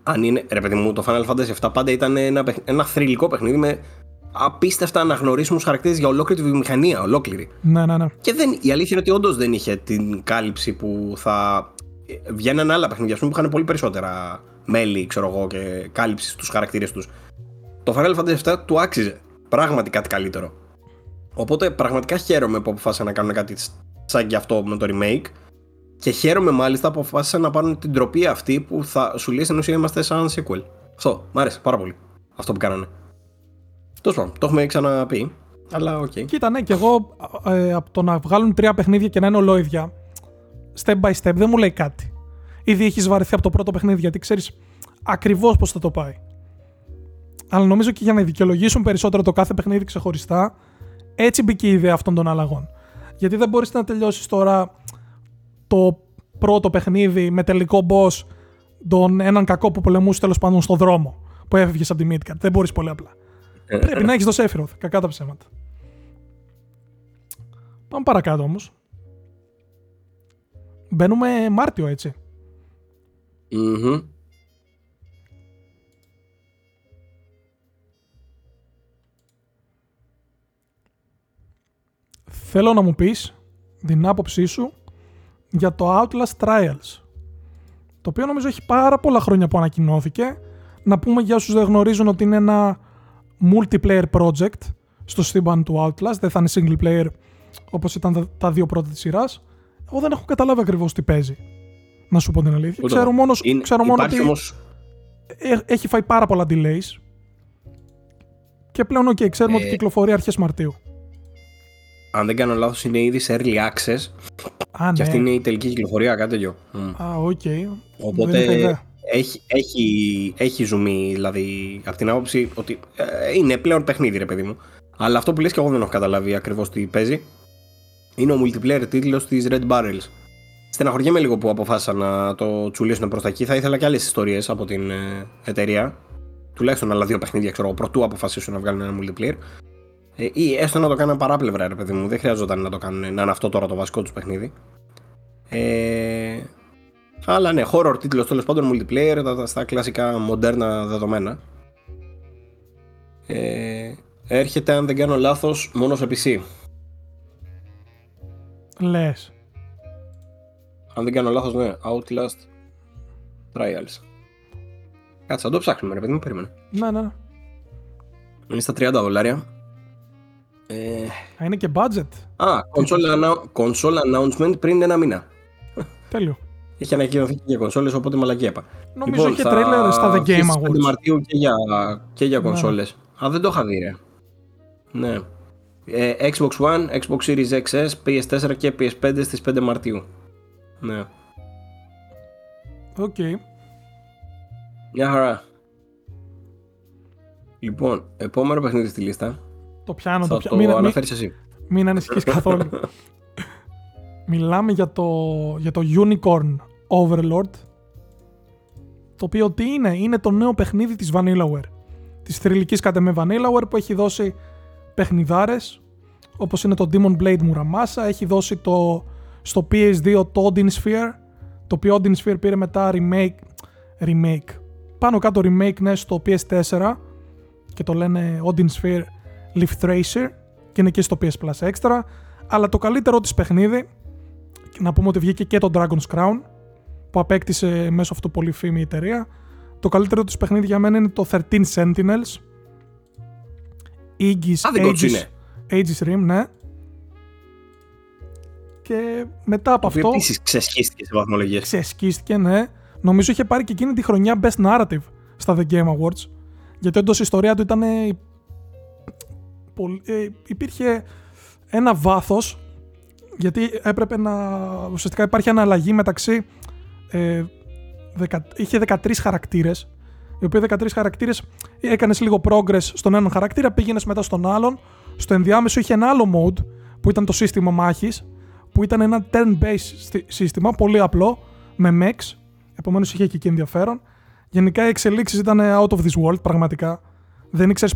S1: Αν είναι, ρε παιδί μου, το Final Fantasy 7 πάντα ήταν ένα, παιχ- ένα θρηλυκό παιχνίδι με απίστευτα αναγνωρίσιμους χαρακτήρες για ολόκληρη τη βιομηχανία, ολόκληρη.
S2: Ναι, ναι, ναι.
S1: Και δεν, η αλήθεια είναι ότι όντως δεν είχε την κάλυψη που θα. ε, Βγαίνανε άλλα παιχνίδια, ας πούμε, που είχαν πολύ περισσότερα μέλη, ξέρω εγώ, και κάλυψη στους χαρακτήρες τους. Το Final Fantasy 7 του άξιζε πράγματι κάτι καλύτερο. Οπότε πραγματικά χαίρομαι που αποφάσισαν να κάνουν κάτι σαν και αυτό με το remake. Και χαίρομαι μάλιστα που αποφάσισαν να πάρουν την τροπή αυτή που θα σου λέει στην ουσία είμαστε σαν sequel. Αυτό, μ' άρεσε πάρα πολύ. Αυτό που κάνανε. Τέλος πάντων, το έχουμε ξαναπεί. Αλλά οκ.
S2: Κοίτα, ναι, και εγώ ε, από το να βγάλουν τρία παιχνίδια και να είναι ολόιδια, step by step δεν μου λέει κάτι. Ήδη έχεις βαρεθεί από το πρώτο παιχνίδι, γιατί ξέρεις ακριβώς πώς θα το πάει. Αλλά νομίζω και για να δικαιολογήσουν περισσότερο το κάθε παιχνίδι ξεχωριστά, έτσι μπήκε η ιδέα αυτών των αλλαγών. Γιατί δεν μπορείς να τελειώσεις τώρα το πρώτο παιχνίδι με τελικό boss τον έναν κακό που πολεμούσε τέλος πάντων στον δρόμο που έφευγες από τη Midgard. Δεν μπορείς πολύ απλά. Πρέπει να έχεις το Sephiroth. Κακά τα ψέματα. Πάμε παρακάτω όμως. Μπαίνουμε Μάρτιο, έτσι.
S1: Μμμ.
S2: Θέλω να μου πεις την άποψή σου για το Outlast Trials. Το οποίο νομίζω έχει πάρα πολλά χρόνια που ανακοινώθηκε. Να πούμε για όσους δεν γνωρίζουν ότι είναι ένα multiplayer project στο σύμπαν του Outlast. Δεν θα είναι single player όπως ήταν τα- τα δύο πρώτα της σειράς. Εγώ δεν έχω καταλάβει ακριβώς τι παίζει. Να σου πω την αλήθεια.
S1: Ούτε
S2: Ξέρω
S1: εγώ.
S2: μόνο,
S1: Είναι-
S2: ξέρω μόνο
S1: υπάρχει
S2: ότι
S1: όμως
S2: ε- έχει φάει πάρα πολλά delays. Και πλέον, ok, ξέρουμε
S1: Ε,
S2: ότι κυκλοφορεί αρχές Μαρτίου.
S1: αν δεν κάνω λάθος είναι ήδη σε early access
S2: Α, ναι.
S1: και αυτή είναι η τελική κυκλοφορία, κάτι τέτοιο. Μμ.
S2: Α, οκ. Δεν είχα
S1: Οπότε
S2: ιδέα.
S1: Έχει, έχει, έχει ζουμί, δηλαδή, από την άποψη ότι ε, είναι πλέον παιχνίδι, ρε παιδί μου. Αλλά αυτό που λες και εγώ δεν έχω καταλάβει ακριβώς τι παίζει. Είναι ο multiplayer τίτλος της Red Barrels. Στεναχωριέμαι λίγο που αποφάσισαν να το τσουλήσουν προς τα εκεί. Θα ήθελα και άλλες ιστορίες από την ε, εταιρεία. Τουλάχιστον άλλα δύο παιχνίδια, ξέρω εγώ, προτού αποφασίσουν να βγάλουν ένα multiplayer. Ε, ή έστω να το κάνουν παράπλευρα, ρε παιδί μου. Δεν χρειαζόταν να το κάνουν, να είναι αυτό τώρα το βασικό τους παιχνίδι. Ε, αλλά ναι, horror τίτλος τέλος πάντων multiplayer, τα, τα- στα κλασικά μοντέρνα δεδομένα. Ε, έρχεται, αν δεν κάνω λάθος, μόνο σε PC.
S2: Λες.
S1: Αν δεν κάνω λάθος, ναι, Outlast. Trials. Κάτσε, θα το ψάξουμε, ρε παιδί μου, περίμενε.
S2: Ναι, ναι. ναι.
S1: Είναι στα 30 δολάρια. Ε,
S2: Α, είναι και budget.
S1: α, console, annou- console announcement πριν ένα μήνα.
S2: Τέλειο.
S1: Έχει ανακοινωθεί και για κονσόλες, οπότε μαλακία είπα.
S2: Νομίζω είχε
S1: θα
S2: τρέιλερ στα The
S1: βγει
S2: Game
S1: στις 5
S2: Awards.
S1: Μαρτίου και για, και για
S2: Ναι.
S1: κονσόλες. Α, δεν το είχα δει, ρε. Ναι. Ε, Xbox One, Xbox Series XS, PS4 και PS5 στις 5 Μαρτίου. Ναι.
S2: Οκ.
S1: Μια χαρά. Λοιπόν, επόμενο παιχνίδι στη λίστα.
S2: Το πιάνω, το
S1: θα
S2: πιάνω.
S1: το
S2: Μην, μην,
S1: αναφέρεις εσύ.
S2: μην ανησυχείς καθόλου. Μιλάμε για το, για το Unicorn Overlord. Το οποίο τι είναι, είναι το νέο παιχνίδι της Vanillaware. Της θρηλυκής κατ' εμέ Vanillaware που έχει δώσει παιχνιδάρες όπως είναι το Demon Blade Muramasa, έχει δώσει το, στο PS2 το Odin Sphere, το οποίο Odin Sphere πήρε μετά remake, remake, πάνω κάτω remake ναι, στο PS4 και το λένε Odin Sphere Leaf Tracer και είναι και στο PS Plus Extra, αλλά το καλύτερο της παιχνίδι, να πούμε ότι βγήκε και το Dragon's Crown, που απέκτησε μέσω αυτού πολύ φήμη η εταιρεία, το καλύτερο της παιχνίδι για μένα είναι το 13 Sentinels, Iggy's
S1: Α, δικό τους
S2: Aegis,
S1: είναι.
S2: Aegis Rim, ναι. Και μετά από
S1: Το οποίο
S2: αυτό
S1: επίσης ξεσχίστηκε σε βαθμολογίες.
S2: ξεσκίστηκε, ναι. Νομίζω είχε πάρει και εκείνη τη χρονιά Best Narrative στα The Game Awards. Γιατί όντως η ιστορία του ήταν. ε, πολ- ε, υπήρχε ένα βάθος. Γιατί έπρεπε να. Ουσιαστικά υπάρχει αναλλαγή μεταξύ. Ε, δεκα- είχε 13 χαρακτήρες. Οι οποίοι 13 χαρακτήρες έκανες λίγο progress στον έναν χαρακτήρα, πήγαινες μετά στον άλλον. Στο ενδιάμεσο είχε ένα άλλο mode που ήταν το σύστημα μάχης, που ήταν ένα turn-based στι- σύστημα, πολύ απλό, με mechs. Επομένως είχε και εκεί ενδιαφέρον. Γενικά οι εξελίξεις ήταν out of this world, πραγματικά. Δεν ήξερες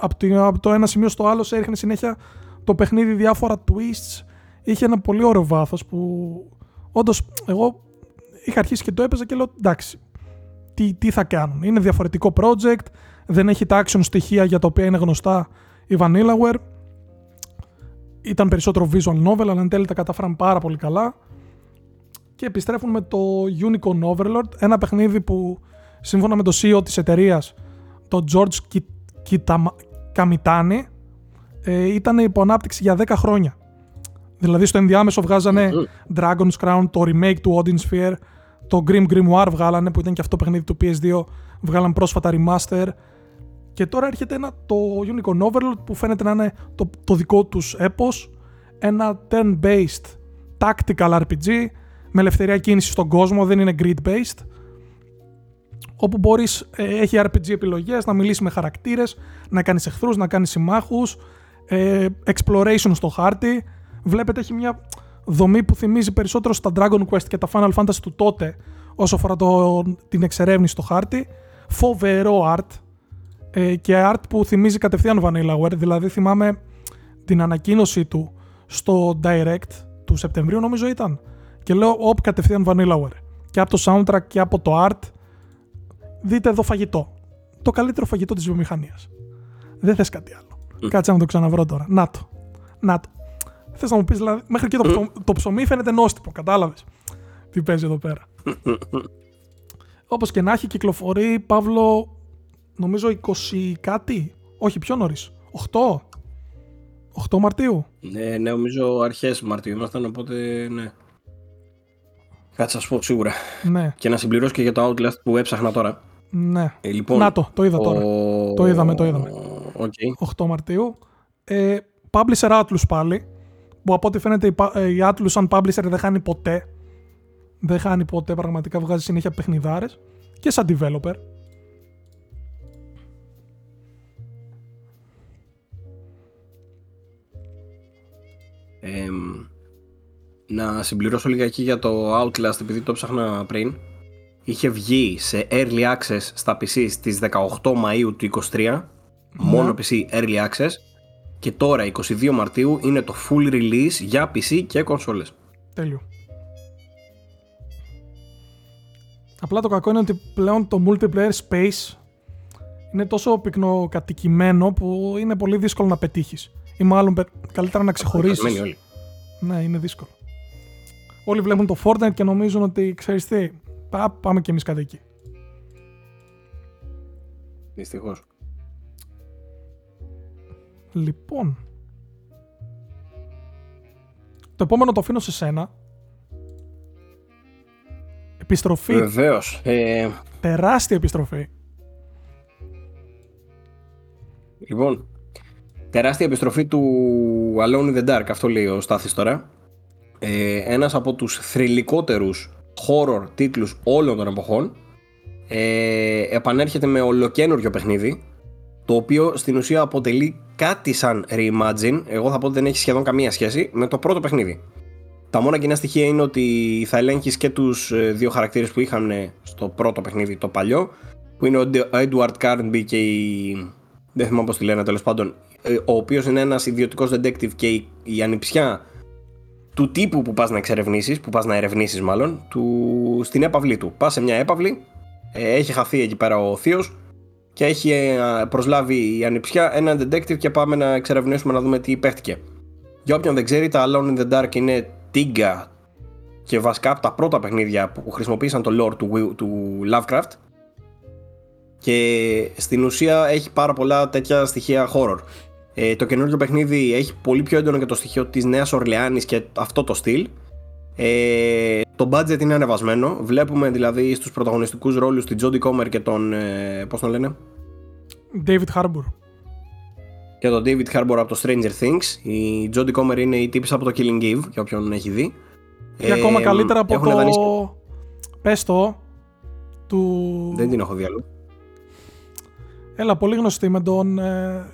S2: από, το- από το ένα σημείο στο άλλο, σε έριχνε συνέχεια το παιχνίδι διάφορα twists. Είχε ένα πολύ ωραίο βάθος που όντως εγώ είχα αρχίσει και το έπαιζα και λέω εντάξει, τι, τι θα κάνουν. Είναι διαφορετικό project, δεν έχει τα action στοιχεία για τα οποία είναι γνωστά η Vanillaware. Ήταν περισσότερο visual novel, αλλά εν τέλει τα κατάφεραν πάρα πολύ καλά. Και επιστρέφουν με το Unicorn Overlord, ένα παιχνίδι που σύμφωνα με το CEO της εταιρείας, το George Ki- Kitama- Kamitani, ε, ήταν υπό ανάπτυξη για 10 χρόνια. Δηλαδή στο ενδιάμεσο βγάζανε Dragon's Crown, το remake του Odin Sphere, το Grim Grimoire βγάλανε που ήταν και αυτό το παιχνίδι του PS2, βγάλαν πρόσφατα remaster. Και τώρα έρχεται ένα, το Unicorn Overlord που φαίνεται να είναι το, το δικό τους έπος, ένα turn-based tactical RPG με ελευθερία κίνηση στον κόσμο, δεν είναι grid-based. Όπου μπορείς, ε, έχει RPG επιλογές, να μιλήσεις με χαρακτήρες, να κάνεις εχθρούς, να κάνεις συμμάχους, ε, exploration στο χάρτη. Βλέπετε έχει μια δομή που θυμίζει περισσότερο στα Dragon Quest και τα Final Fantasy του τότε όσο αφορά το, την εξερεύνηση στο χάρτη. Φοβερό art ε, και art που θυμίζει κατευθείαν Vanillaware, δηλαδή θυμάμαι την ανακοίνωση του στο Direct του Σεπτεμβρίου νομίζω ήταν και λέω όπ κατευθείαν Vanillaware και από το soundtrack και από το art δείτε εδώ φαγητό. Το καλύτερο φαγητό της βιομηχανίας. Δεν θες κάτι άλλο. Κάτσε να το ξαναβρω τώρα. Να το. Να το. Θες να μου πεις δηλαδή, μέχρι και το, ψωμί, το ψωμί φαίνεται νόστιμο, κατάλαβες; Τι παίζει εδώ πέρα. Όπως και να έχει κυκλοφορεί, Παύλο, νομίζω 20 κάτι. Όχι, πιο νωρίς. 8. 8 Μαρτίου.
S1: Ναι, ναι, νομίζω αρχές Μαρτίου ήμασταν, οπότε ναι. Κάτσε να σου πω σίγουρα.
S2: Ναι,
S1: Και να συμπληρώσω και για το Outlast που έψαχνα τώρα.
S2: ναι.
S1: Ε, λοιπόν,
S2: Να το, το είδα τώρα.
S1: ο-
S2: Το είδαμε, το είδαμε.
S1: Οκ.
S2: 8 Μαρτίου. Ε, publisher Atlus πάλι. Που από ό,τι φαίνεται η, Pa- ε, η Atlus σαν publisher δεν χάνει ποτέ. Δεν χάνει ποτέ, πραγματικά βγάζει συνέχεια παιχνιδάρες. Και σαν developer.
S1: Εμ, να συμπληρώσω λίγα για το Outlast επειδή το ψάχνα πριν. Είχε βγει σε Early Access στα PC στις 18 Μαΐου του 23. Μόνο PC Early Access. Και τώρα 22 Μαρτίου είναι το full release για PC και κονσόλες.
S2: Τέλειο. Απλά το κακό είναι ότι πλέον το multiplayer space είναι τόσο πυκνοκατοικημένο που είναι πολύ δύσκολο να πετύχεις. Ή μάλλον πε- καλύτερα να ξεχωρίσεις.
S1: Χασμένοι όλοι.
S2: Ναι, είναι δύσκολο. Όλοι βλέπουν το Fortnite και νομίζουν ότι ξέρεις τι, Πά, πάμε κι εμείς κάτι εκεί.
S1: Δυστυχώς.
S2: Λοιπόν. Το επόμενο το αφήνω σε σένα. Επιστροφή.
S1: Βεβαίως. Ε,
S2: Τεράστια επιστροφή.
S1: λοιπόν, τεράστια επιστροφή του Alone in the Dark, αυτό λέει ο Στάθης τώρα. Ε, ένας από τους θρηλυκότερους horror τίτλους όλων των εποχών. Ε, επανέρχεται με ολοκένουργιο παιχνίδι, το οποίο στην ουσία αποτελεί κάτι σαν reimagine, εγώ θα πω ότι δεν έχει σχεδόν καμία σχέση, με το πρώτο παιχνίδι. Τα μόνα κοινά στοιχεία είναι ότι θα ελέγχεις και τους δύο χαρακτήρες που είχαν στο πρώτο παιχνίδι, το παλιό, που είναι ο Edward Carnby και η. Δεν θυμάμαι πώς τη λένε τέλος πάντων. ε, Ο οποίος είναι ένας ιδιωτικός detective και η, η ανιψιά του τύπου που πας να εξερευνήσεις, που πας να ερευνήσεις μάλλον, του, στην έπαυλή του. Πας σε μια έπαυλη, ε, έχει χαθεί εκεί πέρα ο θείος και έχει ε, προσλάβει η ανιψιά έναν detective και πάμε να εξερευνήσουμε να δούμε τι παίχτηκε. Για όποιον δεν ξέρει, τα Alone in the Dark είναι τίγκα και βασικά από τα πρώτα παιχνίδια που χρησιμοποίησαν το lore του, Wi- του Lovecraft και στην ουσία έχει πάρα πολλά τέτοια στοιχεία horror. Ε, το καινούργιο παιχνίδι έχει πολύ πιο έντονο και το στοιχείο της Νέας Ορλεάνης και αυτό το στυλ. Ε, το budget είναι ανεβασμένο. Βλέπουμε δηλαδή στους πρωταγωνιστικούς ρόλους τη Jodie Comer και τον... Ε, πώς τον λένε;
S2: David Harbour.
S1: και τον David Harbour από το Stranger Things. Η Jodie Comer είναι η τύπης από το Killing Eve, για όποιον έχει δει.
S2: Και ακόμα
S1: Ε,
S2: καλύτερα από
S1: έχουν
S2: το.
S1: δανείσει-
S2: Πες το. Του.
S1: Δεν την έχω δει αλλού.
S2: Έλα, πολύ γνωστή με τον. Ε,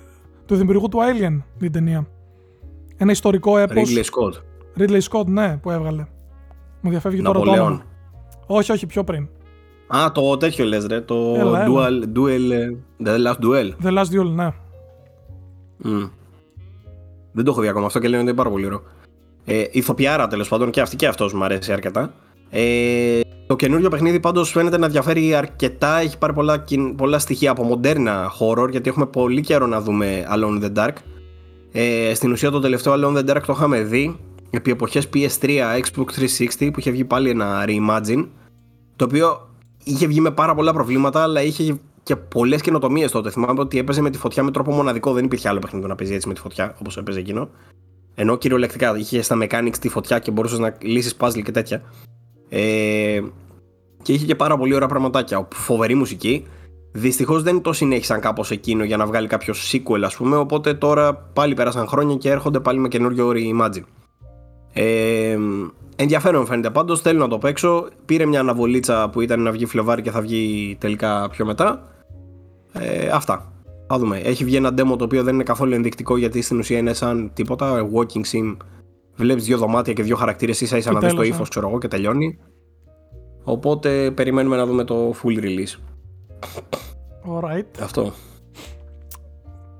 S2: του δημιουργού του Alien την ταινία. Ένα ιστορικό έπος.
S1: Ridley Scott.
S2: Ridley Scott, ναι, που έβγαλε. Μου διαφεύγει τώρα το όνομα.
S1: Ναπολέον.
S2: Όχι, όχι, πιο πριν.
S1: Α, το τέτοιο λες ρε, το
S2: Έλα, έλα.
S1: Dual, Duel, ε, The Last Duel.
S2: The Last Duel, ναι.
S1: Μμ. Δεν το έχω δει ακόμα αυτό και λένε ότι είναι πάρα πολύ ωραίο. Ε, ηθοποιάρα τέλος πάντων και αυτή και αυτός μου αρέσει αρκετά. Ε, το καινούριο παιχνίδι πάντως φαίνεται να διαφέρει αρκετά. Έχει πάρει πολλά, κιν- πολλά στοιχεία από μοντέρνα horror γιατί έχουμε πολύ καιρό να δούμε Alone in the Dark. Ε, στην ουσία το τελευταίο Alone in the Dark το είχαμε δει επί εποχές PS3, Xbox 360 που είχε βγει πάλι ένα reimagine το οποίο είχε βγει με πάρα πολλά προβλήματα αλλά είχε και πολλές καινοτομίες τότε. Θυμάμαι ότι έπαιζε με τη φωτιά με τρόπο μοναδικό. Δεν υπήρχε άλλο παιχνίδι να παίζει έτσι με τη φωτιά όπως έπαιζε εκείνο. Ενώ κυριολεκτικά είχε στα mechanics τη φωτιά και μπορούσες να λύσεις puzzle και τέτοια. Ε, και είχε και πάρα πολύ ωραία πραγματάκια. Φοβερή μουσική. Δυστυχώς δεν το συνέχισαν κάπως εκείνο για να βγάλει κάποιο sequel, ας πούμε. Οπότε τώρα πάλι πέρασαν χρόνια και έρχονται πάλι με καινούριο reimagine. Ε, ενδιαφέρον φαίνεται πάντως. Θέλω να το παίξω. Πήρε μια αναβολίτσα που ήταν να βγει Φλεβάρι και θα βγει τελικά πιο μετά. Ε, αυτά. Θα δούμε. Έχει βγει ένα demo το οποίο δεν είναι καθόλου ενδεικτικό γιατί στην ουσία είναι σαν τίποτα. Walking sim. Βλέπεις δύο δωμάτια και δύο χαρακτήρες ίσα ίσα
S2: Και
S1: να δεις το
S2: τέλος,
S1: ύφος,
S2: ναι.
S1: ξέρω εγώ, και τελειώνει. Οπότε περιμένουμε να δούμε το full release.
S2: Alright.
S1: Αυτό.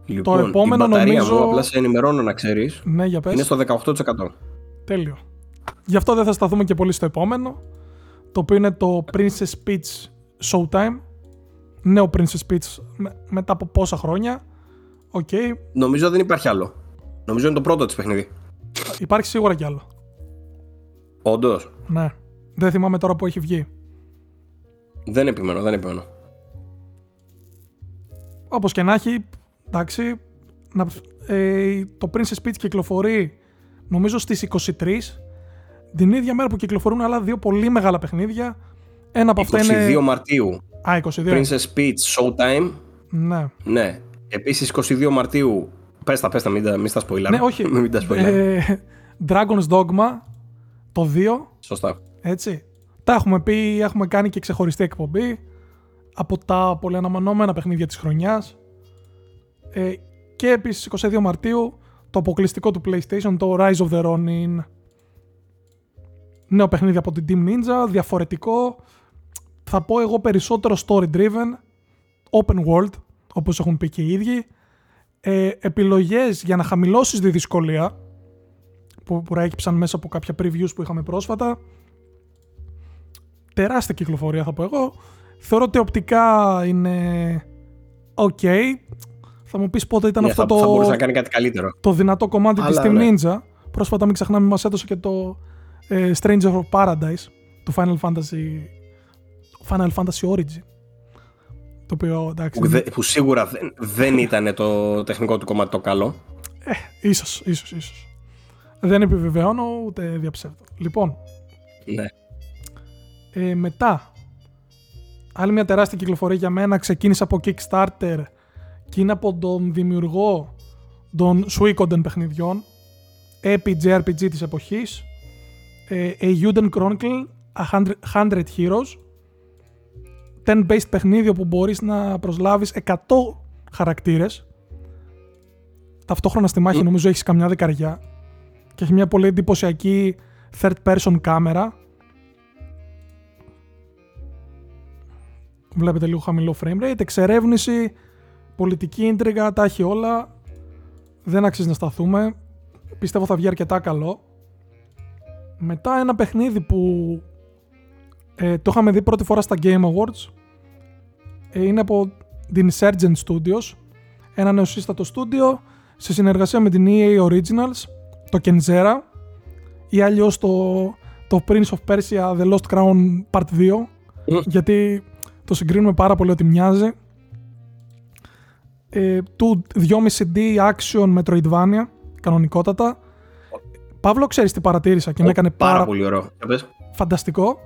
S1: Λοιπόν,
S2: επόμενο
S1: η μπαταρία
S2: νομίζω-
S1: μου, απλά σε ενημερώνω να ξέρεις,
S2: Ναι, για πες.
S1: είναι στο 18%.
S2: Τέλειο. Γι' αυτό δεν θα σταθούμε και πολύ στο επόμενο. Το οποίο είναι το Princess Peach Showtime. Νέο Princess Peach με- μετά από πόσα χρόνια. Οκ.
S1: Νομίζω δεν υπάρχει άλλο. Νομίζω είναι το πρώτο της παιχνίδι.
S2: Υπάρχει σίγουρα κι άλλο.
S1: Όντως.
S2: Ναι. Δεν θυμάμαι τώρα που έχει βγει.
S1: Δεν επιμένω, δεν επιμένω.
S2: Όπως και να έχει, εντάξει, να, ε, το Princess Peach κυκλοφορεί νομίζω στις 23. Την ίδια μέρα που κυκλοφορούν άλλα δύο πολύ μεγάλα παιχνίδια. Ένα από αυτά
S1: 22
S2: είναι...
S1: Μαρτίου,
S2: Α, 22.
S1: Princess Peach Showtime.
S2: Ναι.
S1: Ναι. Επίσης 22 Μαρτίου, πες τα, πες τα, μην τα, μην στα spoiler.
S2: Ναι, όχι.
S1: μην τα spoiler.
S2: Ε, Dragon's Dogma, το 2,
S1: Σωστά.
S2: έτσι. Τα έχουμε πει, έχουμε κάνει και ξεχωριστή εκπομπή από τα πολύ αναμενόμενα παιχνίδια της χρονιάς. Ε, και επίσης 22 Μαρτίου το αποκλειστικό του PlayStation, το Rise of the Ronin. Νέο παιχνίδι από την Team Ninja, διαφορετικό. Θα πω εγώ περισσότερο story driven, open world, όπως έχουν πει και οι ίδιοι. Ε, επιλογές για να χαμηλώσεις τη δυσκολία, που προέκυψαν μέσα από κάποια previews που είχαμε πρόσφατα. Τεράστια κυκλοφορία θα πω εγώ. Θεωρώ ότι οπτικά είναι ok. Θα μου πεις πότε ήταν
S1: Ναι,
S2: αυτό
S1: θα,
S2: το,
S1: θα μπορούσε να κάνει κάτι καλύτερο.
S2: το δυνατό κομμάτι της
S1: Αλλά,
S2: Team
S1: ναι.
S2: Ninja. Πρόσφατα μην ξεχνάμε μας έδωσε και το ε, Stranger of Paradise του Final Fantasy Final Fantasy Origin. Το οποίο εντάξει.
S1: Που, δε, που σίγουρα δεν, δεν ήταν το τεχνικό του κομμάτι το καλό.
S2: Ε, ίσως, ίσως, ίσως. Δεν επιβεβαιώνω ούτε διαψεύδω. Λοιπόν,
S1: Ναι.
S2: ε, μετά, άλλη μια τεράστια κυκλοφορία για μένα ξεκίνησε από Kickstarter και είναι από τον δημιουργό των Suikoden παιχνιδιών Epic JRPG της εποχής ε, A Euden Chronicle 100, 100 Heroes. 10-based παιχνίδι όπου μπορείς να προσλάβεις 100 χαρακτήρες. Ταυτόχρονα στη μάχη
S1: Μμ.
S2: νομίζω έχεις καμιά δεκαριά και έχει μια πολύ εντυπωσιακή third person κάμερα. Βλέπετε λίγο χαμηλό frame rate, εξερεύνηση, πολιτική ίντριγα, τα έχει όλα. Δεν αξίζει να σταθούμε. Πιστεύω θα βγει αρκετά καλό. Μετά ένα παιχνίδι που ε, το είχαμε δει πρώτη φορά στα Game Awards. Ε, είναι από την Insurgent Studios. Ένα νεοσύστατο στούντιο σε συνεργασία με την EA Originals, το Kenzera ή αλλιώς το, το Prince of Persia The Lost Crown Part 2
S1: Μμ.
S2: γιατί το συγκρίνουμε πάρα πολύ ότι μοιάζει. Ε, του 2,5D action Metroidvania, κανονικότατα. Παύλο, ξέρεις τι παρατήρησα και με έκανε πάρα,
S1: Πάρα πολύ ωραίο. Για πες.
S2: φανταστικό.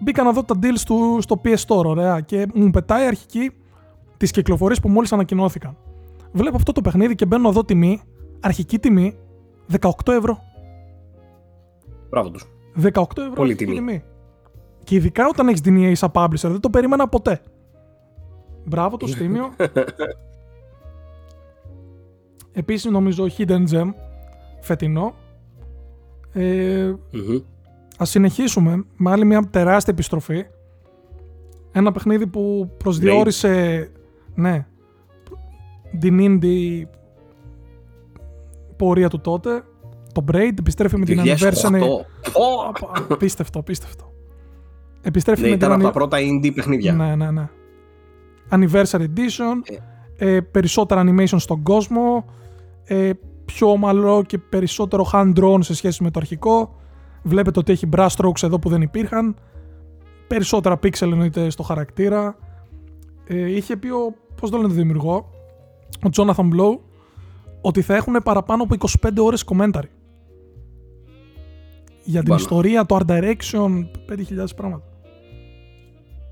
S2: Μπήκα να δω τα deals του στο PS Store, ωραία, και μου πετάει αρχική τις κυκλοφορίες που μόλις ανακοινώθηκαν. Βλέπω αυτό το παιχνίδι και μπαίνω να δω τιμή, αρχική τιμή, 18 ευρώ.
S1: Μπράβο τους.
S2: 18 ευρώ
S1: Πολύ
S2: αρχική
S1: τιμή.
S2: Και ειδικά όταν έχεις την EA σαν publisher, δεν το περίμενα ποτέ. Μπράβο το Στήμιο. Επίσης νομίζω Hidden Gem, φετινό. Ε,
S1: Μμμ.
S2: ας συνεχίσουμε με άλλη μια τεράστια επιστροφή. Ένα παιχνίδι που προσδιορίσε, ναι, την indie πορεία του τότε. Το Braid επιστρέφει με την
S1: 2008.
S2: anniversary.
S1: Ω,
S2: Απίστευτο, απίστευτο. Επιστρέφει
S1: Ναι,
S2: με την
S1: ήταν από
S2: ανι-
S1: τα πρώτα indie παιχνίδια.
S2: Ναι, ναι, ναι. Anniversary Edition, ε, περισσότερα animation στον κόσμο, ε, πιο ομαλό και περισσότερο hand-drawn σε σχέση με το αρχικό. Βλέπετε ότι έχει brush strokes εδώ που δεν υπήρχαν. Περισσότερα pixel εννοείται στο χαρακτήρα. Ε, είχε πει ο, πώς το λένε το δημιουργό, ο Jonathan Blow, ότι θα έχουν παραπάνω από 25 ώρες commentary. Για την
S1: Πάνω.
S2: ιστορία, το art direction, 5.000 πράγματα.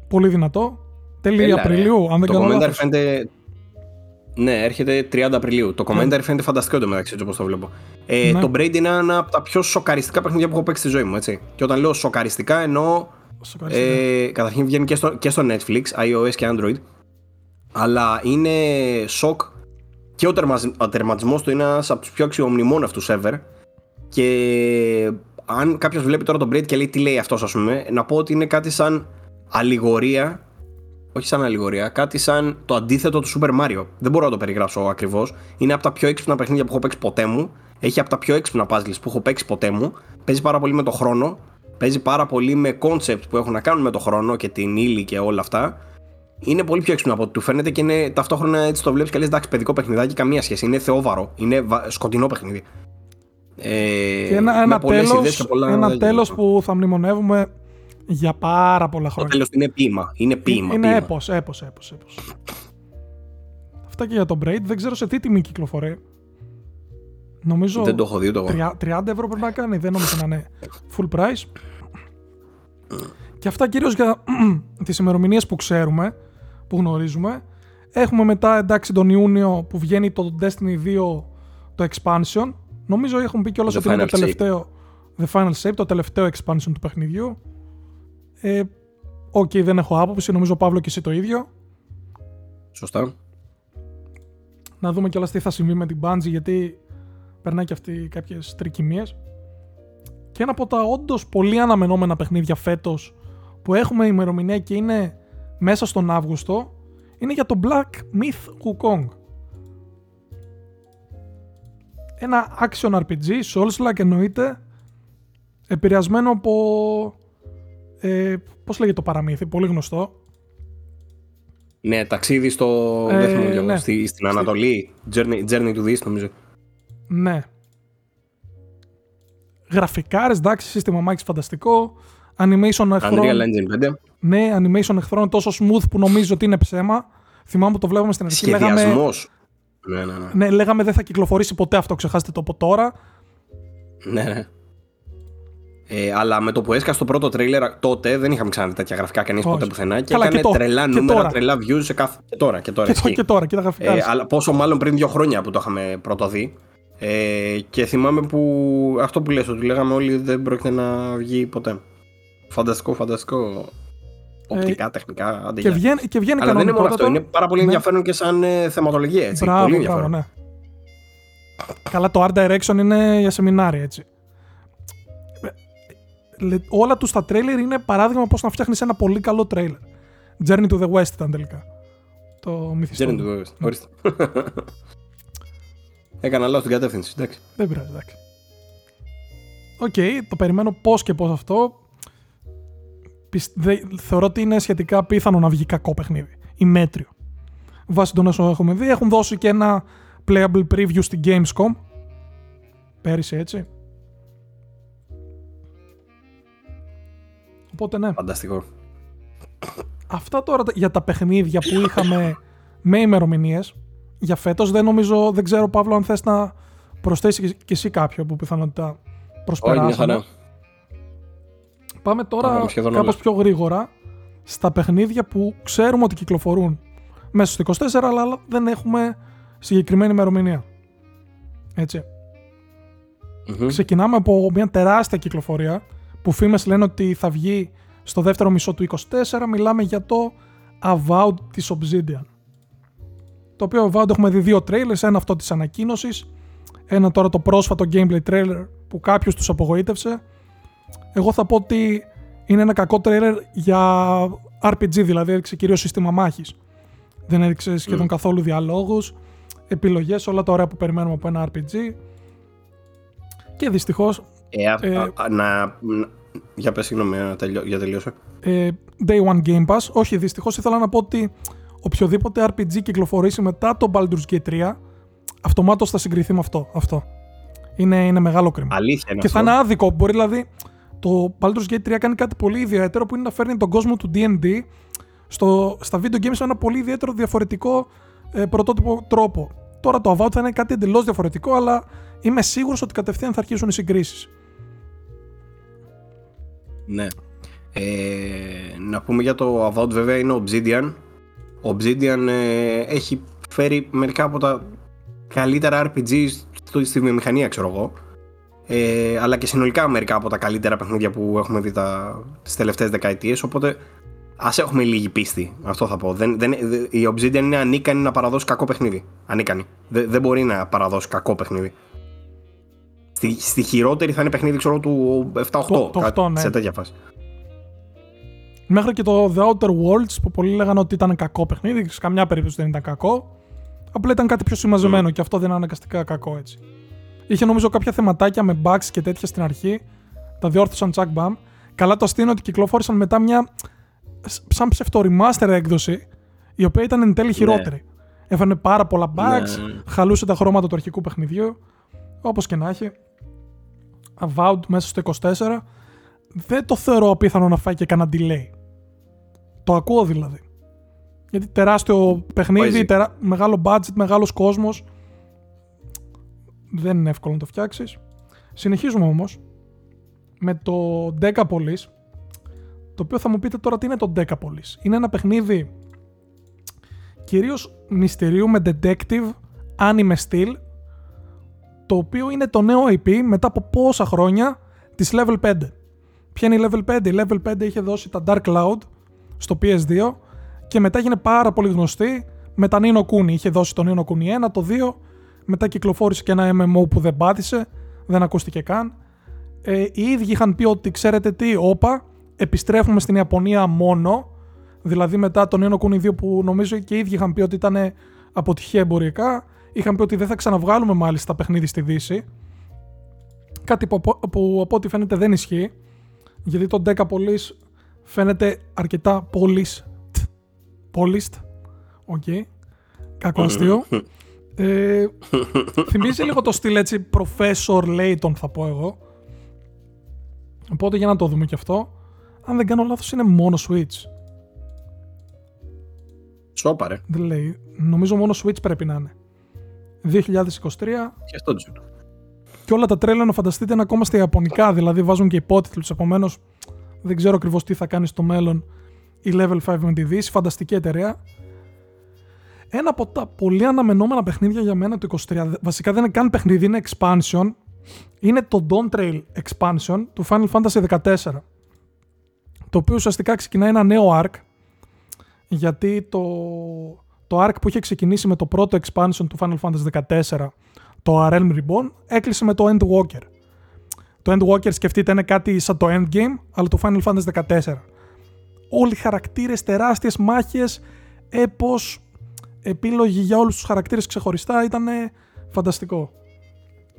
S2: Πολύ δυνατό. Τέλη
S1: Έλα, ρε.
S2: Απριλίου, αν δεν
S1: Το
S2: κάνω
S1: commentary
S2: λάθος.
S1: φαίνεται. Ναι, έρχεται 30 Απριλίου. Το commentary φαίνεται φανταστικό εντωμεταξύ, έτσι όπως το βλέπω. Ε,
S2: Ναι.
S1: Το Braid είναι ένα από τα πιο σοκαριστικά παιχνίδια που έχω παίξει στη ζωή μου, έτσι. Και όταν λέω σοκαριστικά, εννοώ.
S2: Σε ευχαριστώ.
S1: Ε, καταρχήν βγαίνει και στο, και στο Netflix, iOS και Android. Αλλά είναι σοκ και ο, τερμαζ, ο τερματισμός του είναι ένας από τους πιο αξιομνημόνευτους ever. Και αν κάποιος βλέπει τώρα τον Braid και λέει τι λέει αυτός ας πούμε, να πω ότι είναι κάτι σαν αλληγορία όχι σαν αλληγορία, κάτι σαν το αντίθετο του Super Mario. Δεν μπορώ να το περιγράψω ακριβώς. Είναι από τα πιο έξυπνα παιχνίδια που έχω παίξει ποτέ μου. Έχει από τα πιο έξυπνα puzzles που έχω παίξει ποτέ μου. Παίζει πάρα πολύ με το χρόνο. Παίζει πάρα πολύ με concept που έχουν να κάνουν με το χρόνο και την ύλη και όλα αυτά. Είναι πολύ πιο έξυπνο από ό,τι του φαίνεται και είναι ταυτόχρονα έτσι το βλέπεις και λες: Εντάξει, παιδικό παιχνιδάκι, καμία σχέση. Είναι θεόβαρο. Είναι βα- σκοτεινό παιχνίδι. Ε,
S2: Και ένα,
S1: με
S2: ένα
S1: πολλές
S2: τέλος,
S1: ιδέες και πολλά-
S2: ένα τέλος που θα μνημονεύουμε για πάρα πολλά
S1: Το
S2: χρόνια.
S1: τέλος είναι ποίημα. Είναι ποίημα.
S2: Είναι
S1: ποίημα.
S2: έπος, έπος, έπος, έπος. Αυτά και για το Braid. Δεν ξέρω σε τι τιμή κυκλοφορεί. Νομίζω
S1: Δεν το έχω δει ούτε εγώ.
S2: 30 ευρώ πρέπει να κάνει. Δεν νομίζω να είναι full price. Και αυτά κυρίως για τις ημερομηνίες που ξέρουμε, που γνωρίζουμε. Έχουμε μετά εντάξει τον Ιούνιο που βγαίνει το Destiny 2 το expansion. Νομίζω έχουν πει κιόλας
S1: The
S2: ότι είναι το
S1: Final Shape.
S2: τελευταίο The Final Shape, το τελευταίο expansion του παιχνιδιού. Ε, Οκ, δεν έχω άποψη. Νομίζω Παύλο και εσύ το ίδιο.
S1: Σωστά.
S2: Να δούμε κιόλας τι θα συμβεί με την Bungie γιατί περνάει και αυτή κάποιες τρικυμίες. Και ένα από τα όντως πολύ αναμενόμενα παιχνίδια φέτος που έχουμε ημερομηνία και είναι μέσα στον Αύγουστο είναι για το Black Myth Wukong. Ένα action RPG, Souls-like εννοείται, επηρεασμένο από... Ε, πώς λέγεται το παραμύθι, πολύ γνωστό.
S1: Ναι, ταξίδι στο.
S2: Ε,
S1: δεν θυμάμαι κι εγώ,
S2: ναι.
S1: στη, στην Ανατολή. Journey, Journey to the East, νομίζω.
S2: Ναι. Γραφικάρες, εντάξει, σύστημα μάχης φανταστικό. Animation εχθρών.
S1: Unreal Engine 5.
S2: ναι, animation εχθρών τόσο smooth που νομίζω ότι είναι ψέμα. Θυμάμαι που το βλέπαμε στην αρχή. Λέγαμε,
S1: Σχεδιασμός. Ναι, ναι, ναι.
S2: ναι, λέγαμε δεν θα κυκλοφορήσει ποτέ αυτό, ξεχάστε το από τώρα.
S1: Ναι, ναι. Ε, αλλά με το που έσκασε το πρώτο τρέιλερ τότε δεν είχαμε ξαναδεί τέτοια γραφικά κανείς ποτέ πουθενά και
S2: Καλά,
S1: έκανε
S2: και τώρα.
S1: τρελά
S2: Και
S1: νούμερα,
S2: τώρα.
S1: τρελά views σε κάθε. Και τώρα, και τώρα.
S2: Και, το,
S1: ισχύει.
S2: και τώρα, και τα γραφικά.
S1: Ε, αλλά πόσο μάλλον πριν δύο χρόνια που το είχαμε πρώτο δει. Ε, και θυμάμαι που αυτό που λες ότι λέγαμε όλοι δεν πρόκειται να βγει ποτέ. Φανταστικό, φανταστικό. Οπτικά, τεχνικά, άντε
S2: και,
S1: γεια.
S2: βγαίνει, και βγαίνει
S1: Αλλά δεν είναι μόνο αυτό,
S2: κανονικότατο.
S1: είναι πάρα πολύ
S2: Ναι.
S1: ενδιαφέρον και σαν ε, θεματολογία. Έτσι.
S2: Μπράβο,
S1: πολύ
S2: μπράβο,
S1: ενδιαφέρον.
S2: ναι. Καλά, το Art Direction είναι για σεμινάρια, έτσι. Ε, λε- όλα τους τα τρέιλερ είναι παράδειγμα πώς να φτιάχνεις ένα πολύ καλό trailer. Journey to the West ήταν τελικά. Το μυθιστό.
S1: Journey to βέβαια. Ορίστε. Έκανα λάθος την κατεύθυνση. Εντάξει.
S2: Δεν πειράζει, εντάξει. Οκ, το περιμένω πώς και πώς αυτό. Πισ- δε- θεωρώ ότι είναι σχετικά πιθανό να βγει κακό παιχνίδι. Ή μέτριο. Βάσει των όσων έχουμε δει, έχουν δώσει και ένα playable preview στην Gamescom. Πέρυσι, έτσι. Οπότε ναι.
S1: Φανταστικό.
S2: Αυτά τώρα τα- για τα παιχνίδια που είχαμε με ημερομηνίες για φέτος δεν νομίζω, δεν ξέρω Παύλο αν θες να προσθέσεις και εσύ κάποιο που πιθανότητα
S1: Όχι, μια
S2: προσπεράσαμε.
S1: χαρά.
S2: Πάμε τώρα
S1: Πάμε σχεδόν
S2: κάπως
S1: όλα.
S2: πιο γρήγορα στα παιχνίδια που ξέρουμε ότι κυκλοφορούν μέσα στο 24 αλλά δεν έχουμε συγκεκριμένη ημερομηνία. Έτσι.
S1: Μμμ.
S2: Ξεκινάμε από μια τεράστια κυκλοφορία που φήμες λένε ότι θα βγει στο δεύτερο μισό του 24. Μιλάμε για το Avowed της Obsidian. Το οποίο Avowed έχουμε δει δύο trailers, ένα αυτό της ανακοίνωσης, ένα τώρα το πρόσφατο gameplay trailer που κάποιος τους απογοήτευσε. Εγώ θα πω ότι είναι ένα κακό trailer για RPG, δηλαδή έδειξε κυρίως σύστημα μάχης. Δεν έδειξε σχεδόν καθόλου διαλόγους, επιλογές, όλα τα ωραία που περιμένουμε από ένα RPG. Και δυστυχώς
S1: Ε, α-
S2: Ε,
S1: α- α- να, να- Για πες, συγγνώμη, να τελειώ- για τελείωσε.
S2: ε, Day One Game Pass. Όχι, δυστυχώς ήθελα να πω ότι οποιοδήποτε RPG κυκλοφορήσει μετά το Baldur's Gate 3, αυτομάτως θα συγκριθεί με αυτό. αυτό. Είναι, είναι μεγάλο κρίμα.
S1: Αλήθεια είναι
S2: και θα
S1: αυτό.
S2: είναι άδικο. Μπορεί δηλαδή το Baldur's Gate 3 κάνει κάτι πολύ ιδιαίτερο που είναι να φέρνει τον κόσμο του D&D στο, στα video games με ένα πολύ ιδιαίτερο διαφορετικό ε, πρωτότυπο τρόπο. Τώρα το Avowed θα είναι κάτι εντελώς διαφορετικό, αλλά είμαι σίγουρος ότι κατευθείαν θα αρχίσουν οι συγκρίσεις.
S1: Ναι. Ε, να πούμε για το Avowed βέβαια είναι ο Obsidian. Ο Obsidian ε, έχει φέρει μερικά από τα καλύτερα RPG στο, στη βιομηχανία ξέρω εγώ. Ε, αλλά και συνολικά μερικά από τα καλύτερα παιχνίδια που έχουμε δει τα, τις τελευταίες δεκαετίες οπότε ας έχουμε λίγη πίστη αυτό θα πω δεν, δεν, δε- η Obsidian είναι ανίκανη να παραδώσει κακό παιχνίδι ανίκανη δεν, δεν μπορεί να παραδώσει κακό παιχνίδι στη, στη χειρότερη θα είναι παιχνίδι ξέρω του 7-8
S2: Το- το
S1: κάτι
S2: 8, ναι.
S1: σε τέτοια φάση
S2: Μέχρι και το The Outer Worlds που πολλοί λέγανε ότι ήταν κακό παιχνίδι, σε καμιά περίπτωση δεν ήταν κακό. Απλά ήταν κάτι πιο συμμαζεμένο και αυτό δεν είναι αναγκαστικά κακό έτσι. Είχε νομίζω κάποια θεματάκια με bugs και τέτοια στην αρχή. Τα διόρθωσαν τσακ μπαμ. Καλά το αστείο είναι ότι κυκλοφόρησαν μετά μια σ- σαν ψευτοριμάστερ έκδοση η οποία ήταν εν τέλει χειρότερη. Έφανε πάρα πολλά bugs,
S1: Ναι.
S2: χαλούσε τα χρώματα του αρχικού παιχνιδιού. Όπως και να έχει. Avowed μέσα στο 24 δεν το θεωρώ απίθανο να φάει και κανένα delay. Το ακούω δηλαδή. Γιατί τεράστιο παιχνίδι,
S1: Παίζει.
S2: τερά... μεγάλο budget, μεγάλος κόσμος. Δεν είναι εύκολο να το φτιάξεις. Συνεχίζουμε όμως με το Decapolis, το οποίο θα μου πείτε τώρα τι είναι το Decapolis. Είναι ένα παιχνίδι κυρίως μυστηρίου με detective, anime style, το οποίο είναι το νέο IP μετά από πόσα χρόνια της Level 5. Ποια είναι η Level 5? Η Level 5 είχε δώσει τα Dark Cloud στο PS2 και μετά έγινε πάρα πολύ γνωστή με τα Nino Kuni. Είχε δώσει το Nino Kuni 1, το 2, μετά κυκλοφόρησε και ένα MMO που δεν πάτησε, δεν ακούστηκε καν. Ε, οι ίδιοι είχαν πει ότι ξέρετε τι, όπα, επιστρέφουμε στην Ιαπωνία μόνο, δηλαδή μετά το Ni no Kuni 2 που νομίζω και οι ίδιοι είχαν πει ότι ήταν αποτυχία εμπορικά, είχαν πει ότι δεν θα ξαναβγάλουμε μάλιστα παιχνίδι στη Δύση. Κάτι που, από- που από ό,τι φαίνεται δεν ισχύει, γιατί το Decapolis φαίνεται αρκετά polished. Polished. OK. Κακό αστείο. ε, θυμίζει λίγο το στυλ έτσι Professor Layton θα πω εγώ. Οπότε για να το δούμε και αυτό. αν δεν κάνω λάθος είναι μόνο Switch.
S1: Σόπα ρε.
S2: Δεν λέει. Νομίζω μόνο Switch πρέπει να είναι. 2023
S1: Και αυτό τους είναι.
S2: και όλα τα τρέλα να φανταστείτε είναι ακόμα στα Ιαπωνικά, δηλαδή βάζουν και υπότιτλους, επομένως δεν ξέρω ακριβώς τι θα κάνει στο μέλλον η Level 5 με τη Δύση, φανταστική εταιρεία. Ένα από τα πολύ αναμενόμενα παιχνίδια για μένα το 23, βασικά δεν είναι καν παιχνίδι, είναι expansion, είναι το Dawn Trail expansion του Final Fantasy 14. Το οποίο ουσιαστικά ξεκινάει ένα νέο arc, γιατί το, το arc που είχε ξεκινήσει με το πρώτο expansion του Final Fantasy 14, το A Realm Reborn, έκλεισε με το Endwalker. Το Endwalker σκεφτείτε είναι κάτι σαν το Endgame, αλλά το Final Fantasy 14. Όλοι οι χαρακτήρες, τεράστιες μάχες, έπος, επίλογοι για όλους τους χαρακτήρες ξεχωριστά, ήταν φανταστικό.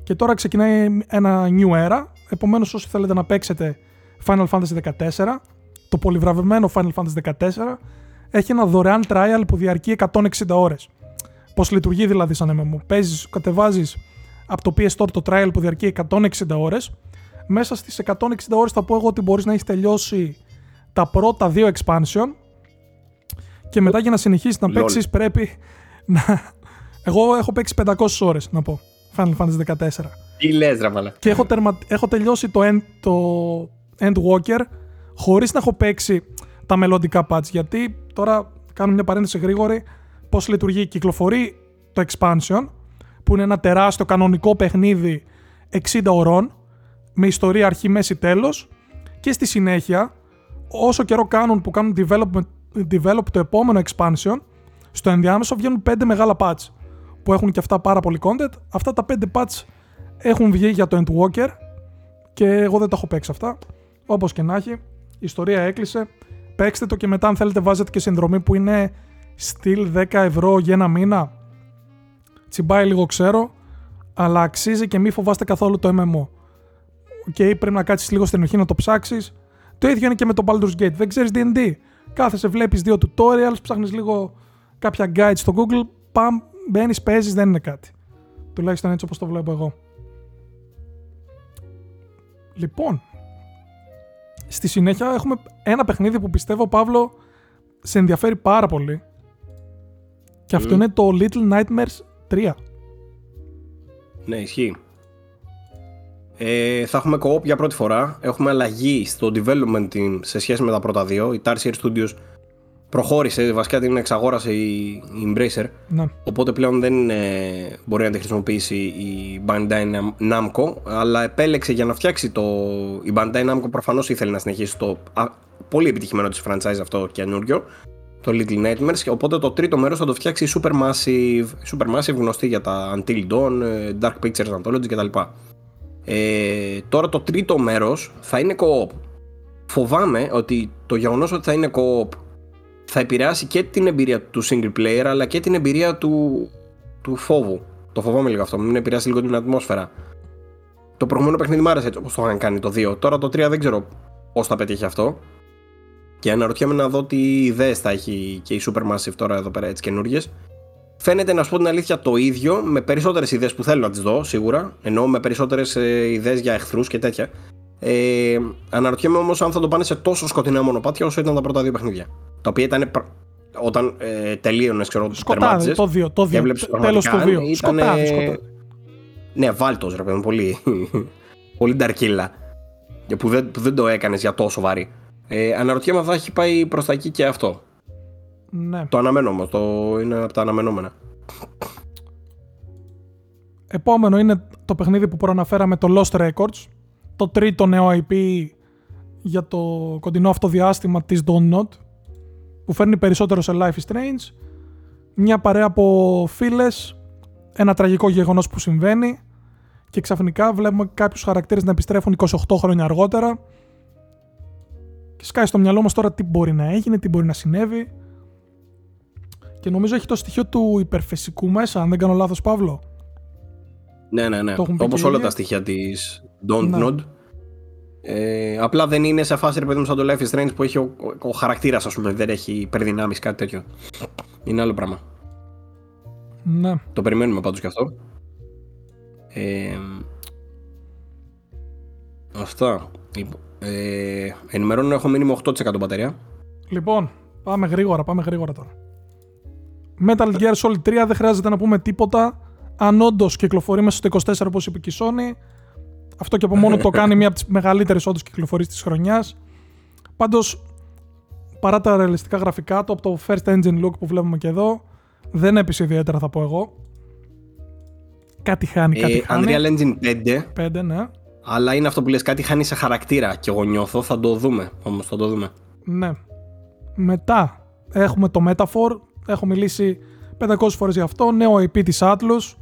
S2: Και τώρα ξεκινάει ένα new era, επομένως όσοι θέλετε να παίξετε Final Fantasy 14, το πολυβραβευμένο Final Fantasy 14, έχει ένα δωρεάν trial που διαρκεί 160 ώρες. Πώς λειτουργεί δηλαδή σαν MMO. Παίζεις, κατεβάζεις από το PS Store το trial που διαρκεί 160 ώρες. Μέσα στις 160 ώρες θα πω εγώ ότι μπορείς να έχεις τελειώσει τα πρώτα δύο expansion και μετά για να συνεχίσεις να
S1: Lol.
S2: παίξεις πρέπει να... Εγώ έχω παίξει 500 ώρες να πω. Final Fantasy 14.
S1: Τι λες ρε μαλά.
S2: Και έχω, τερμα... έχω τελειώσει το, end... το Endwalker χωρίς να έχω παίξει τα μελλοντικά patch. Γιατί τώρα κάνω μια παρένθεση γρήγορη πώς λειτουργεί. Κυκλοφορεί το expansion που είναι ένα τεράστιο κανονικό παιχνίδι 60 ωρών με ιστορία αρχή, μέση, τέλος και στη συνέχεια όσο καιρό κάνουν που κάνουν develop, develop το επόμενο expansion στο ενδιάμεσο βγαίνουν 5 μεγάλα patch που έχουν και αυτά πάρα πολύ content. Αυτά τα 5 patch έχουν βγει για το Endwalker και εγώ δεν τα έχω παίξει αυτά. Όπως και να έχει, η ιστορία έκλεισε. Παίξτε το και μετά αν θέλετε βάζετε και συνδρομή που είναι στυλ 10 ευρώ για ένα μήνα. Τσιμπάει λίγο ξέρω, αλλά αξίζει και μη φοβάστε καθόλου το MMO. Οκ, πρέπει να κάτσεις λίγο στην αρχή να το ψάξεις. Το ίδιο είναι και με το Baldur's Gate. Δεν ξέρεις D&D. Κάθεσαι, βλέπεις δύο tutorials, ψάχνεις λίγο κάποια guides στο Google, παμ, μπαίνεις, παίζεις, δεν είναι κάτι. Τουλάχιστον έτσι όπως το βλέπω εγώ. Λοιπόν, στη συνέχεια έχουμε ένα παιχνίδι που πιστεύω, Παύλο, σε ενδιαφέρει πάρα πολύ. Και αυτό
S1: Μμ.
S2: είναι το Little Nightmares 3.
S1: Ναι, ισχύει. Ε, θα έχουμε co-op για πρώτη φορά. Έχουμε αλλαγή στο development team σε σχέση με τα πρώτα δύο. Η Tarsier Studios προχώρησε, βασικά την εξαγόρασε η, η Embracer.
S2: Ναι.
S1: Οπότε πλέον δεν ε, μπορεί να τη χρησιμοποιήσει η Bandai Nam- Namco, αλλά επέλεξε για να φτιάξει το. Η Bandai Namco προφανώς ήθελε να συνεχίσει το α, πολύ επιτυχημένο της franchise αυτό καινούριο, το Little Nightmares. και Οπότε το τρίτο μέρος θα το φτιάξει η Supermassive, Supermassive γνωστή για τα Until Dawn, ε, Dark Pictures Anthology κτλ. Ε, τώρα το τρίτο μέρος θα είναι co-op. Φοβάμαι ότι το γεγονός ότι θα είναι co-op θα επηρεάσει και την εμπειρία του single player αλλά και την εμπειρία του, του φόβου. Το φοβάμαι λίγο αυτό, μην επηρεάσει λίγο την ατμόσφαιρα. Το προηγούμενο παιχνίδι μου άρεσε έτσι όπως το είχαν κάνει το 2. Τώρα το 3 δεν ξέρω πώς θα πετύχει αυτό. Και αναρωτιέμαι να δω τι ιδέες θα έχει και η Supermassive τώρα εδώ πέρα, έτσι καινούριε. Φαίνεται να σου πω την αλήθεια το ίδιο, με περισσότερες ιδέες που θέλω να τις δω σίγουρα, ενώ με περισσότερες ε, ιδέες για εχθρούς και τέτοια. Ε, αναρωτιέμαι όμως αν θα το πάνε σε τόσο σκοτεινά μονοπάτια όσο ήταν τα πρώτα δύο παιχνίδια. Τα οποία ήταν πρα- όταν ε, τελείωνες, ξέρω,
S2: Σκοτάδι,
S1: τερμάτιζες,
S2: το 2. Το
S1: και
S2: 2.
S1: έβλεψες
S2: Τέλος του
S1: πραγματικά,
S2: 2.
S1: ήταν,
S2: Σκοτάδι,
S1: ε,
S2: σκοτάδι.
S1: Ναι, βάλτος ρε παιδί μου, πολύ, πολύ νταρκίλα. Και Που δεν, που δεν το έκανες για τόσο βαρύ. Ε, αναρωτιέμαι αν θα έχει πάει προς τα εκεί και αυτό.
S2: Ναι.
S1: Το αναμένω όμως, το είναι από τα αναμενόμενα.
S2: Επόμενο είναι το παιχνίδι που προαναφέραμε, το Lost Records. Το τρίτο νέο IP για το κοντινό αυτό διάστημα της Donut που φέρνει περισσότερο σε Life is Strange. Μια παρέα από φίλες, ένα τραγικό γεγονός που συμβαίνει και ξαφνικά βλέπουμε κάποιους χαρακτήρες να επιστρέφουν 28 χρόνια αργότερα και σκάει στο μυαλό μας τώρα τι μπορεί να έγινε, τι μπορεί να συνέβη και νομίζω έχει το στοιχείο του υπερφυσικού μέσα, αν δεν κάνω λάθος Παύλο.
S1: Ναι, ναι, ναι.
S2: Το έχουν πει
S1: Όπως
S2: και οι
S1: όλα
S2: ίδιοι.
S1: τα στοιχεία της Don't
S2: Ναι.
S1: Nod. Ε, απλά δεν είναι σε φάση ρε παιδί μου σαν το Life is Strange που έχει ο, ο, ο χαρακτήρας ας πούμε δεν έχει υπερδυνάμεις κάτι τέτοιο. Είναι άλλο πράγμα.
S2: Ναι.
S1: Το περιμένουμε πάντως και αυτό. Ε, αυτά. Λοιπόν, ε, ενημερώνω έχω μείνει με 8% μπαταρία.
S2: Λοιπόν, πάμε γρήγορα, πάμε γρήγορα τώρα. Metal Gear Solid 3 δεν χρειάζεται να πούμε τίποτα. Αν όντως κυκλοφορεί μέσα στο 24 όπως είπε και η Sony, αυτό και από μόνο το κάνει μία από τις μεγαλύτερες όντως κυκλοφορίες της χρονιάς. Πάντως, παρά τα ρεαλιστικά γραφικά του από το first engine look που βλέπουμε και εδώ, δεν έπεισε ιδιαίτερα θα πω εγώ. Κάτι χάνει, κάτι
S1: Ε,
S2: χάνει.
S1: Unreal Engine 5,
S2: 5, ναι.
S1: αλλά είναι αυτό που λες, κάτι χάνει σε χαρακτήρα και εγώ νιώθω, θα το δούμε όμως, θα το δούμε.
S2: Ναι. Μετά έχουμε το Metaphor. Έχω μιλήσει 500 φορές για αυτό. Νέο IP της Atlus.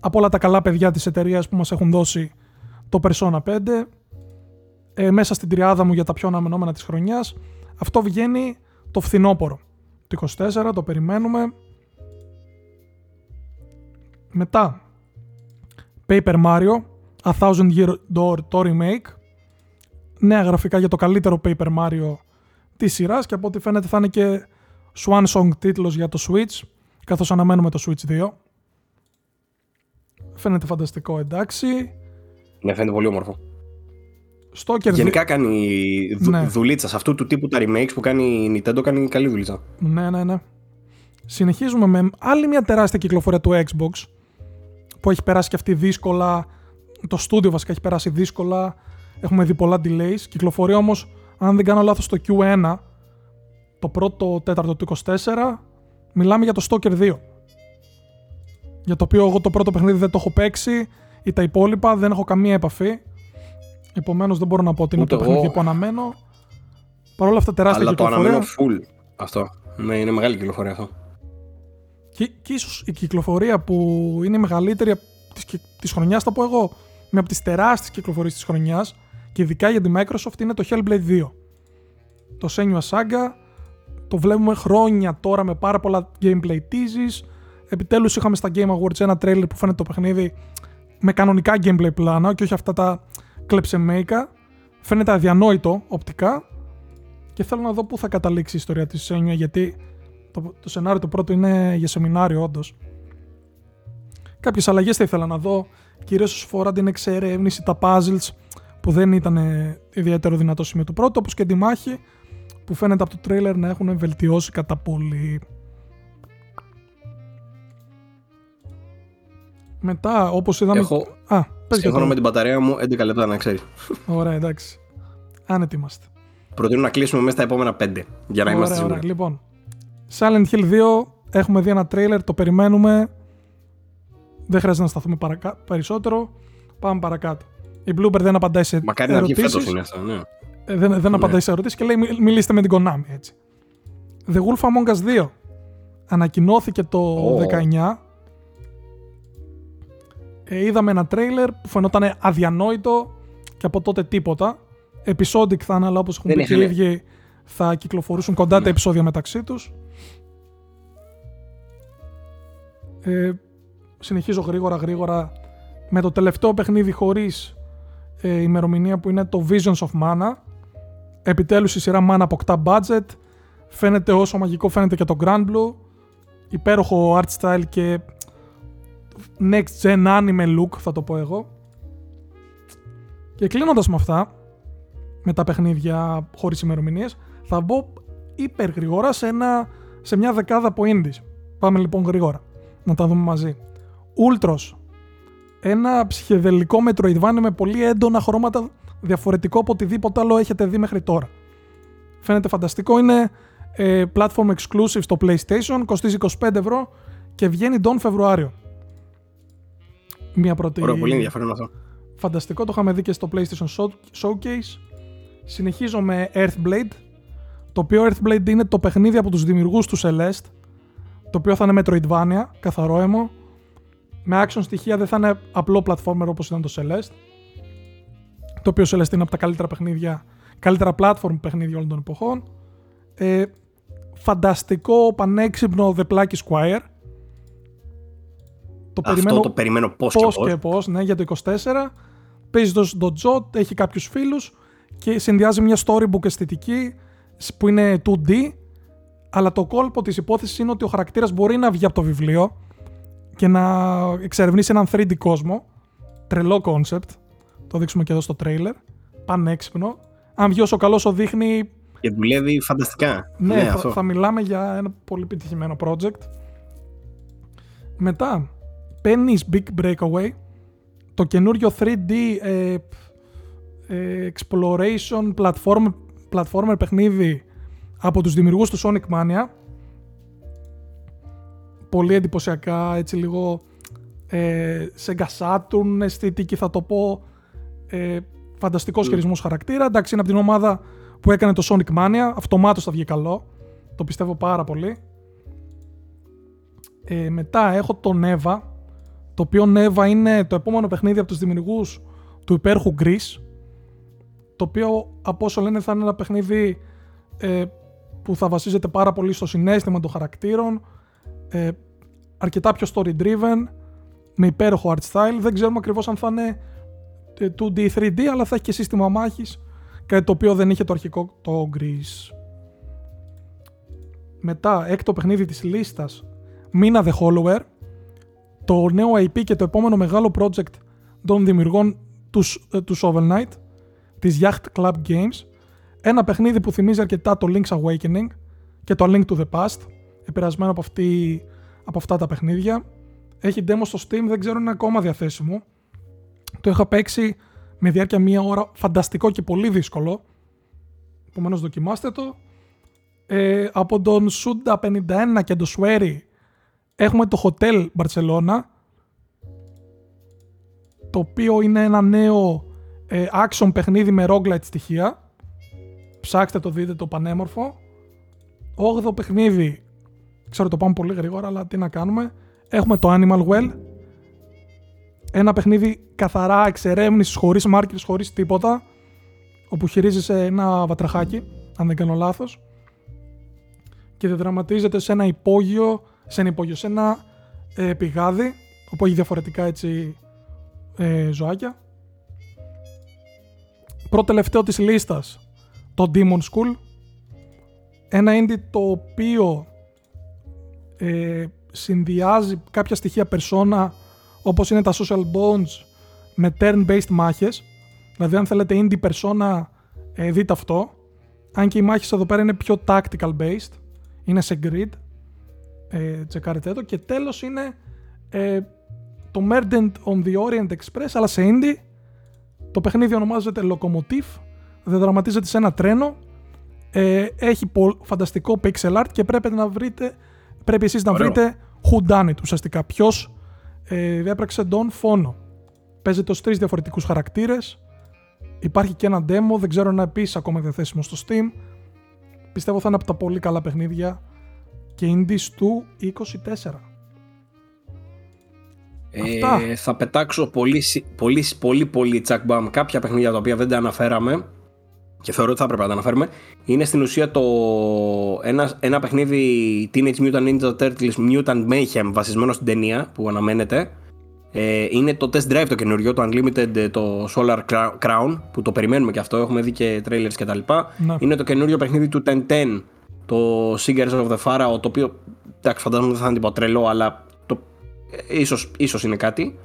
S2: Από όλα τα καλά παιδιά της εταιρείας που μας έχουν δώσει το Persona 5. Ε, μέσα στην τριάδα μου για τα πιο αναμενόμενα της χρονιάς. Αυτό βγαίνει το φθινόπωρο. Το 24, το περιμένουμε. Μετά, Paper Mario, A Thousand Year Door το remake. Νέα γραφικά για το καλύτερο Paper Mario της σειράς και από ό,τι φαίνεται θα είναι και Swan Song τίτλος για το Switch, καθώς αναμένουμε το Switch 2. Φαίνεται φανταστικό, εντάξει.
S1: Ναι, φαίνεται πολύ όμορφο.
S2: Stalker 2...
S1: Γενικά κάνει δου,
S2: Ναι.
S1: δουλίτσα. Σε αυτού του τύπου τα remakes που κάνει η Nintendo κάνει καλή δουλίτσα.
S2: Ναι, ναι, ναι. Συνεχίζουμε με άλλη μια τεράστια κυκλοφορία του Xbox, που έχει περάσει και αυτή δύσκολα. Το στούντιο βασικά έχει περάσει δύσκολα. Έχουμε δει πολλά delays. Κυκλοφορεί όμως, αν δεν κάνω λάθος, το Q1, το πρώτο τέταρτο του 24, μιλάμε για το Stalker 2. Για το οποίο εγώ το πρώτο παιχνίδι δεν το έχω παίξει ή τα υπόλοιπα δεν έχω καμία επαφή. Επομένως δεν μπορώ να πω ότι είναι
S1: Ούτε
S2: το
S1: εγώ.
S2: παιχνίδι που αναμένω. Παρ' όλα αυτά τεράστια
S1: Αλλά το
S2: κυκλοφορία.
S1: αναμένω full αυτό. Ναι, είναι μεγάλη κυκλοφορία αυτό.
S2: Και, και ίσως η κυκλοφορία που είναι η μεγαλύτερη της, κυ- της χρονιάς, θα πω εγώ, μια από τις τεράστιες κυκλοφορίες της χρονιάς και ειδικά για τη Microsoft είναι το Hellblade 2. Το Senua Saga, το βλέπουμε χρόνια τώρα με πάρα πολλά gameplay teases. Επιτέλους είχαμε στα Game Awards ένα trailer που φαίνεται το παιχνίδι με κανονικά gameplay πλάνα και όχι αυτά τα κλεψεμέικα. Φαίνεται αδιανόητο οπτικά και θέλω να δω πού θα καταλήξει η ιστορία της Senua γιατί το, το σενάριο το πρώτο είναι για σεμινάριο, όντως. Κάποιες αλλαγές θα ήθελα να δω, κυρίως όσο φορά την εξερεύνηση, τα puzzles που δεν ήταν ε, ιδιαίτερο δυνατό σημείο του πρώτου, όπως και τη μάχη που φαίνεται από το τρέιλερ να έχουν βελτιώσει κατά πολύ. Μετά, όπως είδαμε...
S1: Έχω-
S2: Α, πες για
S1: Σύμφωνα
S2: το...
S1: με την μπαταρία μου, 11 λεπτά να ξέρει.
S2: Ωραία, εντάξει. Άνετοι είμαστε.
S1: Προτείνω να κλείσουμε μέσα στα επόμενα 5 για να είμαστε
S2: Ωραία, ωραία.
S1: σίγουροι.
S2: Λοιπόν, Silent Hill 2 έχουμε δει ένα τρέιλερ, το περιμένουμε. Δεν χρειάζεται να σταθούμε παρακα... περισσότερο. Πάμε παρακάτω. Η Blooper δεν απαντάει σε
S1: Μακάρι να βγει
S2: ερωτήσεις.
S1: φέτος είναι αυτό, ναι.
S2: Ε, δεν, δεν απαντάει σε ερωτήσεις και λέει «Μι- μιλήστε με την Konami έτσι. The Wolf Among Us 2 ανακοινώθηκε το
S1: Ω.
S2: 19. Ε, είδαμε ένα τρέιλερ που φαινόταν αδιανόητο και από τότε τίποτα. Episodic θα είναι, αλλά όπως έχουν
S1: Δεν
S2: πει και οι
S1: είχανε-
S2: ίδιοι θα κυκλοφορούσουν κοντά τα
S1: Ναι.
S2: επεισόδια μεταξύ τους. Ε, συνεχίζω γρήγορα γρήγορα με το τελευταίο παιχνίδι χωρίς ε, ημερομηνία που είναι το Visions of Mana. Επιτέλους η σειρά Mana αποκτά budget. Φαίνεται όσο μαγικό φαίνεται και το Grand Blue. Υπέροχο art style και next gen anime look θα το πω εγώ. Και κλείνοντας με αυτά, με τα παιχνίδια χωρίς ημερομηνίες, θα μπω υπερ γρήγορα σε, ένα, σε μια δεκάδα από indies. Πάμε λοιπόν γρήγορα, να τα δούμε μαζί. Ultros, ένα ψυχεδελικό Metroidvania με πολύ έντονα χρώματα διαφορετικό από οτιδήποτε άλλο έχετε δει μέχρι τώρα. Φαίνεται φανταστικό, είναι ε, platform exclusive στο PlayStation, κοστίζει 25 ευρώ και βγαίνει τον Φεβρουάριο. Μια πρώτη...
S1: Ωραίο, πολύ ενδιαφέρον αυτό.
S2: Φανταστικό, το είχαμε δει και στο PlayStation Show- Showcase. Συνεχίζω με Earthblade, το οποίο Earthblade είναι το παιχνίδι από τους δημιουργούς του Celeste, το οποίο θα είναι Metroidvania, καθαρό έμο. Με action στοιχεία δεν θα είναι απλό platformer όπως ήταν το Celeste, το οποίο Celeste είναι από τα καλύτερα παιχνίδια, καλύτερα platform παιχνίδια όλων των εποχών. Ε, φανταστικό, πανέξυπνο The Plucky Squire. Το
S1: Αυτό το περιμένω πώς και
S2: πώς
S1: πώς.
S2: και πώς, ναι, για το 24. Παίζει το Dojo, έχει κάποιους φίλους και συνδυάζει μια storybook αισθητική σ- που είναι 2D, αλλά το κόλπο της υπόθεσης είναι ότι ο χαρακτήρας μπορεί να βγει από το βιβλίο και να εξερευνήσει έναν 3D κόσμο. Τρελό concept. Το δείξουμε και εδώ στο trailer. πανέξυπνο. Αν βγει όσο καλός όσο δείχνει.
S1: Και δουλεύει φανταστικά.
S2: Ναι, θα, θα, μιλάμε για ένα πολύ επιτυχημένο project. Μετά, Penny's Big Breakaway, το καινούριο 3D ε, ε, exploration platform, platformer παιχνίδι από τους δημιουργούς του Sonic Mania. Πολύ εντυπωσιακά, έτσι λίγο ε, Sega Saturn αισθητική θα το πω. Ε, φανταστικός mm. χειρισμός χαρακτήρα. Εντάξει, είναι από την ομάδα που έκανε το Sonic Mania. Αυτομάτως θα βγει καλό. Το πιστεύω πάρα πολύ. Ε, μετά έχω το Neva, το οποίο Neva είναι το επόμενο παιχνίδι από τους δημιουργούς του υπέρχου Greece, το οποίο από όσο λένε θα είναι ένα παιχνίδι ε, που θα βασίζεται πάρα πολύ στο συνέστημα των χαρακτήρων, ε, αρκετά πιο story driven, με υπέροχο art style. Δεν ξέρουμε ακριβώς αν θα είναι 2D, ε, 3D, αλλά θα έχει και σύστημα μάχης, κάτι το οποίο δεν είχε το αρχικό το Greece. Μετά, έκτο παιχνίδι της λίστας, Mina The Hollower, το νέο IP και το επόμενο μεγάλο project των δημιουργών τους, ε, τους Shovel Knight, της Yacht Club Games, ένα παιχνίδι που θυμίζει αρκετά το Link's Awakening και το A Link to the Past, επηρεασμένο από, αυτή, από αυτά τα παιχνίδια. Έχει demo στο Steam, δεν ξέρω αν είναι ακόμα διαθέσιμο. Το είχα παίξει με διάρκεια μία ώρα, φανταστικό και πολύ δύσκολο. Επομένως δοκιμάστε το. Ε, από τον Suda 51 και τον Swery Έχουμε το Hotel Barcelona, το οποίο είναι ένα νέο ε, action παιχνίδι με roguelite στοιχεία. Ψάξτε το δείτε το πανέμορφο. 8ο παιχνίδι, ξέρω το πάμε πολύ γρήγορα, αλλά τι να κάνουμε. Έχουμε το Animal Well. Ένα παιχνίδι καθαρά εξερεύνησης, χωρίς markers, χωρίς τίποτα. Όπου χειρίζεσαι ένα βατραχάκι, αν δεν κάνω λάθος. Και δραματίζεται σε ένα υπόγειο σε ένα υπόγειο, σε ένα ε, πηγάδι, όπου έχει διαφορετικά έτσι ε, ζωάκια. Πρώτο τελευταίο της λίστας, το Demon School. Ένα indie το οποίο ε, συνδυάζει κάποια στοιχεία περσόνα όπως είναι τα social bonds με turn-based μάχες. Δηλαδή αν θέλετε indie persona ε, δείτε αυτό. Αν και οι μάχες εδώ πέρα είναι πιο tactical based. Είναι σε grid ε, τσεκάρετε το. Και τέλος είναι ε, το Murdered on the Orient Express, αλλά σε indie. Το παιχνίδι ονομάζεται Locomotive, δεν δραματίζεται σε ένα τρένο, ε, έχει φανταστικό pixel art και πρέπει να βρείτε, πρέπει εσείς να βρείτε who done it, ουσιαστικά ποιος ε, διέπραξε τον φόνο. Παίζεται ως τρεις διαφορετικούς χαρακτήρες, υπάρχει και ένα demo, δεν ξέρω αν είναι επίσης ακόμα διαθέσιμο στο Steam. Πιστεύω θα είναι από τα πολύ καλά παιχνίδια και indies του 24.
S1: Ε, θα πετάξω πολύ, πολύ, πολύ, πολύ τσακμπαμ κάποια παιχνίδια τα οποία δεν τα αναφέραμε και θεωρώ ότι θα έπρεπε να τα αναφέρουμε. Είναι στην ουσία το ένα, ένα παιχνίδι Teenage Mutant Ninja Turtles Mutant Mayhem βασισμένο στην ταινία που αναμένεται. Ε, είναι το Test Drive το καινούριο, το Unlimited, το Solar Crown που το περιμένουμε και αυτό, έχουμε δει και trailers κτλ. Ναι. Είναι το καινούριο παιχνίδι του Ten Ten το Singers of the Pharaoh, το οποίο εντάξει φαντάζομαι δεν θα είναι τίποτα τρελό, αλλά το, ίσως, ίσως είναι κάτι.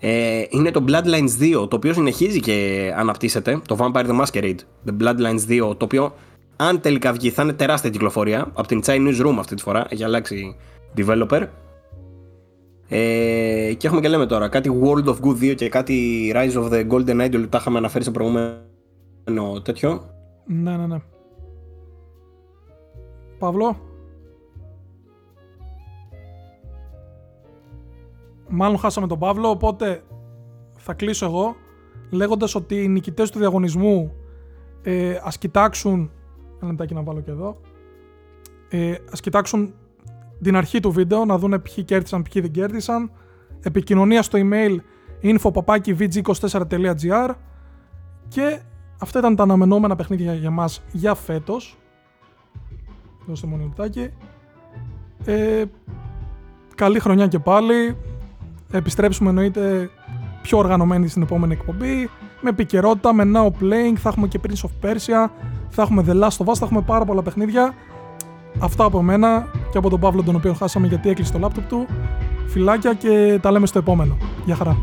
S1: Ε, είναι το Bloodlines 2, το οποίο συνεχίζει και αναπτύσσεται, το Vampire the Masquerade, The Bloodlines 2, το οποίο αν τελικά βγει θα είναι τεράστια κυκλοφορία, από την Chinese Room αυτή τη φορά, έχει αλλάξει developer. Ε, και έχουμε και λέμε τώρα κάτι World of Good 2 και κάτι Rise of the Golden Idol που τα είχαμε αναφέρει σε προηγούμενο τέτοιο.
S2: Ναι, ναι, ναι. Παύλο. Μάλλον χάσαμε τον Παύλο, οπότε θα κλείσω εγώ λέγοντας ότι οι νικητές του διαγωνισμού ε, ας κοιτάξουν ένα λεπτάκι να βάλω και εδώ ε, ας κοιτάξουν την αρχή του βίντεο να δουν ποιοι κέρδισαν, ποιοι δεν κέρδισαν επικοινωνία στο email info.vg24.gr και αυτά ήταν τα αναμενόμενα παιχνίδια για μας για φέτος δώστε μόνο λεπτάκι. Ε, καλή χρονιά και πάλι. Επιστρέψουμε εννοείται πιο οργανωμένοι στην επόμενη εκπομπή. Με επικαιρότητα, με now playing, θα έχουμε και Prince of Persia, θα έχουμε The Last of Us, θα έχουμε πάρα πολλά παιχνίδια. Αυτά από μένα και από τον Παύλο τον οποίο χάσαμε γιατί έκλεισε το laptop του. Φιλάκια και τα λέμε στο επόμενο. Γεια χαρά.